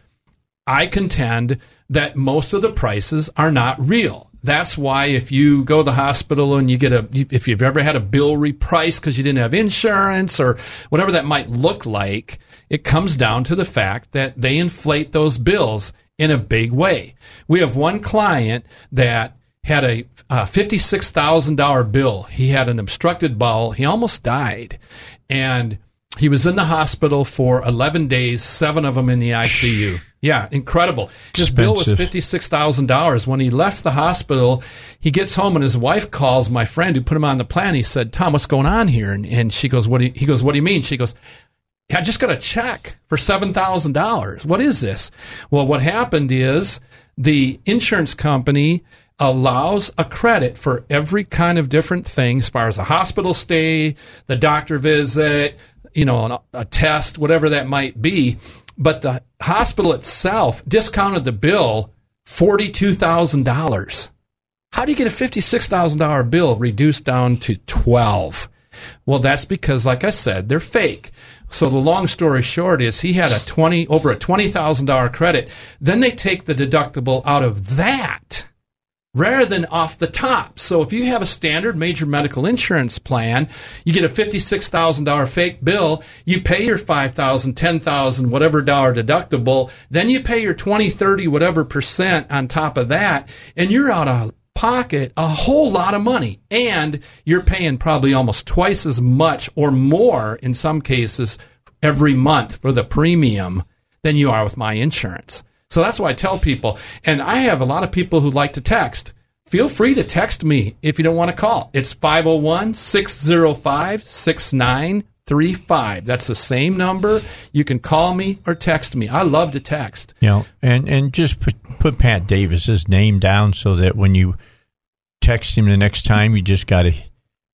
I contend that most of the prices are not real. That's why if you go to the hospital and you get a, if you've ever had a bill repriced because you didn't have insurance or whatever that might look like, it comes down to the fact that they inflate those bills in a big way. We have one client that had a uh, $56,000 bill. He had an obstructed bowel. He almost died. And he was in the hospital for 11 days, seven of them in the ICU. Yeah, incredible. His bill was $56,000. When he left the hospital, he gets home and his wife calls my friend who put him on the plan. He said, Tom, what's going on here? And, and she goes, what do you, he goes, what do you mean? She goes, I just got a check for $7,000. What is this? Well, what happened is the insurance company allows a credit for every kind of different thing as far as a hospital stay, the doctor visit, you know, a test, whatever that might be. But the hospital itself discounted the bill $42,000. How do you get a $56,000 bill reduced down to 12? Well, that's because, like I said, they're fake. So the long story short is he had a 20, over a $20,000 credit. Then they take the deductible out of that rather than off the top. So if you have a standard major medical insurance plan, you get a $56,000 fake bill, you pay your 5,000, 10,000, whatever dollar deductible, then you pay your 20, 30, whatever percent on top of that, and you're out of pocket a whole lot of money and you're paying probably almost twice as much or more in some cases every month for the premium than you are with my insurance. So that's why I tell people, and I have a lot of people who like to text. Feel free to text me if you don't want to call. It's 501 605 6935. That's the same number. You can call me or text me. I love to text. Know, and and just put, Pat Davis's name down so that when you text him the next time, you just got to,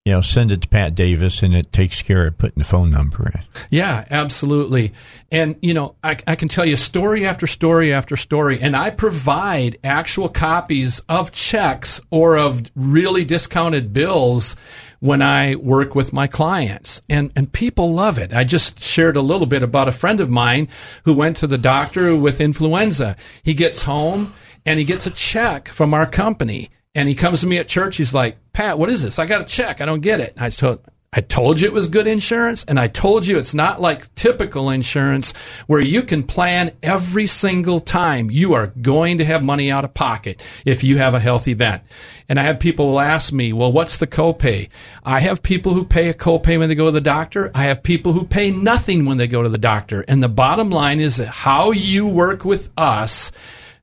you know, send it to Pat Davis, and it takes care of putting the phone number in. Yeah, absolutely. And, you know, I, I can tell you story after story after story, and I provide actual copies of checks or of really discounted bills when I work with my clients. And, and people love it. I just shared a little bit about a friend of mine who went to the doctor with influenza. He gets home and he gets a check from our company. And he comes to me at church. He's like, Pat, what is this? I got a check. I don't get it. I told, I told you it was good insurance, and I told you it's not like typical insurance where you can plan every single time you are going to have money out of pocket if you have a health event. And I have people ask me, well, what's the copay? I have people who pay a copay when they go to the doctor. I have people who pay nothing when they go to the doctor. And the bottom line is how you work with us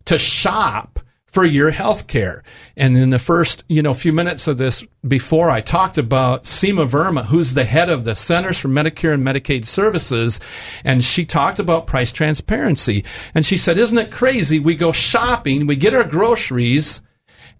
to shop for your health care. And in the first, you know, few minutes of this before I talked about Seema Verma, who's the head of the Centers for Medicare and Medicaid Services, and she talked about price transparency. And she said, "Isn't it crazy? We go shopping, we get our groceries,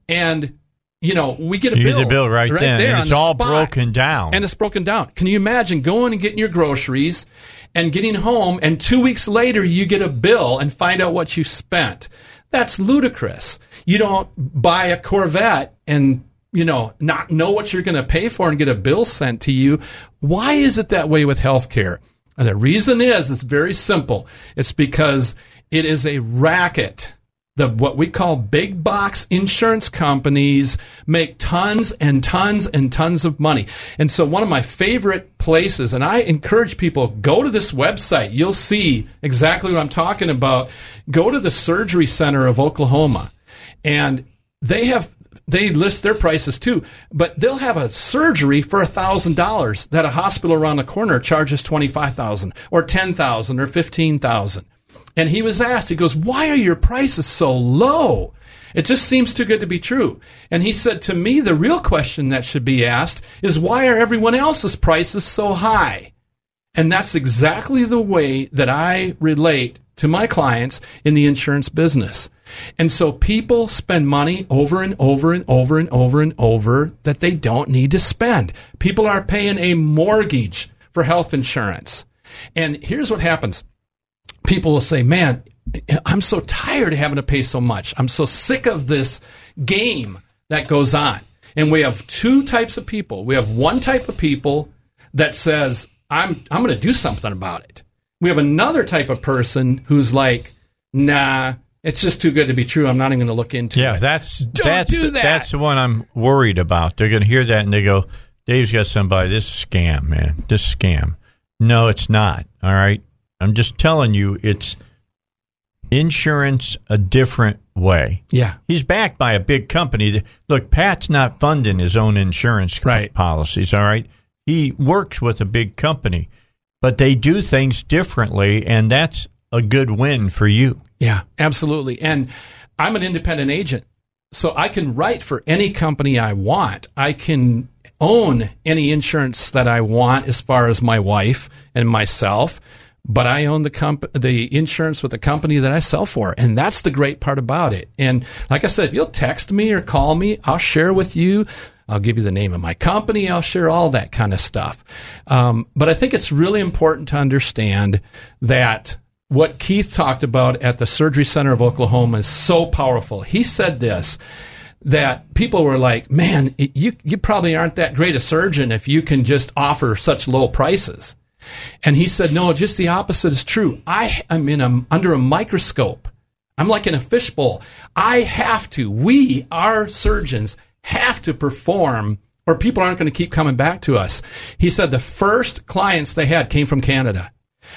and you know, we get a You bill, get the bill right then, there and it's the all spot. broken down. And it's broken down. Can you imagine going and getting your groceries and getting home, and two weeks later you get a bill and find out what you spent? That's ludicrous. You don't buy a Corvette and you know not know what you're going to pay for and get a bill sent to you. Why is it that way with healthcare? And the reason is it's very simple. It's because it is a racket the what we call big box insurance companies make tons and tons and tons of money. And so one of my favorite places and I encourage people go to this website. You'll see exactly what I'm talking about. Go to the Surgery Center of Oklahoma and they have they list their prices too, but they'll have a surgery for thousand dollars that a hospital around the corner charges twenty five thousand or ten thousand or fifteen thousand. And he was asked, he goes, Why are your prices so low? It just seems too good to be true. And he said, To me, the real question that should be asked is why are everyone else's prices so high? And that's exactly the way that I relate to my clients in the insurance business. And so people spend money over and over and over and over and over that they don't need to spend. People are paying a mortgage for health insurance. And here's what happens people will say, Man, I'm so tired of having to pay so much. I'm so sick of this game that goes on. And we have two types of people. We have one type of people that says, I'm, I'm going to do something about it. We have another type of person who's like, nah, it's just too good to be true. I'm not even going to look into Yeah, it. that's Don't that's do that. that's the one I'm worried about. They're going to hear that and they go, "Dave's got somebody. This is scam, man. This is scam." No, it's not. All right, I'm just telling you, it's insurance a different way. yeah. He's backed by a big company. Look, Pat's not funding his own insurance Right. policies. All right, he works with a big company, but they do things differently, and that's a good win for you. Yeah, absolutely. And I'm an independent agent, so I can write for any company I want. I can own any insurance that I want as far as my wife and myself, but I own the comp- the insurance with the company that I sell for, and that's the great part about it. And like I said, if you'll text me or call me, I'll share with you. I'll give you the name of my company. I'll share all that kind of stuff. Um, but I think it's really important to understand that what Keith talked about at the Surgery Center of Oklahoma is so powerful. He said this that people were like, "Man, you you probably aren't that great a surgeon if you can just offer such low prices." And he said, "No, just the opposite is true. I am in a under a microscope. I'm like in a fishbowl. I have to. We, our surgeons, have to perform." Or people aren't going to keep coming back to us. He said the first clients they had came from Canada.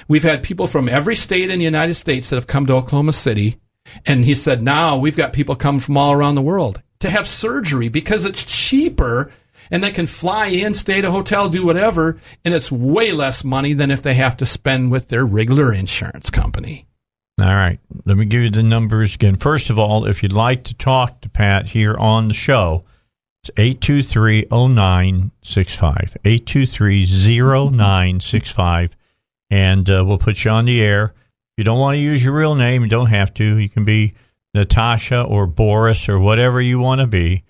We've had people from every state in the United States that have come to Oklahoma City. And he said, now we've got people come from all around the world to have surgery because it's cheaper and they can fly in, stay at a hotel, do whatever. And it's way less money than if they have to spend with their regular insurance company. All right. Let me give you the numbers again. First of all, if you'd like to talk to Pat here on the show, it's 823 0965. 823 0965. And uh, we'll put you on the air. If you don't want to use your real name, you don't have to. You can be Natasha or Boris or whatever you want to be.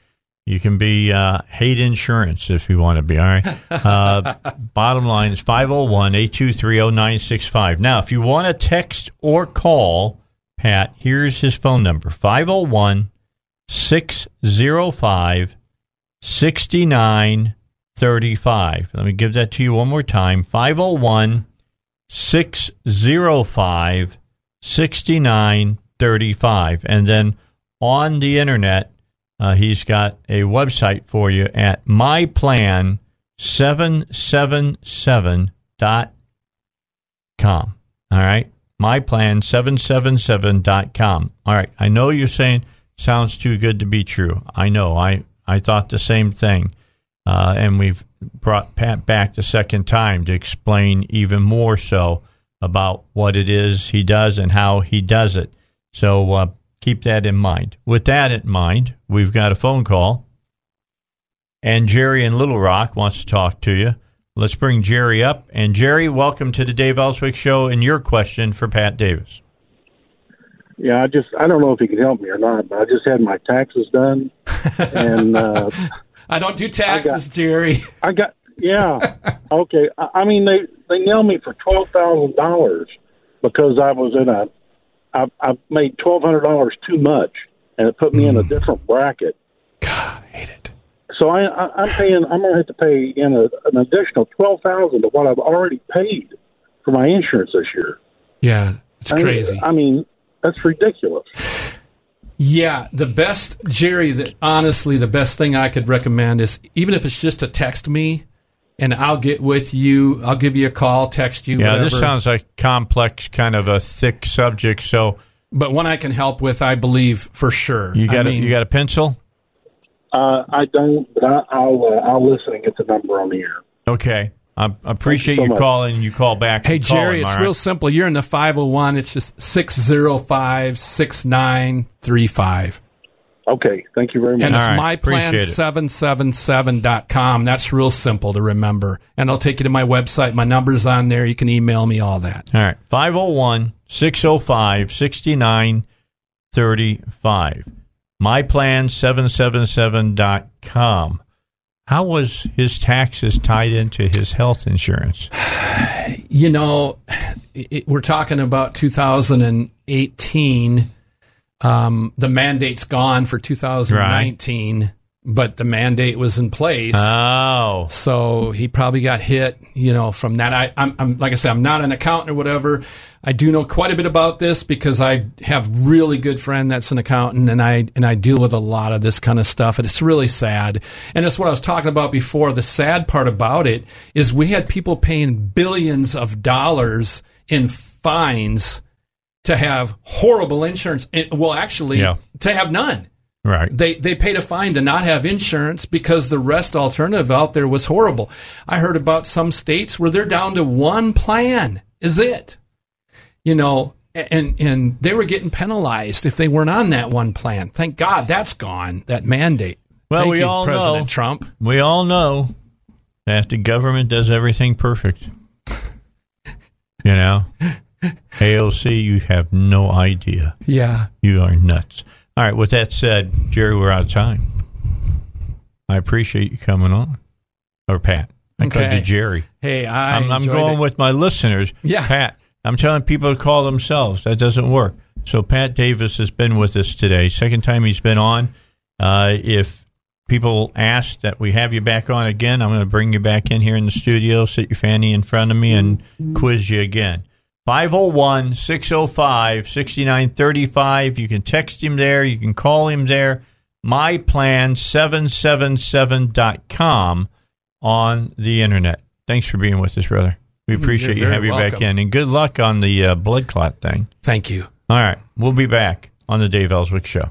You can be uh, hate insurance if you want to be. All right. Uh, bottom line is 501 823 0965. Now, if you want to text or call Pat, here's his phone number 501 605 6935. Let me give that to you one more time 501 605 6935. And then on the internet, uh, he's got a website for you at myplan777.com. All right. Myplan777.com. All right. I know you're saying sounds too good to be true. I know. I, I thought the same thing. Uh, and we've brought Pat back the second time to explain even more so about what it is he does and how he does it. So uh, keep that in mind. With that in mind, we've got a phone call, and Jerry in Little Rock wants to talk to you. Let's bring Jerry up. And Jerry, welcome to the Dave Elswick Show. And your question for Pat Davis. Yeah, I just I don't know if you can help me or not, but I just had my taxes done, and uh, I don't do taxes, Jerry. I got yeah, okay. I, I mean they they nailed me for twelve thousand dollars because I was in a I, I made twelve hundred dollars too much, and it put me in a mm. different bracket. God, I hate it. So I, I I'm paying I'm gonna have to pay in a, an additional twelve thousand to what I've already paid for my insurance this year. Yeah, it's I mean- crazy. I mean, that's ridiculous. Yeah, the best, Jerry, That honestly, the best thing I could recommend is even if it's just to text me and I'll get with you, I'll give you a call, text you. Yeah, whatever. this sounds like complex, kind of a thick subject. So But one I can help with, I believe for sure. you got I a, mean, you got a pencil? Uh, I don't, but I, I'll uh, I'll listen and get the number on the air. Okay. I I appreciate so you calling. and You call back. Hey, call Jerry, him, it's all real right? simple. You're in the 501. It's just 605 6935. Okay, thank you very much. And it's All right, appreciate it. myplan777.com. That's real simple to remember. And I'll take you to my website. My number's on there. You can email me all that. All right. 501 605 6935. MyPlan777.com. How was his taxes tied into his health insurance? You know, it, we're talking about 2018. Um, the mandate's gone for 2019, but the mandate was in place. Oh. So he probably got hit, you know, from that. I, I'm, I'm, like I said, I'm not an accountant or whatever. I do know quite a bit about this because I have really good friend that's an accountant, and I and I deal with a lot of this kind of stuff, and it's really sad. And that's what I was talking about before. The sad part about it is we had people paying billions of dollars in fines to have horrible insurance. Well, actually, Yeah. to have none Right. they they paid a fine to not have insurance because the rest alternative out there was horrible. I heard about some states where they're down to one plan. Is it? You know, and and they were getting penalized if they weren't on that one plan. Thank God that's gone. That mandate. Well, Thank we you, all President know. Trump. We all know that the government does everything perfect. You know? AOC, you have no idea. Yeah. You are nuts. All right, with that said, Jerry, we're out of time. I appreciate you coming on. Or Pat. I called Okay. you Jerry. Hey, I I'm, I'm going it. with my listeners. Yeah. Pat, I'm telling people to call themselves. That doesn't work. So Pat Davis has been with us today. Second time he's been on. Uh, if people ask that we have you back on again, I'm going to bring you back in here in the studio, sit your fanny in front of me, and quiz you again. 501 605 6935. You can text him there. You can call him there. MyPlan777.com on the internet. Thanks for being with us, brother. We appreciate you having you back in. And good luck on the uh, blood clot thing. Thank you. All right. We'll be back on the Dave Elswick Show.